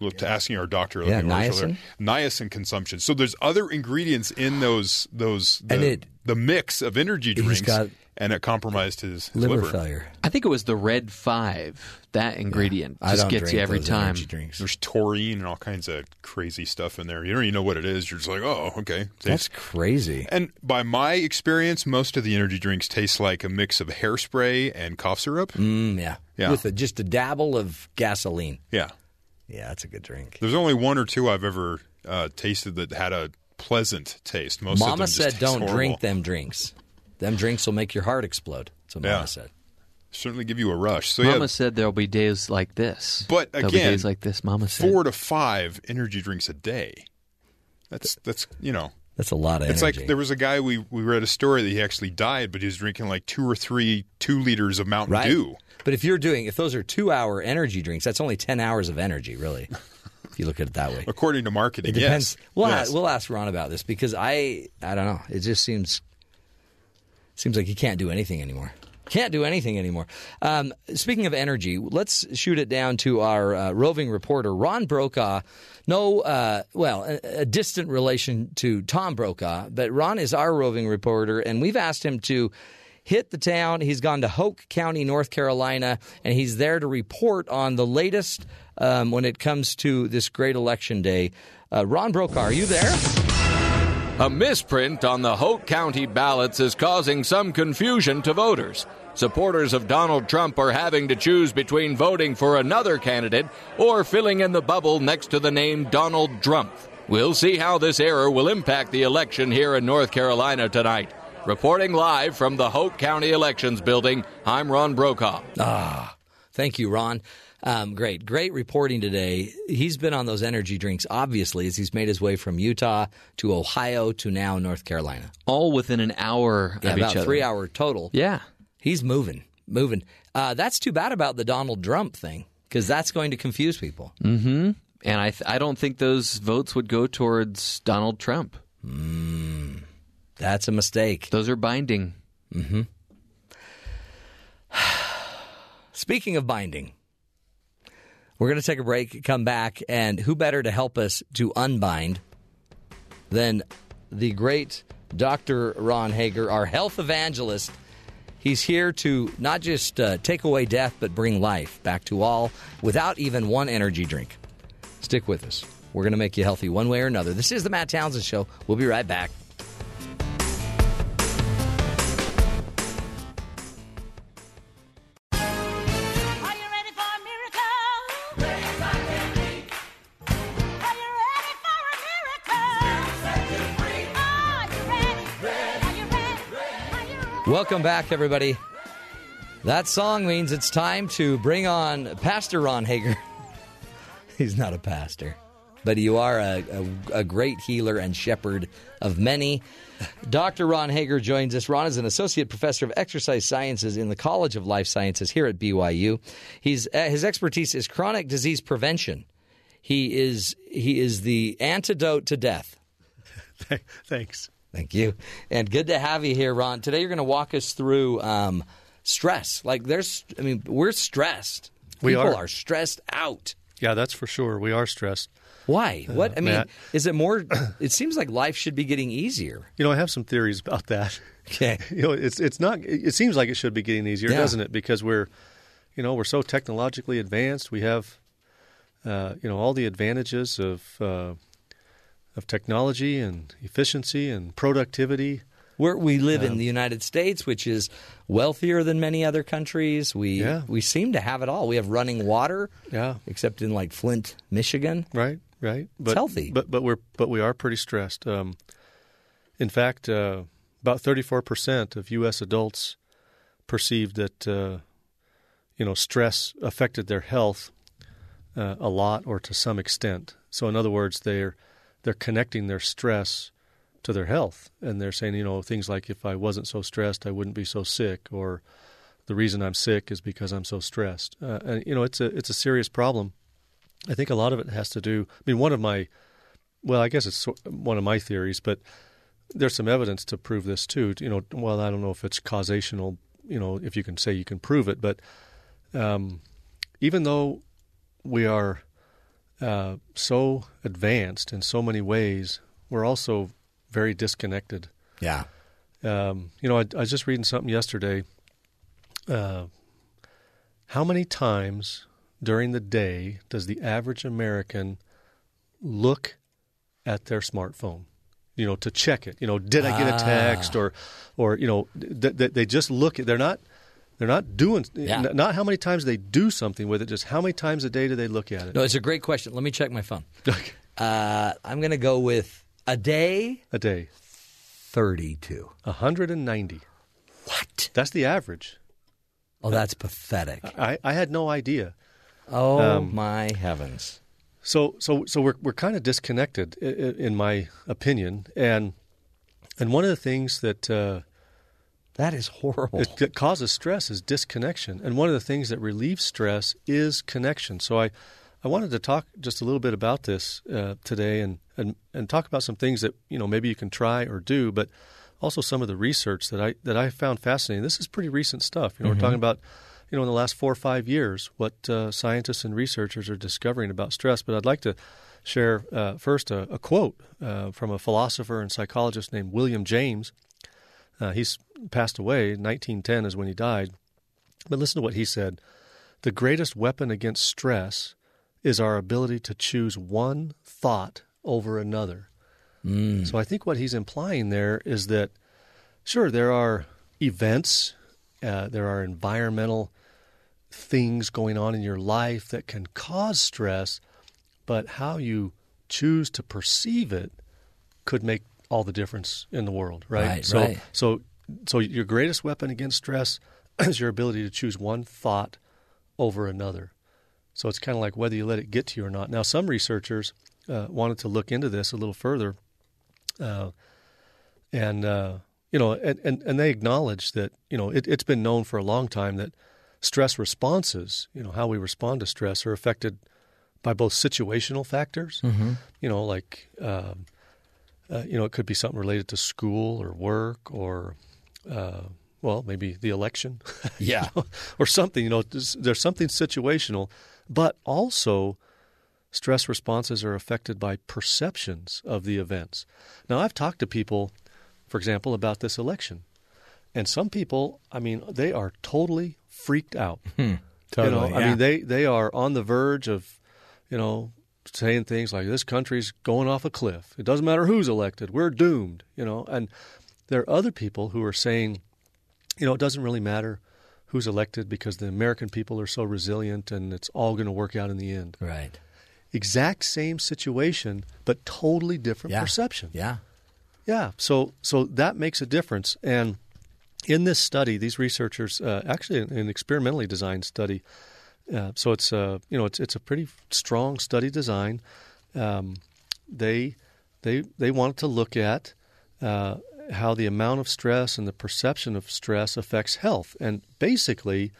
Look to asking our doctor. Yeah, niacin. Niacin consumption. So there's other ingredients in those those the, And it- the mix of energy He's drinks, got and it compromised his, his Liver liver. failure. I think it was the red five. That ingredient I just don't gets you every time. drinks. There's taurine and all kinds of crazy stuff in there. You don't even know what it is. You're just like, oh, okay. That's crazy. And by my experience, most of the energy drinks taste like a mix of hairspray and cough syrup. Mm, yeah. Yeah. With a, just a dabble of gasoline. Yeah. Yeah, that's a good drink. There's only one or two I've ever uh, tasted that had a pleasant taste. Most of them Mama just said, "Don't horrible. drink them drinks. Them drinks will make your heart explode." That's what Yeah. Mama said. Certainly give you a rush. So Mama yeah, said there'll be days like this. but there'll be again, days like this. Mama said. four to five energy drinks a day. That's that's you know That's a lot of It's energy. like there was a guy we we read a story that he actually died, but he was drinking like two or three two liters of Mountain right. Dew. But if you're doing, if those are two-hour energy drinks, that's only ten hours of energy, really. if you look at it that way. According to marketing, It depends. yes. We'll Yes. we'll ask Ron about this because I I don't know. It just seems seems like he can't do anything anymore. Can't do anything anymore. Um, speaking of energy, let's shoot it down to our uh, roving reporter Ron Brokaw. No, uh, well, a, a distant relation to Tom Brokaw, but Ron is our roving reporter, and we've asked him to hit the town. He's gone to Hoke County, North Carolina, and he's there to report on the latest um, when it comes to this great election day. Uh, Ron Brokaw, are you there? A misprint on the Hoke County ballots is causing some confusion to voters. Supporters of Donald Trump are having to choose between voting for another candidate or filling in the bubble next to the name Donald Trump. We'll see how this error will impact the election here in North Carolina tonight. Reporting live from the Hoke County Elections Building, I'm Ron Brokaw. Ah, thank you, Ron. Um, great, great reporting today. He's been on those energy drinks, obviously, as he's made his way from Utah to Ohio to now North Carolina. All within an hour Yeah, of about each other. three hour total. Yeah. He's moving, moving. Uh, that's too bad about the Donald Trump thing because that's going to confuse people. Mm-hmm. And I, th- I don't think those votes would go towards Donald Trump. Mm, that's a mistake. Those are binding. Mm-hmm. Speaking of binding, we're going to take a break, come back, and who better to help us to unbind than the great Dr. Ron Hager, our health evangelist. He's here to not just uh, take away death, but bring life back to all without even one energy drink. Stick with us. We're going to make you healthy one way or another. This is the Matt Townsend Show. We'll be right back. Welcome back, everybody. That song means it's time to bring on Pastor Ron Hager. He's not a pastor, but you are a, a, a great healer and shepherd of many. Dr. Ron Hager joins us. Ron is an associate professor of exercise sciences in the College of Life Sciences here at BYU. He's, uh, his expertise is chronic disease prevention. He is he is the antidote to death. Thanks. Thank you. And good to have you here, Ron. Today you're going to walk us through um, stress. Like there's, I mean, we're stressed. We People are. stressed out. Yeah, that's for sure. We are stressed. Why? What? I mean, Matt. is it more? It seems like life should be getting easier. You know, I have some theories about that. Okay. You know, it's it's not. It seems like it should be getting easier, Yeah. doesn't it? Because we're, you know, we're so technologically advanced. We have, uh, you know, all the advantages of uh, of technology and efficiency and productivity. We're, we live Um, in the United States, which is wealthier than many other countries. We Yeah. we seem to have it all. We have running water. Yeah. Except in like Flint, Michigan. Right. Right. But, healthy. But but we're but we are pretty stressed. Um, in fact, uh, about thirty four percent of U.S. adults perceived that uh, you know stress affected their health uh, a lot or to some extent. So in other words, they're they're connecting their stress to their health, and they're saying you know things like if I wasn't so stressed, I wouldn't be so sick, or the reason I'm sick is because I'm so stressed. Uh, and you know it's a it's a serious problem. I think a lot of it has to do. I mean, one of my, well, I guess it's one of my theories, but there's some evidence to prove this too. You know, well, I don't know if it's causational. You know, if you can say you can prove it, but um, even though we are uh, so advanced in so many ways, we're also very disconnected. Yeah. Um, you know, I, I was just reading something yesterday. Uh, how many times during the day does the average American look at their smartphone? You know, to check it. You know, did I get a text Ah. or, or you know, th- th- they just look. At they're not. They're not doing. Yeah. Not how many times they do something with it. Just how many times a day do they look at it? No, it's a great question. Let me check my phone. uh, I'm going to go with a day. A day. 32. 190. What? That's the average. Oh, that's pathetic. I, I had no idea. Oh Um, my heavens! So so so we're we're kind of disconnected, i- i- in my opinion, and and one of the things that uh, that is horrible it, causes stress is disconnection, and one of the things that relieves stress is connection. So I I wanted to talk just a little bit about this uh, today, and, and and talk about some things that you know maybe you can try or do, but also some of the research that I that I found fascinating. This is pretty recent stuff. You know, Mhm. we're talking about you know in the last four or five years what uh, scientists and researchers are discovering about stress. But I'd like to share uh, first a, a quote uh, from a philosopher and psychologist named William James. Uh, he's passed away. 1910 is when he died. But listen to what he said The greatest weapon against stress is our ability to choose one thought over another. Mm. So I think what he's implying there is that, sure, there are events, uh, there are environmental things going on in your life that can cause stress, but how you choose to perceive it could make all the difference in the world, right? Right, so, right. so, so your greatest weapon against stress is your ability to choose one thought over another. So it's kind of like whether you let it get to you or not. Now, some researchers uh, wanted to look into this a little further, uh, and uh, you know, and, and, and they acknowledge that you know it, it's been known for a long time that stress responses, you know, how we respond to stress, are affected by both situational factors, Mhm. you know, like um, uh, you know, it could be something related to school or work or uh, well, maybe the election, you Yeah. know, or something. You know, there's, something situational, but also stress responses are affected by perceptions of the events. Now, I've talked to people, for example, about this election, and some people, I mean, they are totally freaked out. You Totally, know, I mean, they they are on the verge of, you know, saying things like this country's going off a cliff. It doesn't matter who's elected. We're doomed, you know. And there are other people who are saying, you know, it doesn't really matter who's elected because the American people are so resilient and it's all going to work out in the end. Right. Exact same situation, but totally different Yeah. perception. Yeah. Yeah. So so that makes a difference. And in this study, these researchers uh, actually an, an experimentally designed study. Uh, so it's uh, you know it's it's a pretty strong study design. Um, they they they wanted to look at uh, how the amount of stress and the perception of stress affects health, and basically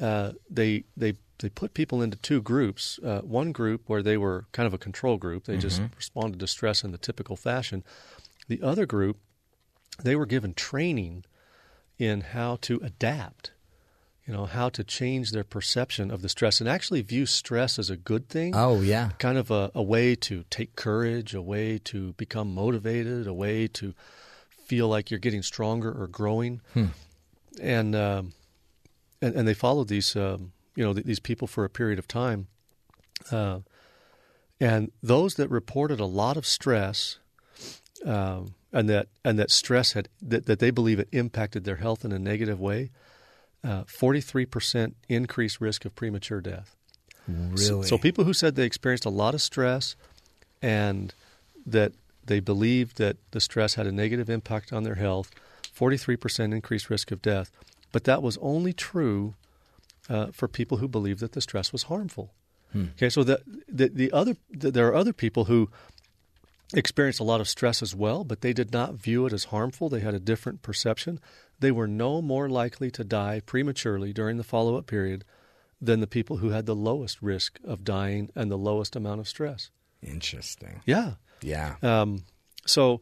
uh, they they they put people into two groups. Uh, one group where they were kind of a control group; they just Mhm. responded to stress in the typical fashion. The other group, they were given training in how to adapt. You know how to change their perception of the stress and actually view stress as a good thing. Oh, yeah. kind of a, a way to take courage, a way to become motivated, a way to feel like you're getting stronger or growing Hmm. and um, and and they followed these um, you know th- these people for a period of time, uh, and those that reported a lot of stress, um, and that and that stress had that, that they believe it impacted their health in a negative way, forty three percent increased risk of premature death. So, Really? so people who said they experienced a lot of stress, and that they believed that the stress had a negative impact on their health, 43% increased risk of death. But that was only true uh, for people who believed that the stress was harmful. Hmm. Okay, so the, the, the other the, there are other people who experienced a lot of stress as well, but they did not view it as harmful. They had a different perception. They were no more likely to die prematurely during the follow up period than the people who had the lowest risk of dying and the lowest amount of stress. Interesting. Yeah. Yeah. Um, so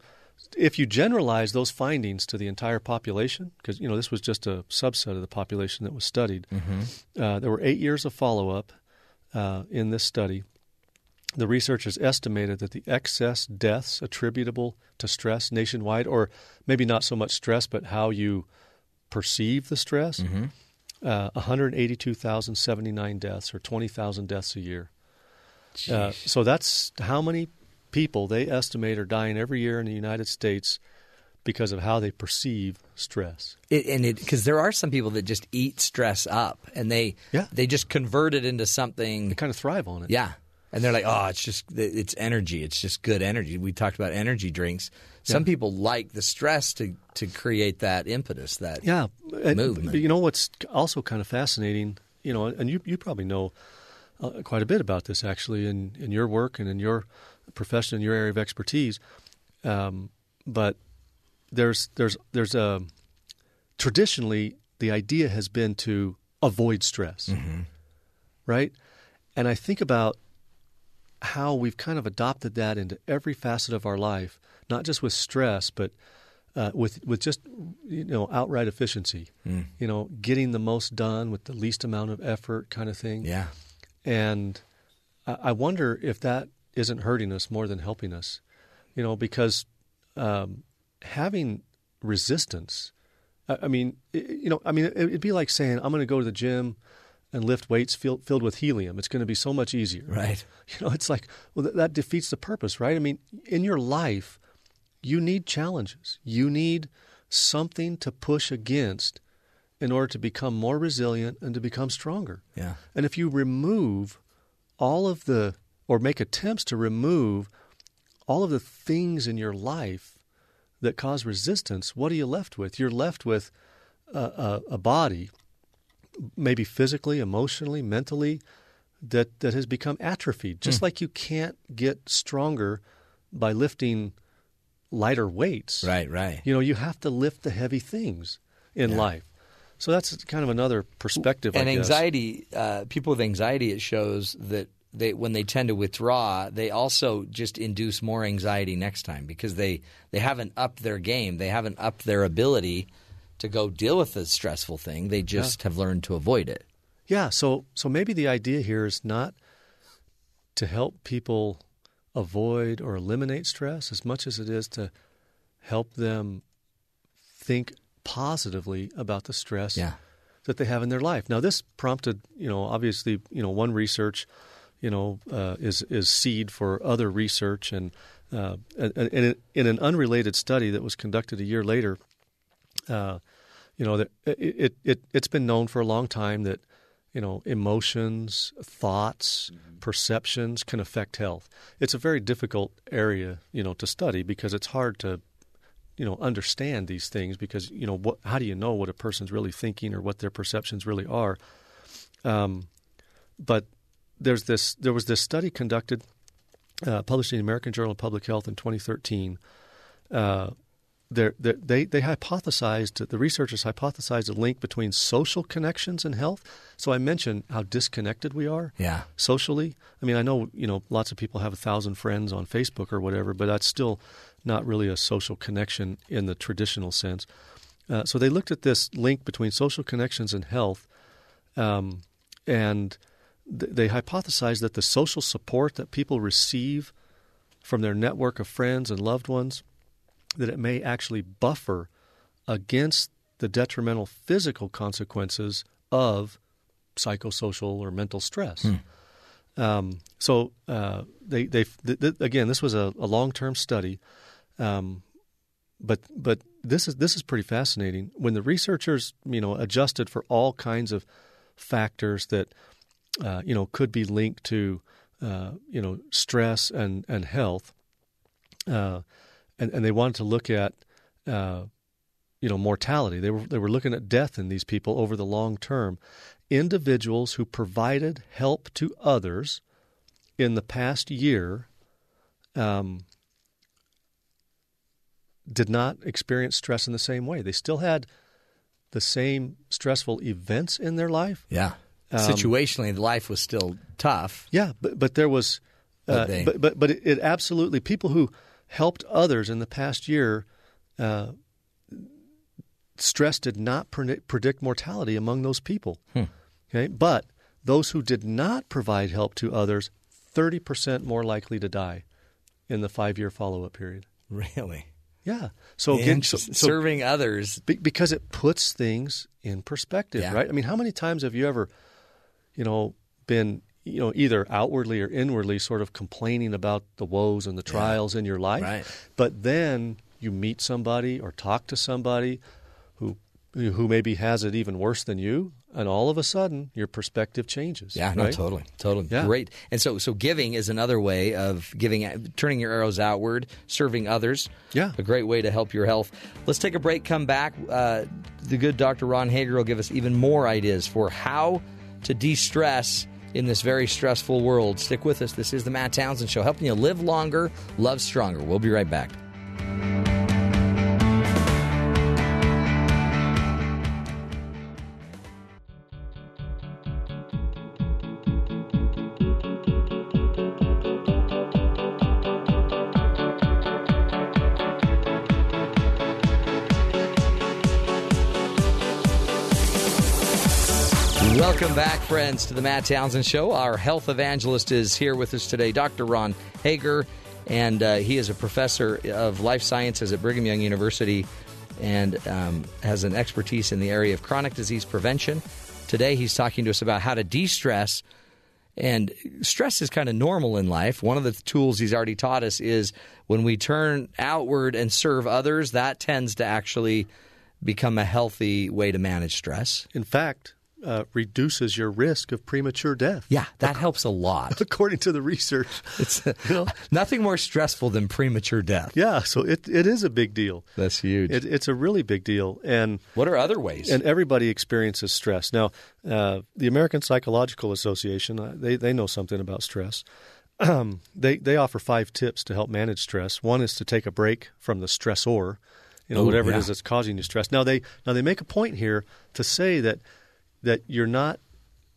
if you generalize those findings to the entire population, because you know this was just a subset of the population that was studied, Mhm. uh, there were eight years of follow-up uh, in this study. The researchers estimated that the excess deaths attributable to stress nationwide, or maybe not so much stress, but how you perceive the stress, Mhm. uh, 182,079 deaths, or 20,000 deaths a year. Uh, so that's how many people they estimate are dying every year in the United States because of how they perceive stress. It, and it because there are some people that just eat stress up and they Yeah. they just convert it into something. They kind of thrive on it. Yeah, and they're like, oh, it's just it's energy. It's just good energy. We talked about energy drinks. Some Yeah. people like the stress to to create that impetus, that Yeah, movement. But you know what's also kind of fascinating, you know, and you you probably know uh, quite a bit about this actually in in your work and in your profession, in your area of expertise. Um, but there's there's there's a traditionally the idea has been to avoid stress, Mm-hmm. right? And I think about how we've kind of adopted that into every facet of our life, not just with stress, but uh, with with just you know outright efficiency. Mm. You know, getting the most done with the least amount of effort, kind of thing. Yeah. And I I wonder if that isn't hurting us more than helping us. You know, because um, having resistance I, I mean, it, you know, I mean, it, it'd be like saying I'm going to go to the gym and lift weights filled, filled with helium. It's going to be so much easier. Right. You know, it's like, well, th- that defeats the purpose, right? I mean, in your life, you need challenges. You need something to push against in order to become more resilient and to become stronger. Yeah. And if you remove all of the, or make attempts to remove all of the things in your life that cause resistance, what are you left with? You're left with a, a, a body, maybe physically, emotionally, mentally, that, that has become atrophied. Just Hmm. like you can't get stronger by lifting lighter weights. Right, right. You know, you have to lift the heavy things in life. So that's kind of another perspective. and I guess. anxiety, uh, people with anxiety, it shows that they when they tend to withdraw, they also just induce more anxiety next time because they they haven't upped their game, they haven't upped their ability to go deal with a stressful thing. They just have learned to avoid it. Yeah, so so maybe the idea here is not to help people avoid or eliminate stress as much as it is to help them think positively about the stress Yeah. that they have in their life. Now this prompted, you know, obviously, you know, one research, you know, uh, is is seed for other research. And uh, and, in an unrelated study that was conducted a year later, uh, you know, that it, it it it's been known for a long time that you know emotions, thoughts, perceptions can affect health. It's a very difficult area, you know, to study because it's hard to you know understand these things because you know what how do you know what a person's really thinking or what their perceptions really are? Um, but there's this there was this study conducted uh, published in the American Journal of Public Health in 2013 uh, they're, they're, they they hypothesized the researchers hypothesized a link between social connections and health. So I mentioned how disconnected we are. Yeah. Socially, I mean, I know you know lots of people have a thousand friends on Facebook or whatever, but that's still not really a social connection in the traditional sense. Uh, so they looked at this link between social connections and health, um, and they hypothesized that the social support that people receive from their network of friends and loved ones that it may actually buffer against the detrimental physical consequences of psychosocial or mental stress. Um, so uh, they they th- th- again, this was a, a long term study, um, but but this is this is pretty fascinating. When the researchers you know adjusted for all kinds of factors that uh, you know could be linked to uh, you know stress and and health, uh, and and they wanted to look at uh, you know mortality. They were they were looking at death in these people over the long term. Individuals who provided help to others in the past year um, did not experience stress in the same way. They still had the same stressful events in their life. Yeah. Um, Situationally, life was still tough. Yeah, but but there was, But uh, they- but but but it, absolutely people who helped others in the past year. Uh, stress did not predict, mortality among those people. Hmm. Okay, but those who did not provide help to others, thirty percent more likely to die in the five-year follow-up period. Really? Yeah. So again, so, so- serving others because it puts things in perspective, Yeah. right? I mean, how many times have you ever, you know, been you know either outwardly or inwardly sort of complaining about the woes and the trials in your life, Right. but then you meet somebody or talk to somebody who who maybe has it even worse than you, and all of a sudden your perspective changes. Yeah, no, right? totally, totally, Yeah. great. And so, so giving is another way of giving, turning your arrows outward, serving others. Yeah, a great way to help your health. Let's take a break. Come back. Uh, the good Dr. Ron Hager will give us even more ideas for how to de-stress in this very stressful world. Stick with us. This is the Matt Townsend Show, helping you live longer, love stronger. We'll be right back. Friends, to the Matt Townsend Show. Our health evangelist is here with us today, Dr. Ron Hager, and uh, he is a professor of life sciences at Brigham Young University and um, has an expertise in the area of chronic disease prevention. Today, he's talking to us about how to de stress. And stress is kind of normal in life. One of the tools he's already taught us is when we turn outward and serve others, that tends to actually become a healthy way to manage stress. In fact, uh, reduces your risk of premature death. Yeah, that helps a lot. According to the research. It's nothing more stressful than premature death. Yeah, so it, it is a big deal. That's huge. It, it's a really big deal. And what are other ways? And everybody experiences stress. Now, uh, the American Psychological Association, uh, they, they know something about stress. Um, they, they offer five tips to help manage stress. One is to take a break from the stressor, you know, Ooh, whatever yeah. it is that's causing you stress. Now they now they make a point here to say that that you're not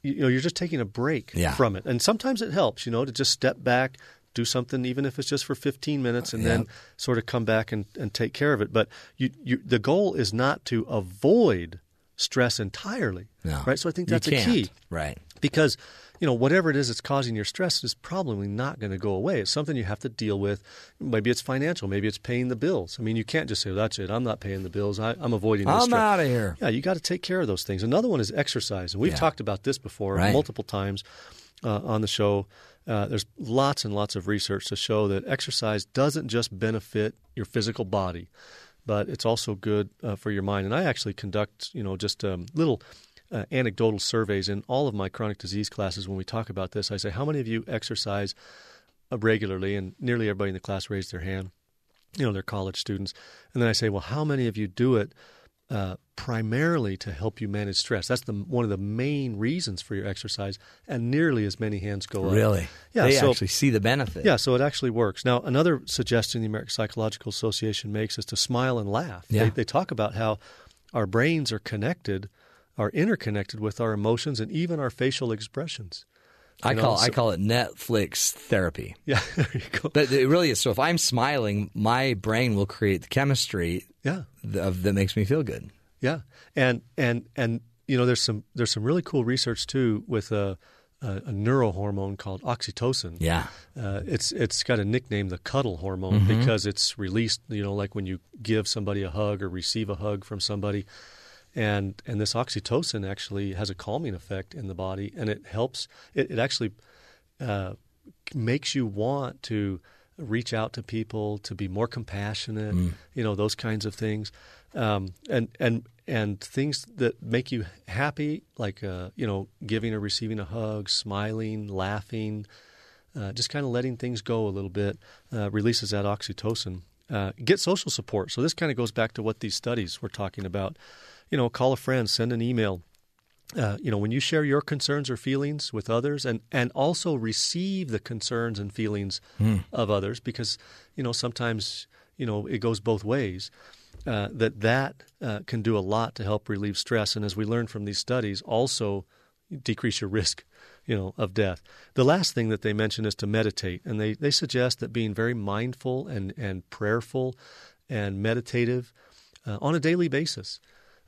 you know you're just taking a break Yeah. from it and sometimes it helps you know to just step back do something even if it's just for 15 minutes and then sort of come back and, and take care of it but you, you the goal is not to avoid stress entirely No. right so i think that's a key Right. because you know whatever it is that's causing your stress is probably not going to go away it's something you have to deal with maybe it's financial maybe it's paying the bills i mean you can't just say well, that's it i'm not paying the bills I, i'm avoiding this I'm stress." of here. yeah you got to take care of those things another one is exercise and we've Yeah. talked about this before Right. multiple times uh, on the show uh, there's lots and lots of research to show that exercise doesn't just benefit your physical body but it's also good uh, for your mind. And I actually conduct, you know, just um, little uh, anecdotal surveys in all of my chronic disease classes. When we talk about this, I say, "How many of you exercise uh, regularly?" And nearly everybody in the class raised their hand. You know, they're college students. And then I say, "Well, how many of you do it?" Uh, primarily to help you manage stress. That's the one of the main reasons for your exercise, and nearly as many hands go up. Really? Yeah. They so, actually see the benefit. Yeah, so it actually works. Now, another suggestion the American Psychological Association makes is to smile and laugh. Yeah. They, they talk about how our brains are connected, are interconnected with our emotions and even our facial expressions. I know, call I call it Netflix therapy. Yeah, there you go. But it really is. So if I'm smiling, my brain will create the chemistry Yeah. of, that makes me feel good. Yeah, and and and you know, there's some there's some really cool research too with a a, a neurohormone called oxytocin. Yeah. uh, it's it's got a nickname, the cuddle hormone, Mhm. because it's released. You know, like when you give somebody a hug or receive a hug from somebody, and and this oxytocin actually has a calming effect in the body, and it helps. It, it actually uh, makes you want to reach out to people, to be more compassionate. Mm. You know, those kinds of things, um, and and and things that make you happy, like uh, you know, giving or receiving a hug, smiling, laughing, uh, just kind of letting things go a little bit, uh, releases that oxytocin. Uh, get social support. So this kind of goes back to what these studies were talking about. You know, call a friend, send an email. Uh, you know, when you share your concerns or feelings with others, and and also receive the concerns and feelings Hmm. of others, because you know sometimes you know it goes both ways. Uh, that that uh, can do a lot to help relieve stress, and as we learn from these studies, also decrease your risk, you know, of death. The last thing that they mention is to meditate, and they, they suggest that being very mindful and, and prayerful and meditative uh, on a daily basis,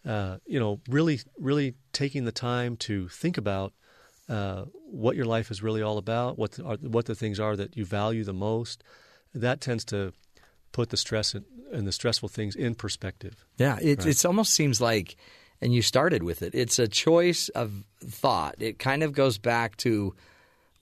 uh, you know, really really taking the time to think about uh, what your life is really all about, what the, are, what the things are that you value the most. That tends to put the stress in, and the stressful things in perspective. Yeah, it Right. almost seems like, and you started with it. It's a choice of thought. It kind of goes back to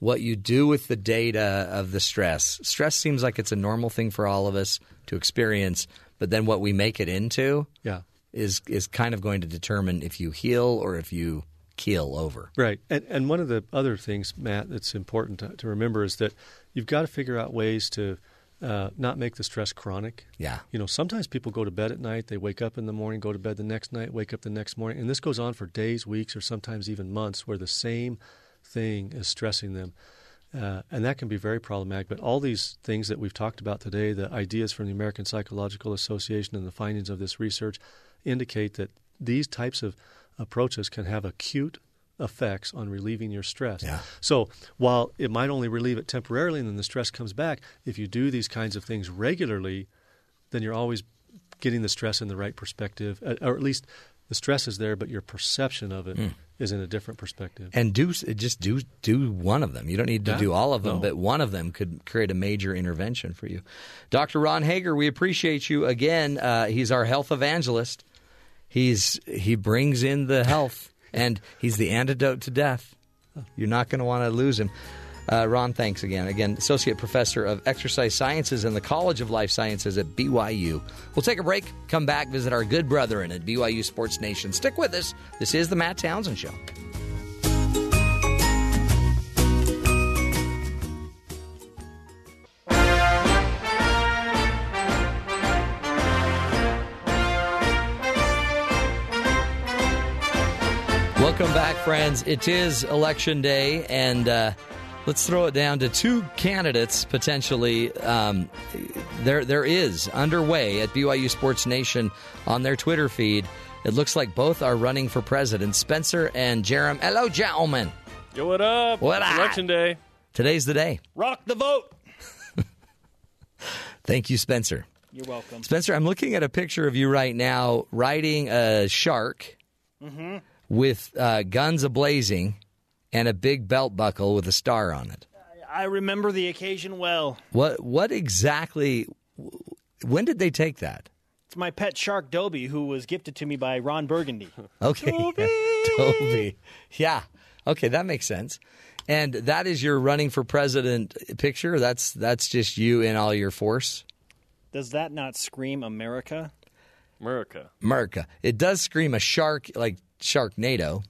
what you do with the data of the stress. Stress seems like it's a normal thing for all of us to experience, but then what we make it into, Yeah. Is is kind of going to determine if you heal or if you keel over. Right. And, and one of the other things, Matt, that's important to, to remember is that you've got to figure out ways to uh, not make the stress chronic. Yeah. You know, sometimes people go to bed at night, they wake up in the morning, go to bed the next night, wake up the next morning, and this goes on for days, weeks, or sometimes even months where the same thing is stressing them. Uh, and that can be very problematic. But all these things that we've talked about today, the ideas from the American Psychological Association and the findings of this research, indicate that these types of approaches can have acute effects on relieving your stress. Yeah. So while it might only relieve it temporarily and then the stress comes back, if you do these kinds of things regularly, then you're always getting the stress in the right perspective, uh, or at least the stress is there, but your perception of it is in a different perspective. And do just do do one of them. You don't need to Yeah. do all of them, No. but one of them could create a major intervention for you. Dr. Ron Hager, we appreciate you again. Uh, he's our health evangelist. He's he brings in the health, and he's the antidote to death. You're not going to want to lose him. Uh, Ron, thanks again. Again, Associate Professor of Exercise Sciences in the College of Life Sciences at BYU. We'll take a break, come back, visit our good brethren at BYU Sports Nation. Stick with us. This is the Matt Townsend Show. Welcome back, friends. It is election day, and uh, let's throw it down to two candidates potentially. Um, there, there is underway at BYU Sports Nation on their Twitter feed. It looks like both are running for president. Spencer and Jarom. Hello, gentlemen. Yo, what up? What up? Election day. Today's the day. Rock the vote. Thank you, Spencer. You're welcome. Spencer, I'm looking at a picture of you right now riding a shark Mm-hmm. with uh, guns ablazing and a big belt buckle with a star on it. I remember the occasion well. What what exactly? When did they take that? It's my pet shark Dobie, who was gifted to me by Ron Burgundy. Okay, Toby. Yeah. Okay, that makes sense. And that is your running for president picture. That's that's just you in all your force. Does that not scream America? America. America. It does scream a shark like Sharknado.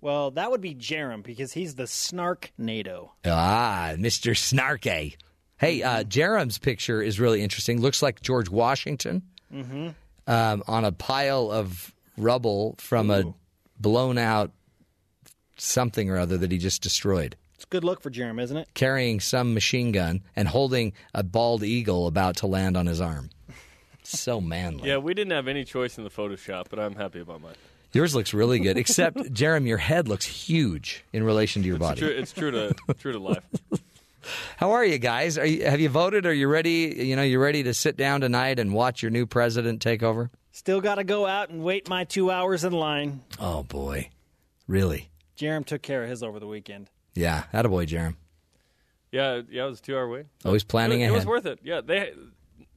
Well, that would be Jarom because he's the snark NATO. Ah, Mr. Snarky. Hey, uh, Jarom's picture is really interesting. Looks like George Washington Mm-hmm. um, on a pile of rubble from a blown out something or other that he just destroyed, It's a good look for Jarom, isn't it? carrying some machine gun and holding a bald eagle about to land on his arm. So manly. Yeah, we didn't have any choice in the Photoshop, but I'm happy about mine. Yours looks really good, except, Jeremy, your head looks huge in relation to your It's body. true, it's true to true to life. How are you guys? Are you, have you voted? Are you ready? You know, you ready to sit down tonight and watch your new president take over? Still got to go out and wait my two hours in line. Oh boy, really? Jarom took care of his over the weekend. Yeah, attaboy, Jarom. Yeah, yeah, it was a two hour wait. Always planning it, It was worth it. Yeah, they.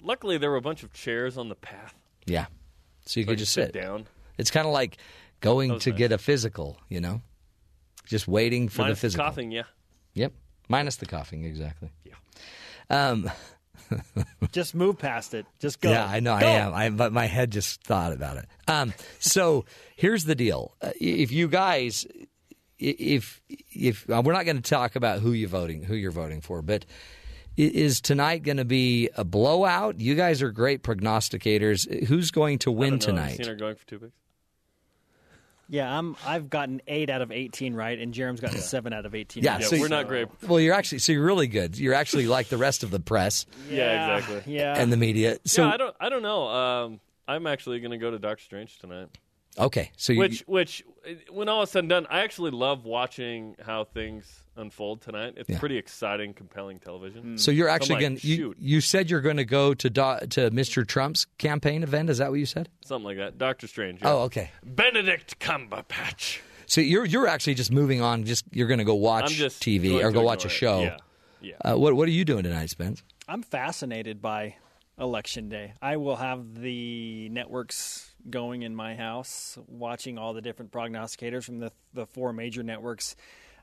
Luckily, there were a bunch of chairs on the path. Yeah, so you So could I just sit sit down. It's kind of like going to nice. get a physical. You know, just waiting for Minus the physical. coughing, yeah. Yep, minus the coughing, exactly. Yeah. Um, Just move past it. Just go. Yeah, I know Go. I am. I, but my head just thought about it. Um, so here's the deal: Uh, if you guys, if if uh, we're not going to talk about who you voting, who you're voting for, but is tonight going to be a blowout? You guys are great prognosticators. Who's going to I win don't know. Have you tonight? Seen her going for two picks. Yeah, I'm. I've gotten eight out of eighteen right, and Jarom's gotten seven out of eighteen. Yeah, right. so great. Well, you're actually so you're really good. You're actually like the rest of the press Yeah, exactly. Yeah, and the media. So yeah, I don't. I don't know. Um, I'm actually going to go to Doctor Strange tonight. Okay, so you, which, which, when all is said and done, I actually love watching how things unfold tonight. It's Yeah. pretty exciting, compelling television. so you're I'm actually like, going. You, you said you're going to go to Do- to Mr. Trump's campaign event. Is that what you said? something like that. Doctor Strange. yeah. Oh, okay. Benedict Cumberbatch. So you're you're actually just moving on. Just you're going to go watch just TV or go watch a ignore it. show. Yeah, yeah. Uh, what what are you doing tonight, Spence? I'm fascinated by election day. I will have the networks going in my house, watching all the different prognosticators from the the four major networks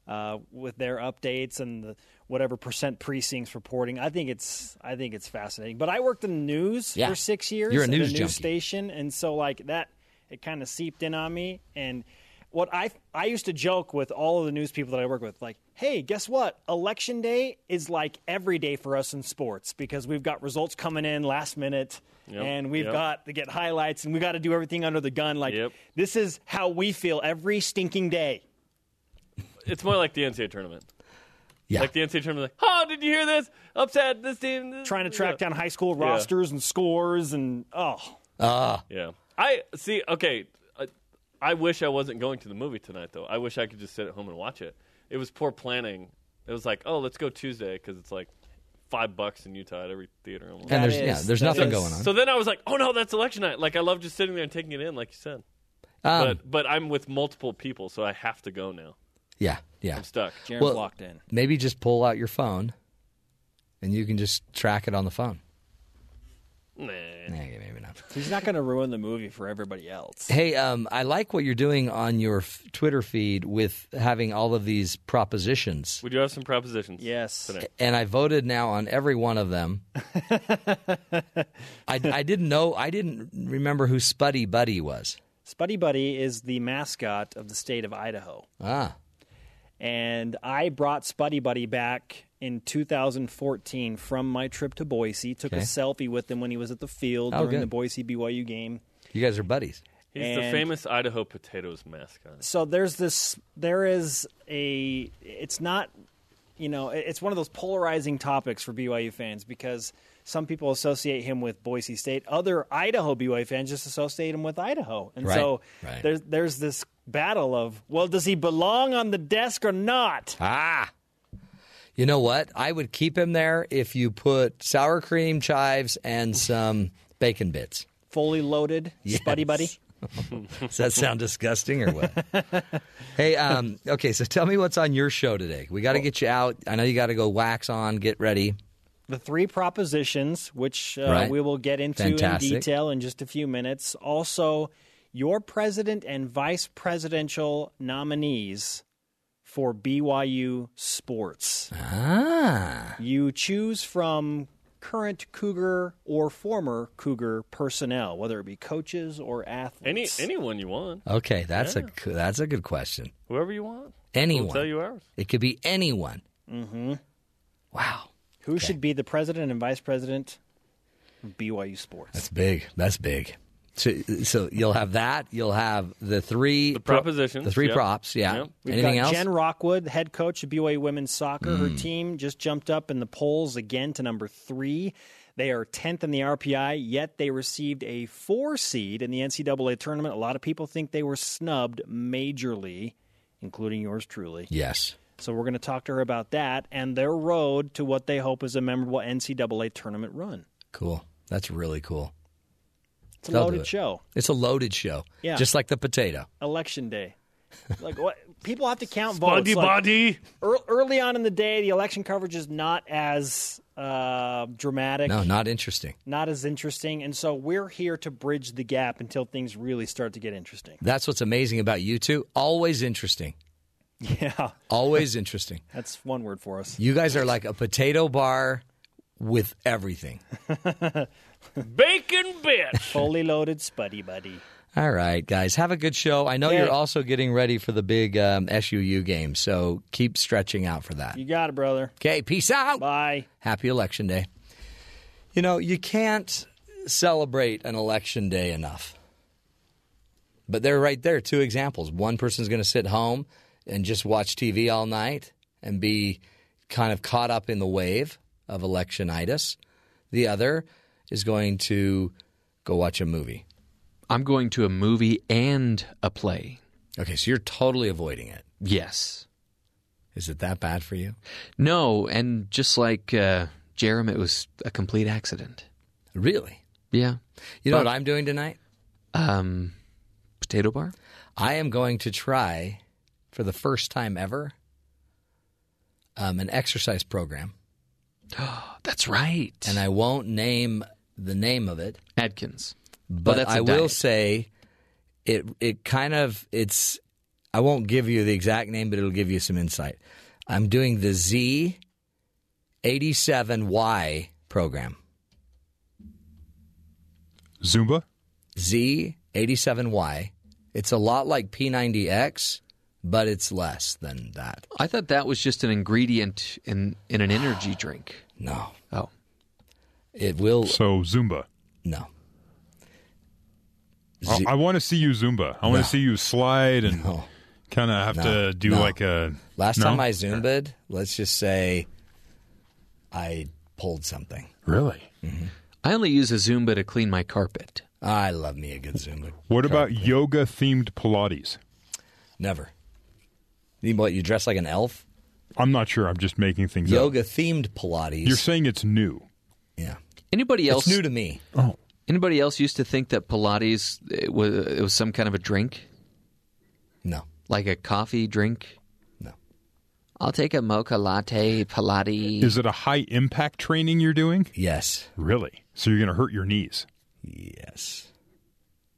uh, with their updates and the whatever percent precincts reporting. I think it's I think it's fascinating. But I worked in the news Yeah. for six years. You're a news news station, and so like that, it kind of seeped in on me and. What I I used to joke with all of the news people that I work with, like, hey, guess what? Election day is like every day for us in sports because we've got results coming in last minute, Yep, and we've yep. got to get highlights, and we got to do everything under the gun. Like, this is how we feel every stinking day. It's more like the NCAA tournament. Yeah. Like the NCAA tournament. Like, oh, did you hear this? Upset this team. This, Trying to track yeah. down high school Yeah. rosters and scores, and oh, Ah, Yeah. I see. Okay. I, I wish I wasn't going to the movie tonight, though. I wish I could just sit at home and watch it. It was poor planning. It was like, oh, let's go Tuesday because it's like five bucks in Utah at every theater. almost. And there's- yeah, there's nothing is- going on. So then I was like, oh no, that's election night. Like I love just sitting there and taking it in, like you said. Um, but but I'm with multiple people, so I have to go now. Yeah, yeah. I'm stuck. Jaren's locked in. Maybe just pull out your phone, and you can just track it on the phone. Nah. maybe not. He's not going to ruin the movie for everybody else. Hey, um, I like what you're doing on your f- Twitter feed with having all of these propositions. We do have some propositions. Yes. Today. And I voted now on every one of them. I, I didn't know, I didn't remember who Spuddy Buddy was. Spuddy Buddy is the mascot of the state of Idaho. Ah. And I brought Spuddy Buddy back in 2014 from my trip to Boise. Took a selfie with him when he was at the field Oh, during good. the Boise BYU game. You guys are buddies. He's the famous Idaho potatoes mascot. So there's this. There is a. It's not. You know, it's one of those polarizing topics for BYU fans because some people associate him with Boise State. Other Idaho BYU fans just associate him with Idaho, and Right, so right. there's there's this battle of well, does he belong on the desk or not? Ah. You know what? I would keep him there if you put sour cream chives and some bacon bits. Fully loaded, Yes. Spuddy Buddy. Does that sound disgusting or what? hey, um, okay, so tell me what's on your show today. We got to get you out. I know you got to go wax on, get ready. the three propositions, which uh, Right. we will get into Fantastic. in detail in just a few minutes. Also, your president and vice presidential nominees for BYU sports. Ah. You choose from current Cougar or former Cougar personnel, whether it be coaches or athletes. Any athletes. anyone you want, Okay, that's Yeah. a that's a good question. whoever you want. Anyone. We'll tell you ours. It could be anyone. Mm-hmm. Wow. Who should be the president and vice president of BYU sports? That's big. That's big. So, so you'll have that. You'll have the three the propositions, the three yep. props. Yeah. Yep. We've Anything got else? Jen Rockwood, head coach of BYU women's soccer. Her Mm. team just jumped up in the polls again to number three. They are 10th in the RPI, yet they received a four seed in the NCAA tournament. A lot of people think they were snubbed majorly, including yours truly. yes. So we're going to talk to her about that and their road to what they hope is a memorable NCAA tournament run. Cool. That's really cool. It's a They'll loaded it. show. It's a loaded show. Yeah. Just like the potato. Election day. like what people have to count Spuddy votes. Body. ear- early on in the day, the election coverage is not as uh, dramatic, No, not interesting. not as interesting, and so we're here to bridge the gap until things really start to get interesting. That's what's amazing about you two. Always interesting. Yeah, Always interesting. that's one word for us. You guys are like a potato bar with everything. Bacon bitch. Fully loaded, spuddy buddy. All right, guys, have a good show. I know Yeah. you're also getting ready for the big um, SUU game, so keep stretching out for that. You got it, brother. Okay, peace out. Bye. Happy Election Day. You know, you can't celebrate an election day enough. But they're right there, two examples. One person's going to sit home and just watch TV all night and be kind of caught up in the wave of electionitis. The other is going to go watch a movie. I'm going to a movie and a play. Okay, so you're totally avoiding it. Yes. Is it that bad for you? No, and just like uh, Jarom, it was a complete accident. Really? Yeah. You know But- what I'm doing tonight? Um, potato bar. I am going to try for the first time ever um, an exercise program. That's right. And I won't name the name of it, Atkins. but that's a I will say it. It kind of it's. I won't give you the exact name, but it'll give you some insight. I'm doing the Z eighty seven Y program. Zumba? Z eighty seven Y. It's a lot like P90X, but it's less than that. I thought that was just an ingredient in in an energy drink. No. It will. So Zumba. No. I, I want to see you Zumba. I want No. to see you slide and kind of have No. to do No. like a. Last No? time I Zumba'd, let's just say I pulled something. Really? Mm-hmm. I only use a Zumba to clean my carpet. I love me a good Zumba. What about yoga themed Pilates? Never. You, what, you dress like an elf? I'm not sure. I'm just making things up. Yoga themed Pilates. You're saying it's new. yeah. Anybody else? It's new to me. Oh. Anybody else used to think that Pilates it was, it was some kind of a drink? No. Like a coffee drink? No. I'll take a mocha latte, Pilates. Is it a high impact training you're doing? Yes. Really? So you're going to hurt your knees? Yes.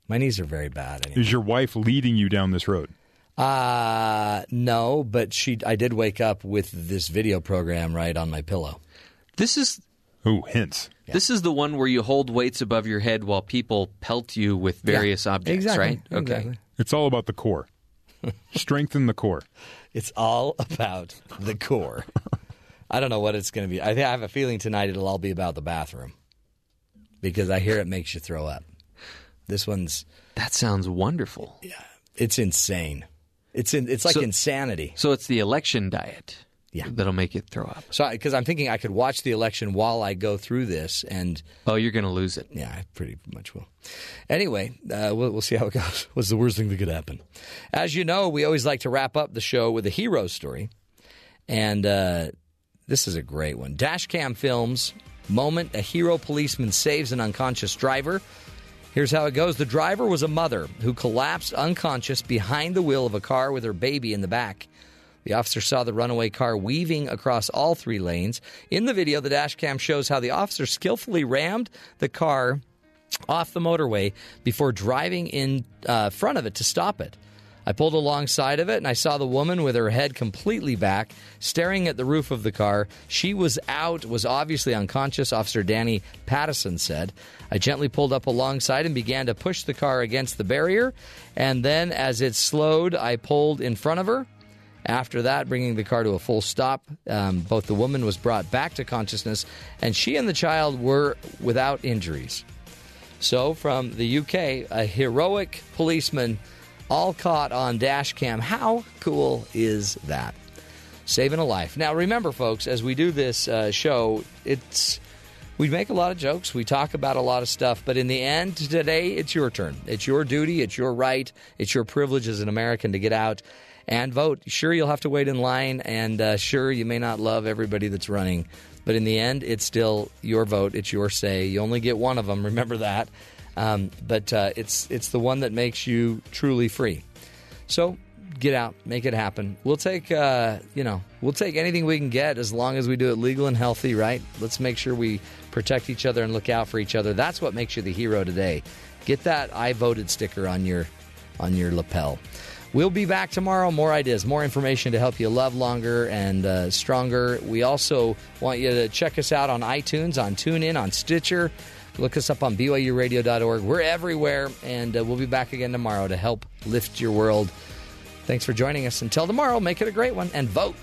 My knees are very bad. Anyway. Is your wife leading you down this road? Uh no, but she. I did wake up with this video program right on my pillow. This is Ooh, hints. This is the one where you hold weights above your head while people pelt you with various objects, exactly, right? Okay. exactly. It's all about the core. Strengthen the core. It's all about the core. I don't know what it's going to be. I, think I have a feeling tonight it'll all be about the bathroom because I hear it makes you throw up. This one's That sounds wonderful. yeah, it's insane. It's in, it's like So- insanity. So it's the election diet Yeah. that'll make it throw up. So because I'm thinking I could watch the election while I go through this, and Oh, you're going to lose it. yeah, I pretty much will. Anyway, uh, we'll, we'll see how it goes. What's the worst thing that could happen? As you know, we always like to wrap up the show with a hero story, and uh, this is a great one. Dashcam films moment a hero policeman saves an unconscious driver. Here's how it goes. The driver was a mother who collapsed unconscious behind the wheel of a car with her baby in the back. The officer saw the runaway car weaving across all three lanes. In the video, the dash cam shows how the officer skillfully rammed the car off the motorway before driving in uh, front of it to stop it. I pulled alongside of it and I saw the woman with her head completely back, staring at the roof of the car. She was out, was obviously unconscious, Officer Danny Pattison said. I gently pulled up alongside and began to push the car against the barrier. And then, as it slowed, I pulled in front of her. After that, bringing the car to a full stop, um, both the woman was brought back to consciousness and she and the child were without injuries. So, from the UK, a heroic policeman all caught on dash cam. How cool is that? Saving a life. Now, remember, folks, as we do this uh, show, it's we make a lot of jokes, we talk about a lot of stuff, but in the end, today, it's your turn. It's your duty, it's your right, it's your privilege as an American to get out and vote. Sure, you'll have to wait in line, and uh, sure, you may not love everybody that's running, but in the end, it's still your vote, it's your say. You only get one of them, remember that. Um, but uh, it's it's the one that makes you truly free. So get out, make it happen. We'll take uh, you know we'll take anything we can get as long as we do it legal and healthy, right? Let's make sure we protect each other and look out for each other. That's what makes you the hero today. Get that I voted sticker on your on your lapel. We'll be back tomorrow. More ideas, more information to help you love longer and uh, stronger. We also want you to check us out on iTunes, on TuneIn, on Stitcher. Look us up on BYURadio.org. We're everywhere, and uh, we'll be back again tomorrow to help lift your world. Thanks for joining us. Until tomorrow, make it a great one and vote.